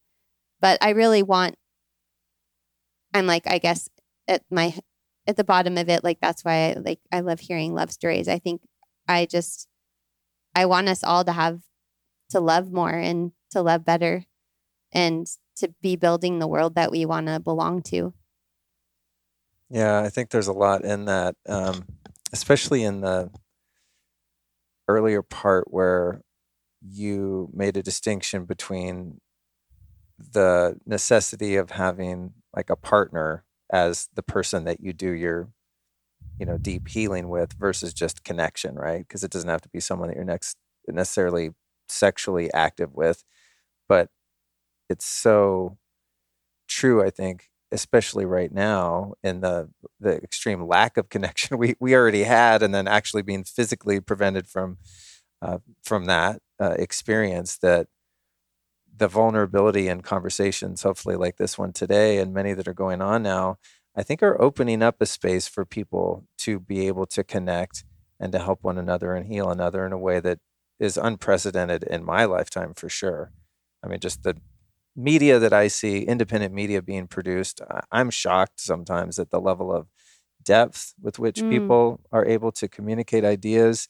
But I really want, I'm like, I guess at my, at the bottom of it, like that's why I like, I love hearing love stories. I think I just, I want us all to have, to love more and to love better and to be building the world that we want to belong to. Yeah, I think there's a lot in that, um, especially in the earlier part where you made a distinction between the necessity of having like a partner as the person that you do your you know deep healing with versus just connection right because it doesn't have to be someone that you're next necessarily sexually active with but it's so true i think especially right now in the the extreme lack of connection we we already had and then actually being physically prevented from uh, from that uh, experience that the vulnerability in conversations hopefully like this one today and many that are going on now i think are opening up a space for people to be able to connect and to help one another and heal another in a way that is unprecedented in my lifetime for sure. I mean just the media that I see, independent media being produced, I'm shocked sometimes at the level of depth with which mm. people are able to communicate ideas,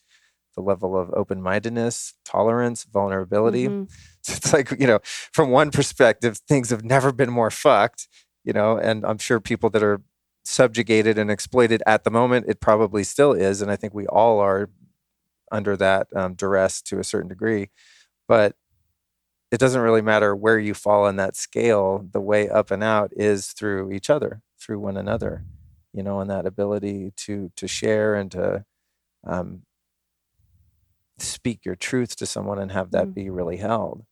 the level of open mindedness, tolerance, vulnerability. Mm-hmm. It's like, you know, from one perspective, things have never been more fucked, you know, and I'm sure people that are subjugated and exploited at the moment, it probably still is. And I think we all are under that um, duress to a certain degree. But it doesn't really matter where you fall on that scale. The way up and out is through each other, through one another, you know, and that ability to to share and to um, speak your truth to someone and have that mm. be really held.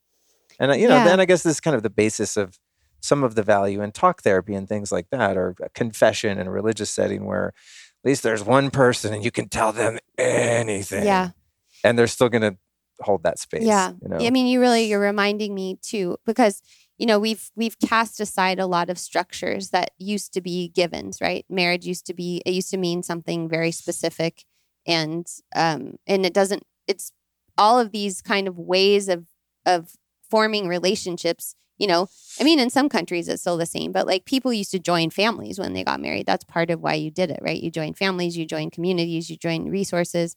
And uh, you know, yeah. then I guess this is kind of the basis of some of the value in talk therapy and things like that, or confession in a religious setting where at least there's one person and you can tell them anything. Yeah. And they're still going to hold that space. Yeah. You know? I mean, you really you're reminding me too because you know we've we've cast aside a lot of structures that used to be givens, right? Marriage used to be it used to mean something very specific, and um and it doesn't. It's all of these kind of ways of of forming relationships. You know, I mean, in some countries it's still the same, but like people used to join families when they got married. That's part of why you did it, right? You join families, you join communities, you join resources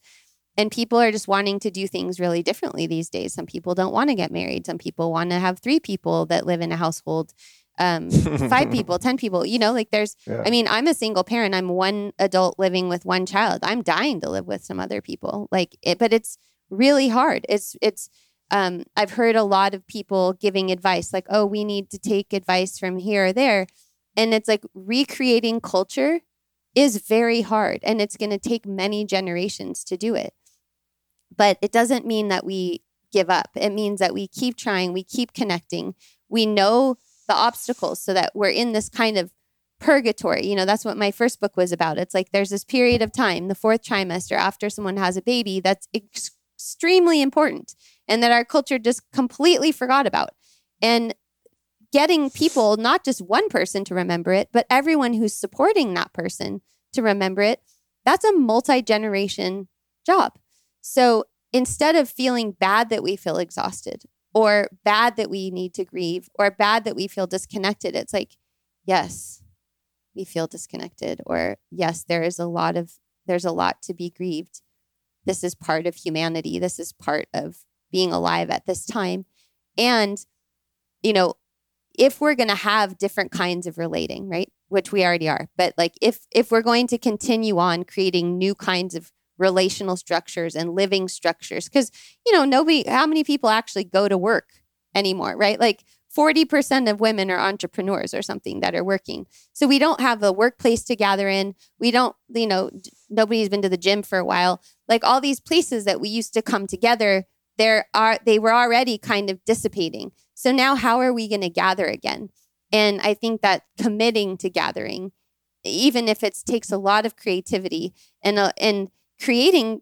and people are just wanting to do things really differently these days. Some people don't want to get married. Some people want to have three people that live in a household, um, five people, 10 people. You know, like there's, yeah. I mean, I'm a single parent. I'm one adult living with one child. I'm dying to live with some other people. Like it, but it's really hard. It's, it's, um, I've heard a lot of people giving advice like, oh, we need to take advice from here or there. And it's like recreating culture is very hard and it's going to take many generations to do it. But it doesn't mean that we give up. It means that we keep trying, we keep connecting. We know the obstacles so that we're in this kind of purgatory. You know, that's what my first book was about. It's like there's this period of time, the fourth trimester after someone has a baby, that's ex- extremely important and that our culture just completely forgot about. And getting people, not just one person to remember it, but everyone who's supporting that person to remember it, that's a multi generation job. So instead of feeling bad that we feel exhausted or bad that we need to grieve or bad that we feel disconnected, it's like, yes, we feel disconnected or yes, there is a lot of there's a lot to be grieved. This is part of humanity. This is part of being alive at this time. And you know, if we're going to have different kinds of relating, right? Which we already are. But like if if we're going to continue on creating new kinds of relational structures and living structures cuz you know, nobody how many people actually go to work anymore, right? Like 40% of women are entrepreneurs or something that are working. So we don't have a workplace to gather in. We don't, you know, nobody's been to the gym for a while. Like all these places that we used to come together, there are they were already kind of dissipating. So now how are we going to gather again? And I think that committing to gathering, even if it takes a lot of creativity and and creating,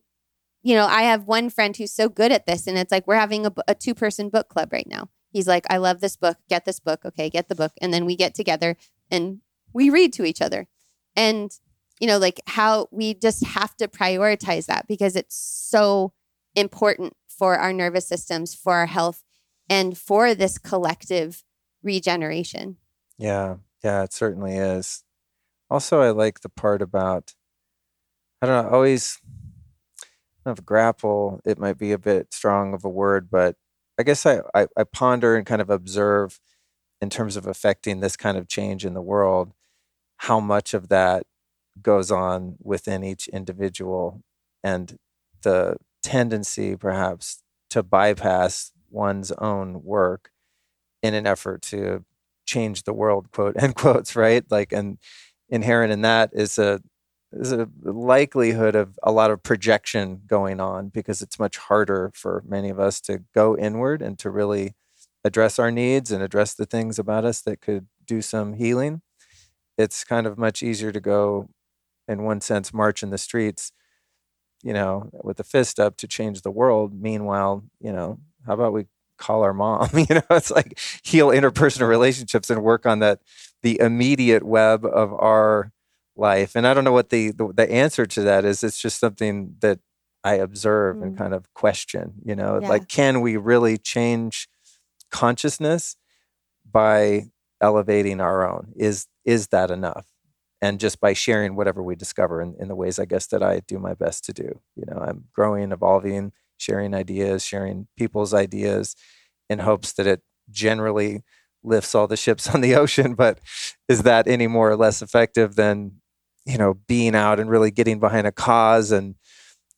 you know, I have one friend who's so good at this, and it's like we're having a, a two person book club right now. He's like, I love this book. Get this book. Okay, get the book, and then we get together and we read to each other, and you know, like how we just have to prioritize that because it's so important for our nervous systems, for our health, and for this collective regeneration. Yeah, yeah, it certainly is. Also, I like the part about, I don't know, always of grapple, it might be a bit strong of a word, but I guess I, I, I ponder and kind of observe in terms of affecting this kind of change in the world, how much of that goes on within each individual and the tendency perhaps to bypass one's own work in an effort to change the world quote end quotes right? Like and inherent in that is a is a likelihood of a lot of projection going on because it's much harder for many of us to go inward and to really address our needs and address the things about us that could do some healing. It's kind of much easier to go in one sense march in the streets you know with a fist up to change the world. Meanwhile you know how about we call our mom? You know it's like heal interpersonal relationships and work on that the immediate web of our life and i don't know what the the, the answer to that is it's just something that i observe mm. and kind of question you know yeah. like can we really change consciousness by elevating our own is is that enough and just by sharing whatever we discover in, in the ways i guess that i do my best to do you know i'm growing evolving sharing ideas, sharing people's ideas in hopes that it generally lifts all the ships on the ocean. But is that any more or less effective than, you know, being out and really getting behind a cause and,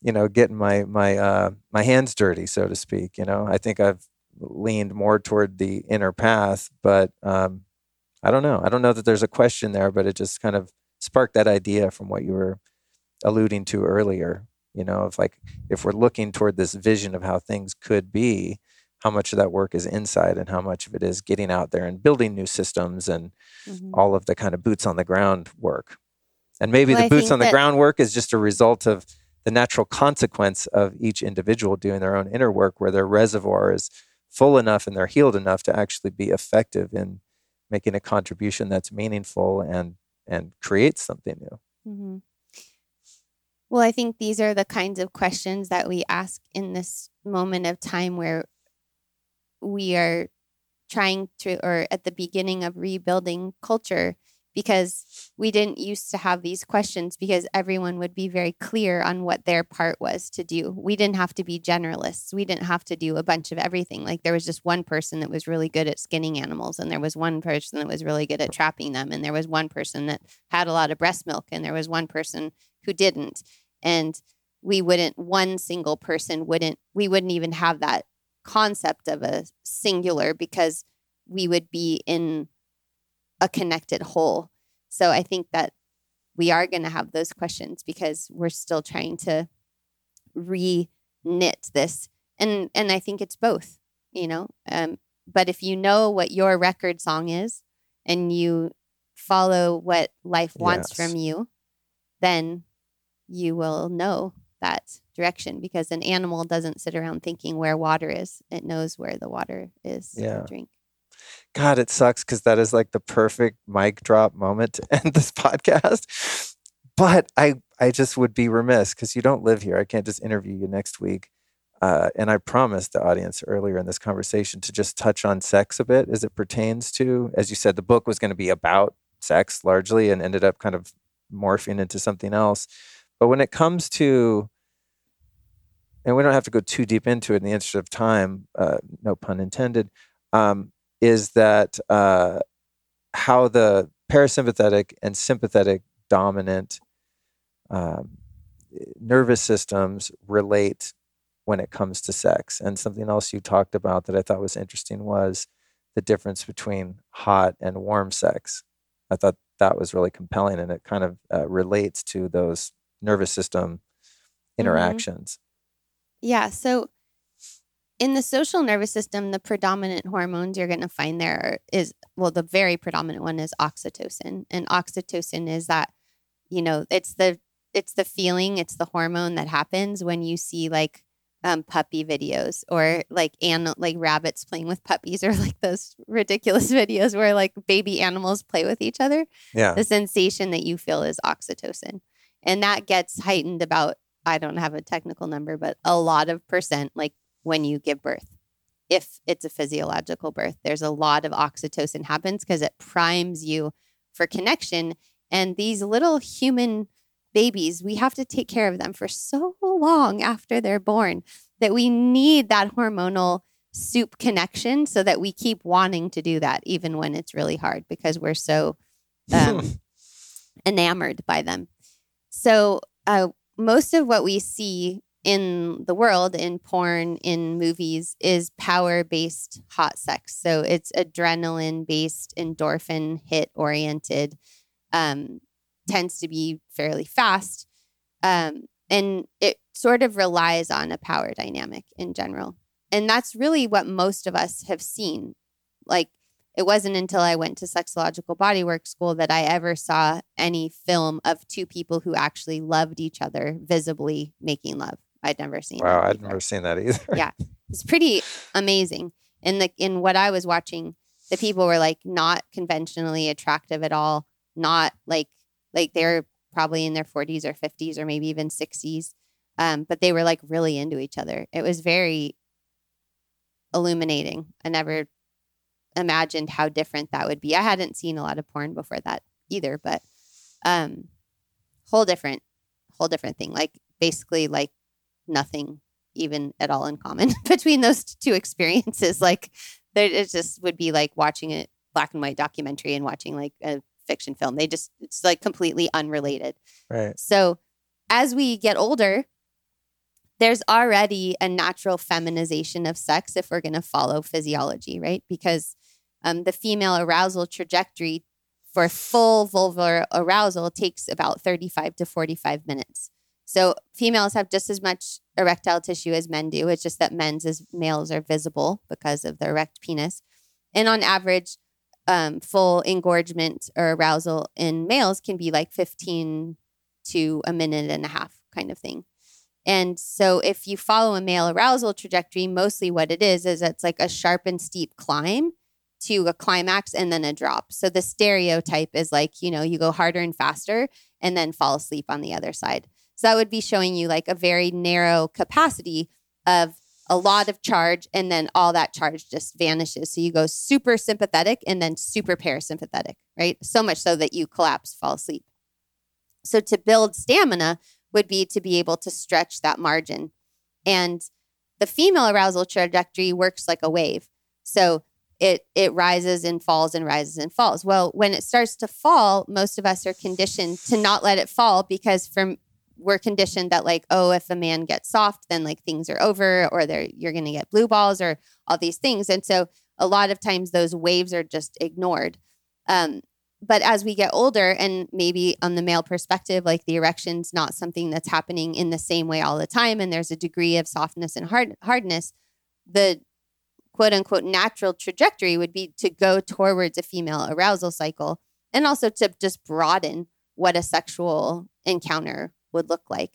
you know, getting my my uh, my hands dirty, so to speak. You know, I think I've leaned more toward the inner path, but um, I don't know. I don't know that there's a question there, but it just kind of sparked that idea from what you were alluding to earlier you know if like if we're looking toward this vision of how things could be how much of that work is inside and how much of it is getting out there and building new systems and mm-hmm. all of the kind of boots on the ground work and maybe well, the boots on the ground work is just a result of the natural consequence of each individual doing their own inner work where their reservoir is full enough and they're healed enough to actually be effective in making a contribution that's meaningful and and creates something new mm-hmm. Well, I think these are the kinds of questions that we ask in this moment of time where we are trying to, or at the beginning of rebuilding culture, because we didn't used to have these questions because everyone would be very clear on what their part was to do. We didn't have to be generalists. We didn't have to do a bunch of everything. Like there was just one person that was really good at skinning animals, and there was one person that was really good at trapping them, and there was one person that had a lot of breast milk, and there was one person who didn't. And we wouldn't, one single person wouldn't, we wouldn't even have that concept of a singular because we would be in a connected whole. So I think that we are going to have those questions because we're still trying to re knit this. And, and I think it's both, you know. Um, but if you know what your record song is and you follow what life wants yes. from you, then you will know that direction because an animal doesn't sit around thinking where water is. It knows where the water is yeah. to drink. God, it sucks because that is like the perfect mic drop moment to end this podcast. But I, I just would be remiss because you don't live here. I can't just interview you next week. uh, and I promised the audience earlier in this conversation to just touch on sex a bit as it pertains to, as you said, the book was going to be about sex largely and ended up kind of morphing into something else. But when it comes to, and we don't have to go too deep into it in the interest of time, uh, no pun intended, um, is that uh, how the parasympathetic and sympathetic dominant um, nervous systems relate when it comes to sex. And something else you talked about that I thought was interesting was the difference between hot and warm sex. I thought that was really compelling and it kind of uh, relates to those nervous system mm-hmm. interactions. Mm-hmm. Yeah. So in the social nervous system, the predominant hormones you're going to find there is, well, the very predominant one is oxytocin. And oxytocin is that, you know, it's the, it's the feeling, it's the hormone that happens when you see like um, puppy videos or like and like rabbits playing with puppies or like those ridiculous videos where like baby animals play with each other. Yeah. The sensation that you feel is oxytocin. And that gets heightened about, I don't have a technical number, but a lot of percent like when you give birth. If it's a physiological birth, there's a lot of oxytocin happens because it primes you for connection. And these little human babies, we have to take care of them for so long after they're born that we need that hormonal soup connection so that we keep wanting to do that even when it's really hard because we're so um, enamored by them. So, uh, most of what we see in the world, in porn, in movies, is power based hot sex. So, it's adrenaline based, endorphin hit oriented. Um, tends to be fairly fast. Um, and it sort of relies on a power dynamic in general. And that's really what most of us have seen. Like, it wasn't until I went to sexological bodywork school that I ever saw any film of two people who actually loved each other visibly making love. I'd never seen. Wow, I'd never seen that either. yeah, it's pretty amazing. In the in what I was watching, the people were like not conventionally attractive at all, not like like they're probably in their 40s or 50s or maybe even 60s. Um, but they were like really into each other. It was very illuminating. I never imagined how different that would be. I hadn't seen a lot of porn before that either, but um, whole different, whole different thing. Like basically, like nothing even at all in common between those two experiences. Like there, it just would be like watching a black and white documentary and watching like a fiction film. They just, it's like completely unrelated. Right. So as we get older, there's already a natural feminization of sex if we're going to follow physiology, right? Because um, the female arousal trajectory for full vulvar arousal takes about 35 to 45 minutes. So females have just as much erectile tissue as men do. It's just that men's as males are visible because of the erect penis. And on average, um, full engorgement or arousal in males can be like 15 to a minute and a half kind of thing. And so if you follow a male arousal trajectory, mostly what it is is it's like a sharp and steep climb to a climax and then a drop. So the stereotype is like, you know, you go harder and faster and then fall asleep on the other side. So that would be showing you like a very narrow capacity of a lot of charge and then all that charge just vanishes. So you go super sympathetic and then super parasympathetic, right? So much so that you collapse, fall asleep. So to build stamina would be to be able to stretch that margin. And the female arousal trajectory works like a wave. So it it rises and falls and rises and falls. Well, when it starts to fall, most of us are conditioned to not let it fall because from we're conditioned that like oh if a man gets soft then like things are over or they're you're going to get blue balls or all these things. And so a lot of times those waves are just ignored. Um, but as we get older and maybe on the male perspective like the erection's not something that's happening in the same way all the time and there's a degree of softness and hard, hardness the quote unquote natural trajectory would be to go towards a female arousal cycle and also to just broaden what a sexual encounter would look like.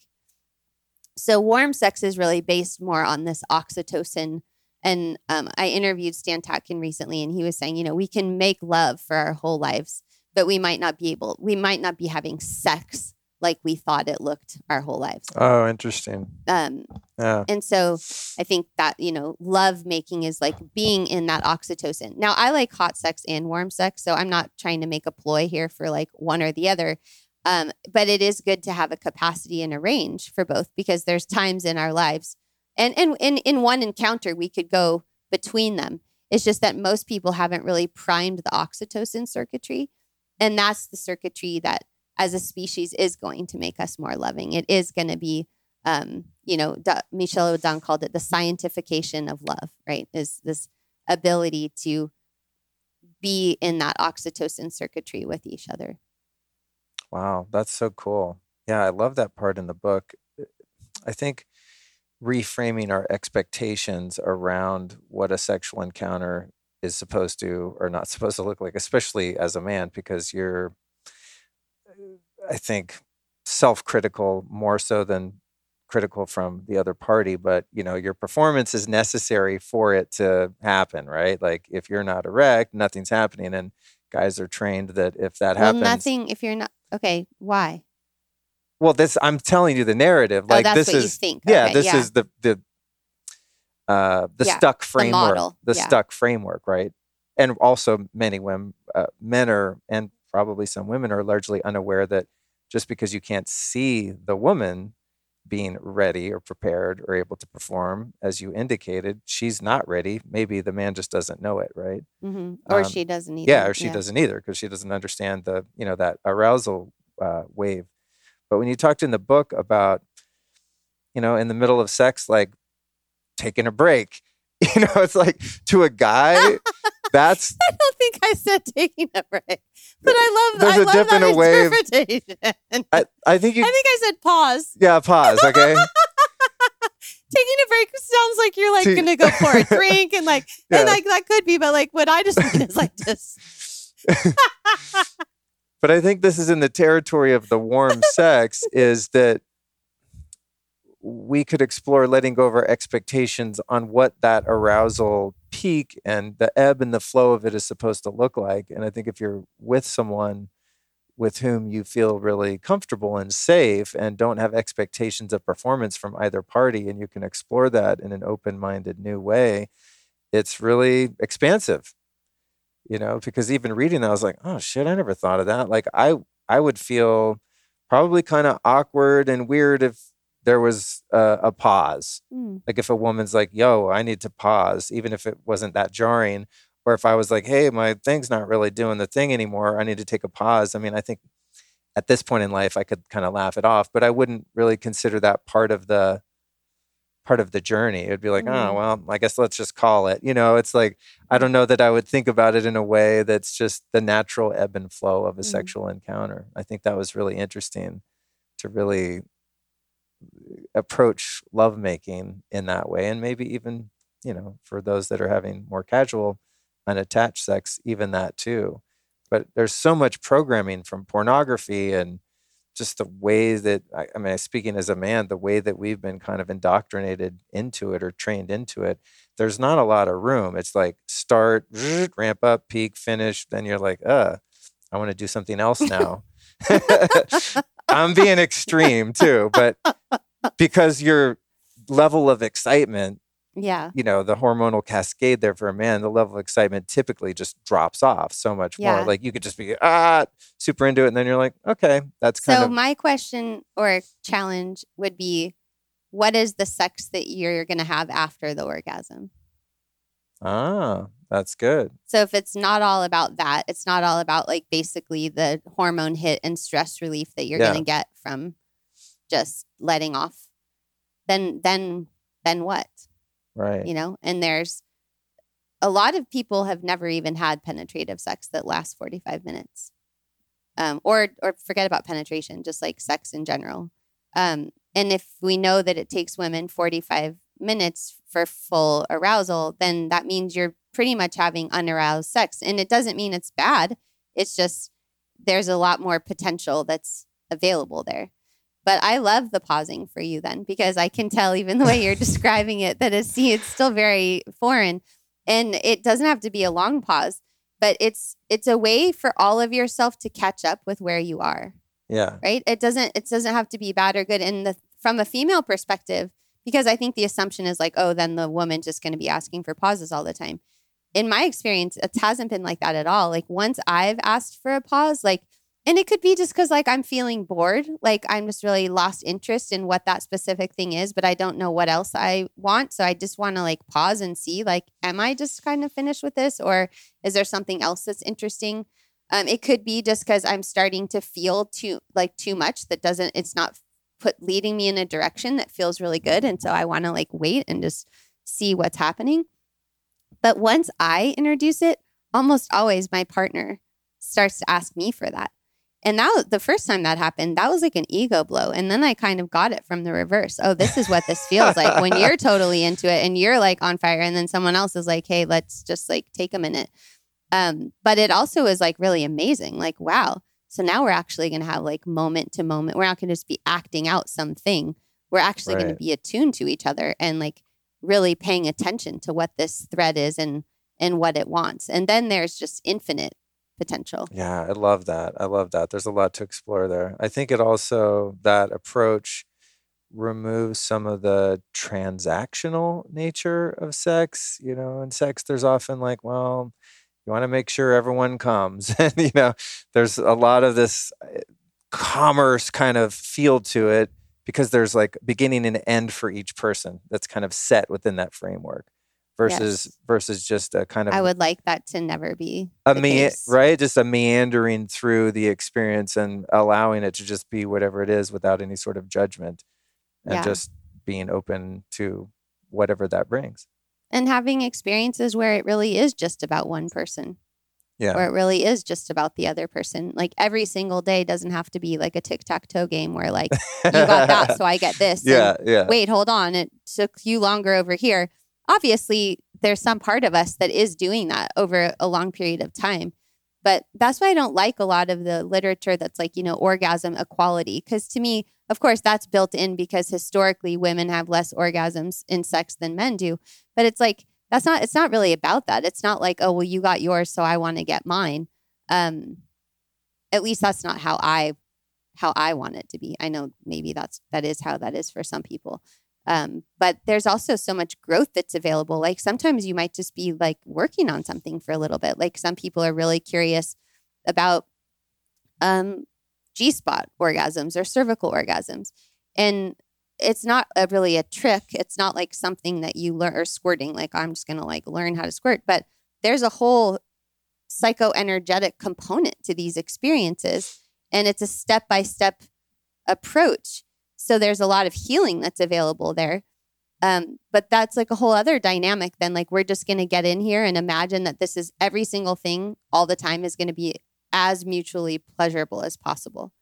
So, warm sex is really based more on this oxytocin. And um, I interviewed Stan Tatkin recently, and he was saying, you know, we can make love for our whole lives, but we might not be able, we might not be having sex like we thought it looked our whole lives. Oh, interesting. Um, Yeah. and so I think that, you know, love making is like being in that oxytocin. Now, I like hot sex and warm sex. So I'm not trying to make a ploy here for like one or the other. Um, but it is good to have a capacity and a range for both because there's times in our lives and, and, and in one encounter, we could go between them. It's just that most people haven't really primed the oxytocin circuitry. And that's the circuitry that as a species is going to make us more loving. It is going to be um, you know, D- Michel Odent called it the scientification of love, right? Is this ability to be in that oxytocin circuitry with each other. Wow, that's so cool. Yeah, I love that part in the book. Uh, I think reframing our expectations around what a sexual encounter is supposed to or not supposed to look like, especially as a man, because you're, uh, I think, self critical more so than critical from the other party but you know your performance is necessary for it to happen right like if you're not erect nothing's happening and guys are trained that if that well, happens nothing. If you're not okay, why? well this i'm telling you the narrative Oh, like that's this what you is think. yeah Okay, this yeah. is the the uh the Yeah, stuck framework model, the yeah. stuck framework right and also many women uh, men are and probably some women are largely unaware that just because you can't see the woman being ready or prepared or able to perform as you indicated she's not ready maybe the man just doesn't know it right? Hmm Or um, she doesn't either. yeah or she doesn't either because she doesn't understand the you know that arousal uh, wave. But when you talked in the book about you know in the middle of sex like taking a break you know it's like to a guy that's I don't think I said taking a break, but I love. There's I a love dip that and a wave. interpretation. I, I think you I think I said pause. yeah pause okay Taking a break sounds like you're like See- gonna go for a drink and like Yeah. and like that could be, but like what I just mean is like this. but I think this is in the territory of the warm sex is that we could explore letting go of our expectations on what that arousal peak and the ebb and the flow of it is supposed to look like. And I think if you're with someone with whom you feel really comfortable and safe and don't have expectations of performance from either party and you can explore that in an open-minded new way, it's really expansive you know because even reading that i was like oh shit i never thought of that like i i would feel probably kind of awkward and weird if there was a, a pause Hmm. like if a woman's like yo i need to pause even if it wasn't that jarring or if i was like hey my thing's not really doing the thing anymore i need to take a pause i mean i think at this point in life i could kind of laugh it off but i wouldn't really consider that part of the part of the journey it'd be like oh Mhm. well i guess let's just call it you know it's like i don't know that i would think about it in a way that's just the natural ebb and flow of a Mhm. sexual encounter i think that was really interesting to really approach lovemaking in that way and maybe even you know for those that are having more casual unattached sex even that too. But there's so much programming from pornography and just the way that I, I mean speaking as a man the way that we've been kind of indoctrinated into it or trained into it there's not a lot of room. It's like start ramp up peak finish then you're like uh i want to do something else now i'm being extreme too but because your level of excitement Yeah. you know the hormonal cascade there for a man the level of excitement typically just drops off so much Yeah. more like you could just be ah super into it and then you're like okay that's kind So of my question or challenge would be what is the sex that you're going to have after the orgasm? Ah that's good So if it's not all about that, it's not all about like basically the hormone hit and stress relief that you're Yeah. going to get from just letting off, then then then what? right You know? And there's a lot of people have never even had penetrative sex that lasts 45 minutes. Um, or or forget about penetration, just like sex in general. Um, and if we know that it takes women 45 minutes for full arousal, then that means you're pretty much having unaroused sex. And it doesn't mean it's bad. It's just there's a lot more potential that's available there. But I love the pausing for you then because I can tell even the way you're describing it that it's see it's still very foreign. And it doesn't have to be a long pause, but it's it's a way for all of yourself to catch up with where you are Yeah. right? It doesn't it doesn't have to be bad or good. And the from a female perspective, because I think the assumption is like, oh, then the woman just going to be asking for pauses all the time. In my experience, it hasn't been like that at all. Like once I've asked for a pause, like, and it could be just because like I'm feeling bored, like I'm just really lost interest in what that specific thing is, but I don't know what else I want. So I just want to like pause and see, like, am I just kind of finished with this, or is there something else that's interesting? Um, it could be just because I'm starting to feel too like too much that doesn't. It's not put leading me in a direction that feels really good, and so I want to like wait and just see what's happening. But once I introduce it, almost always my partner starts to ask me for that. And that the first time that happened, that was like an ego blow. And then I kind of got it from the reverse. Oh, this is what this feels like when you're totally into it and you're like on fire. And then someone else is like, hey, let's just like take a minute. Um, but it also is like really amazing. Like, wow. So now we're actually going to have like moment to moment. We're not going to just be acting out something. We're actually going to be attuned to each other and like really paying attention to what this thread is and and what it wants. And then there's just infinite potential. Yeah, I love that. I love that. There's a lot to explore there. I think it also, that approach removes some of the transactional nature of sex. You know, in sex, there's often like, well, you want to make sure everyone comes. and, you know, there's a lot of this uh, commerce kind of feel to it because there's like beginning and end for each person that's kind of set within that framework versus Yes. versus just a kind of I would like that to never be a me right just a meandering through the experience and allowing it to just be whatever it is without any sort of judgment and Yeah. just being open to whatever that brings And having experiences where it really is just about one person. yeah Where it really is just about the other person. Like every single day doesn't have to be like a tic tac toe game where like you got that, so I get this. yeah yeah wait, hold on, it took you longer over here. Obviously, there's some part of us that is doing that over a long period of time. But that's why I don't like a lot of the literature that's like, you know, orgasm equality. Because to me, of course, that's built in because historically women have less orgasms in sex than men do. But it's like, that's not, it's not really about that. It's not like, oh, well, you got yours, so I want to get mine. Um, at least that's not how I how I want it to be. I know maybe that's that is how that is for some people. Um, but there's also so much growth that's available. Like sometimes you might just be like working on something for a little bit. Like some people are really curious about um, G spot orgasms or cervical orgasms. And it's not a, really a trick. It's not like something that you learn or squirting, like I'm just going to like learn how to squirt. But there's a whole psychoenergetic component to these experiences. And it's a step by step approach. So there's a lot of healing that's available there. Um, but that's like a whole other dynamic than like we're just going to get in here and imagine that this is every single thing all the time is going to be as mutually pleasurable as possible.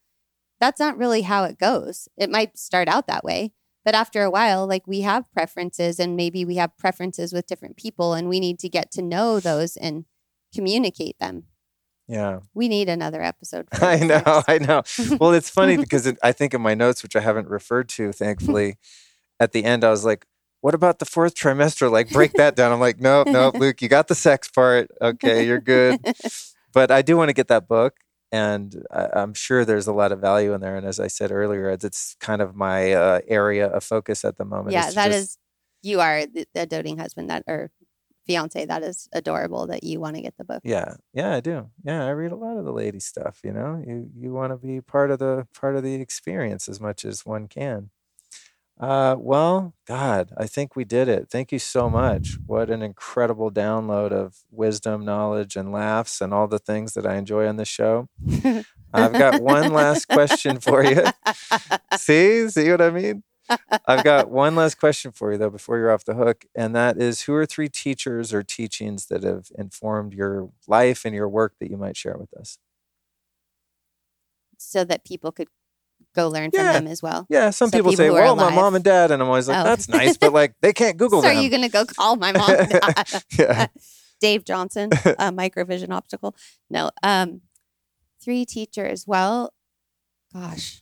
That's not really how it goes. It might start out that way, but after a while, like we have preferences and maybe we have preferences with different people and we need to get to know those and communicate them. Yeah We need another episode. For i know next. i know well it's funny because it, i think in my notes which i haven't referred to thankfully at the end i was like what about the fourth trimester like break that down i'm like no no luke you got the sex part okay you're good but I do want to get that book, and I, I'm sure there's a lot of value in there. And as I said earlier, it's- it's kind of my uh, area of focus at the moment. yeah, that just- is. You are the, the doting husband that or fiance. That is adorable. That you want to get the book. Yeah, yeah, I do. Yeah, I read a lot of the lady stuff. You know, you you want to be part of the part of the experience as much as one can. Uh, well, God, I think we did it. Thank you so much. What an incredible download of wisdom, knowledge, and laughs, and all the things that I enjoy on this show. I've got one last question for you. See, see what I mean? I've got one last question for you though before you're off the hook, and that is who are three teachers or teachings that have informed your life and your work that you might share with us? so that people could go learn Yeah. from them as well. Yeah, some So people, people say, "Well, my mom and dad," and I'm always like, Oh. "That's nice," but like they can't Google so them. are you going to go call my mom? yeah, Dave Johnson, uh, Microvision Optical. No, um, three teachers. Well, gosh,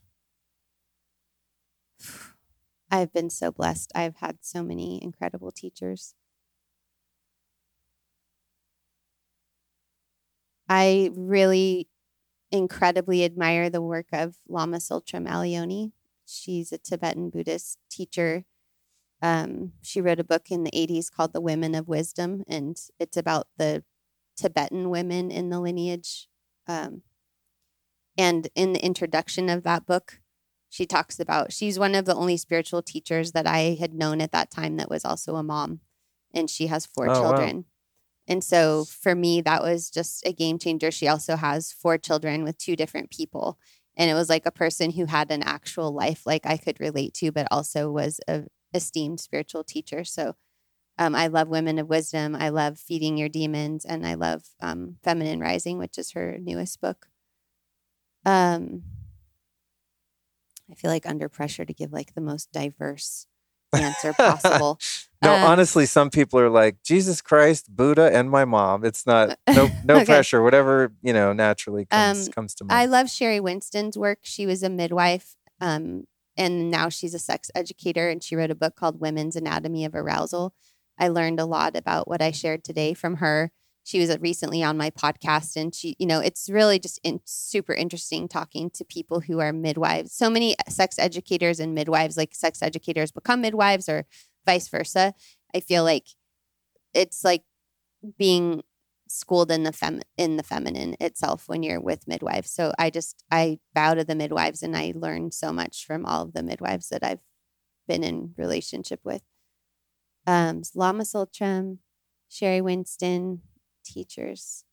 I've been so blessed. I've had so many incredible teachers. I really incredibly admire the work of Lama Tsultrim Allione. She's a Tibetan Buddhist teacher. Um, she wrote a book in the 80s called The Women of Wisdom, and it's about the Tibetan women in the lineage. Um, and in the introduction of that book, she talks about she's one of the only spiritual teachers that I had known at that time that was also a mom, and she has four Oh, wow. children. And so for me, that was just a game changer. She also has four children with two different people. And it was like a person who had an actual life like I could relate to, but also was a esteemed spiritual teacher. So um, I love Women of Wisdom. I love Feeding Your Demons, and I love um, Feminine Rising, which is her newest book. Um, I feel like under pressure to give like the most diverse answer possible. No, Um, honestly, some people are like Jesus Christ, Buddha, and my mom. It's not no no Okay. pressure. Whatever you know naturally comes Um, comes to mind. I love Sheri Winston's work. She was a midwife, um, and now she's a sex educator, and she wrote a book called Women's Anatomy of Arousal. I learned a lot about what I shared today from her. She was uh, recently on my podcast, and she, you know, it's really just in, super interesting talking to people who are midwives. So many sex educators and midwives, like sex educators, become midwives, or vice versa. I feel like it's like being schooled in the fem in the feminine itself when you're with midwives. So I just I bow to the midwives and I learned so much from all of the midwives that I've been in relationship with. Um Lama Tsultrim, Sheri Winston, teachers.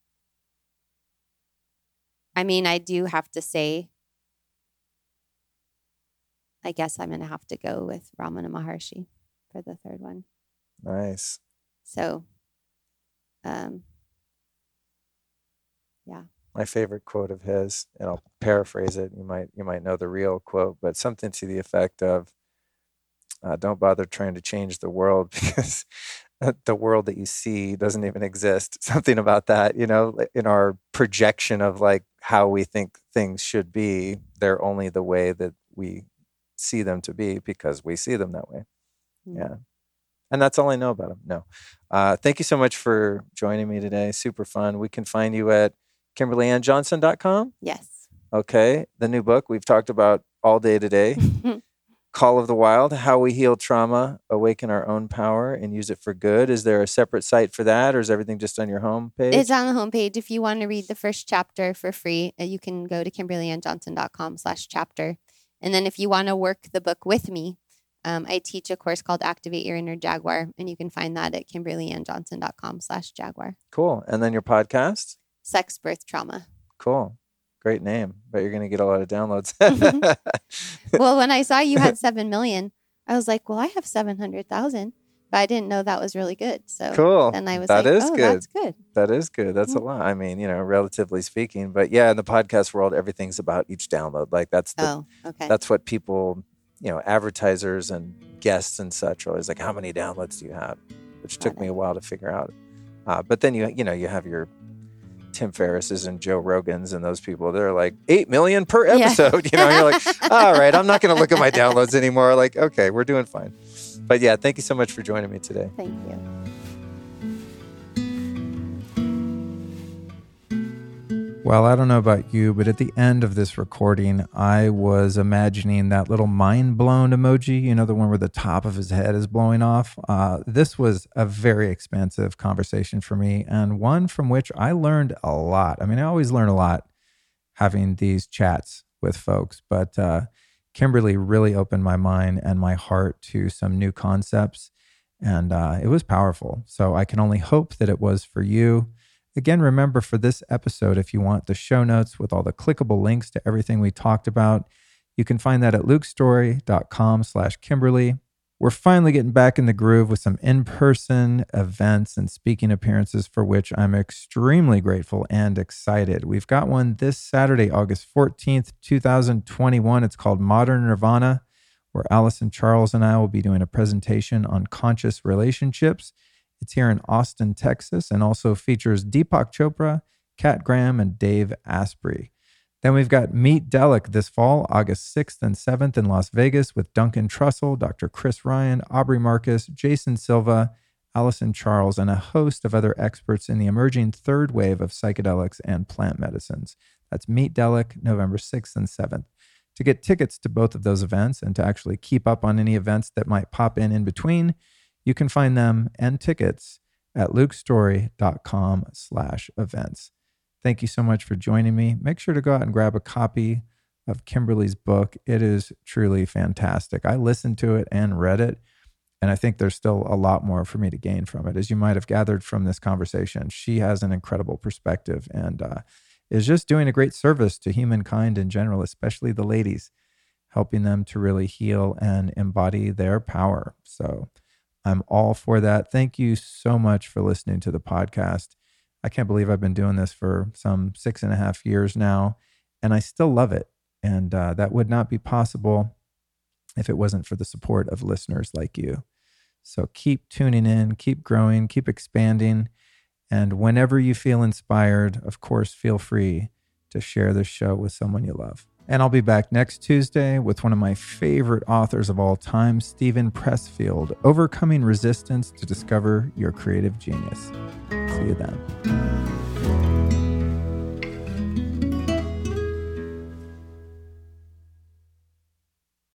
I mean, I do have to say I guess I'm gonna have to go with Ramana Maharshi for the third one. nice. So um yeah. My favorite quote of his, and I'll paraphrase it. You might you might know the real quote, but something to the effect of, uh, "Don't bother trying to change the world because the world that you see doesn't even exist." Something about that, you know, in our projection of like how we think things should be, they're only the way that we see them to be because we see them that way. mm. Yeah. And that's all I know about them. No. Uh, thank you so much for joining me today. Super fun. We can find you at KimberlyAnnJohnson.com. yes. Okay. The new book we've talked about all day today Call of the Wild How We Heal Trauma, Awaken Our Own Power, and Use It for Good. Is there a separate site for that, or is everything just on your homepage? It's on the homepage. If you want to read the first chapter for free, uh, you can go to kimberlyannjohnson.com slash chapter. And then if you want to work the book with me, um, I teach a course called Activate Your Inner Jaguar, and you can find that at kimberlyannjohnson.com slash jaguar. cool. And then your podcast? Sex, birth, trauma. Cool. Great name. but you're going to get a lot of downloads. well, when I saw you had 7 million, I was like, well, I have 700,000, but I didn't know that was really good. So cool. And I was That like, is oh, good. that's good. That is good. That's a Mm. lot. I mean, you know, relatively speaking. But yeah, in the podcast world, everything's about each download. Like that's the, Oh, okay. that's what people, you know, advertisers and guests and such are always like, how many downloads do you have? Which took Got me a while to figure out. Uh, but then you you know you have your Tim Ferrisses and Joe Rogans and those people. They're like eight million per Yeah. episode. You know, you're like, all right, I'm not going to look at my downloads anymore. Like, okay, we're doing fine. But yeah, thank you so much for joining me today. Thank you. Well, I don't know about you, but at the end of this recording, I was imagining that little mind blown emoji, you know, the one where the top of his head is blowing off. Uh, this was a very expansive conversation for me and one from which I learned a lot. I mean, I always learn a lot having these chats with folks, but uh, Kimberly really opened my mind and my heart to some new concepts, and uh, it was powerful. So I can only hope that it was for you. Again, remember for this episode, if you want the show notes with all the clickable links to everything we talked about, you can find that at lukestory.com slash Kimberly. We're finally getting back in the groove with some in-person events and speaking appearances for which I'm extremely grateful and excited. We've got one this Saturday, August 14th, 2021. It's called Modern Nirvana, where Allison Charles and I will be doing a presentation on conscious relationships. It's here in Austin, Texas, and also features Deepak Chopra, Kat Graham, and Dave Asprey. Then we've got Meet Delic this fall, August 6th and 7th in Las Vegas with Duncan Trussell, Dr. Chris Ryan, Aubrey Marcus, Jason Silva, Allison Charles, and a host of other experts in the emerging third wave of psychedelics and plant medicines. That's Meet Delic, November 6th and 7th. To get tickets to both of those events and to actually keep up on any events that might pop in in between, you can find them and tickets at lukestory.com slash events. Thank you so much for joining me. Make sure to go out and grab a copy of Kimberly's book. It is truly fantastic. I listened to it and read it, and I think there's still a lot more for me to gain from it. As you might have gathered from this conversation, she has an incredible perspective and uh, is just doing a great service to humankind in general, especially the ladies, helping them to really heal and embody their power. So I'm all for that. Thank you so much for listening to the podcast. I can't believe I've been doing this for some six and a half years now, and I still love it. And uh, that would not be possible if it wasn't for the support of listeners like you. So keep tuning in, keep growing, keep expanding. And whenever you feel inspired, of course, feel free to share this show with someone you love. And I'll be back next Tuesday with one of my favorite authors of all time, Steven Pressfield, Overcoming Resistance to Discover Your Creative Genius. See you then.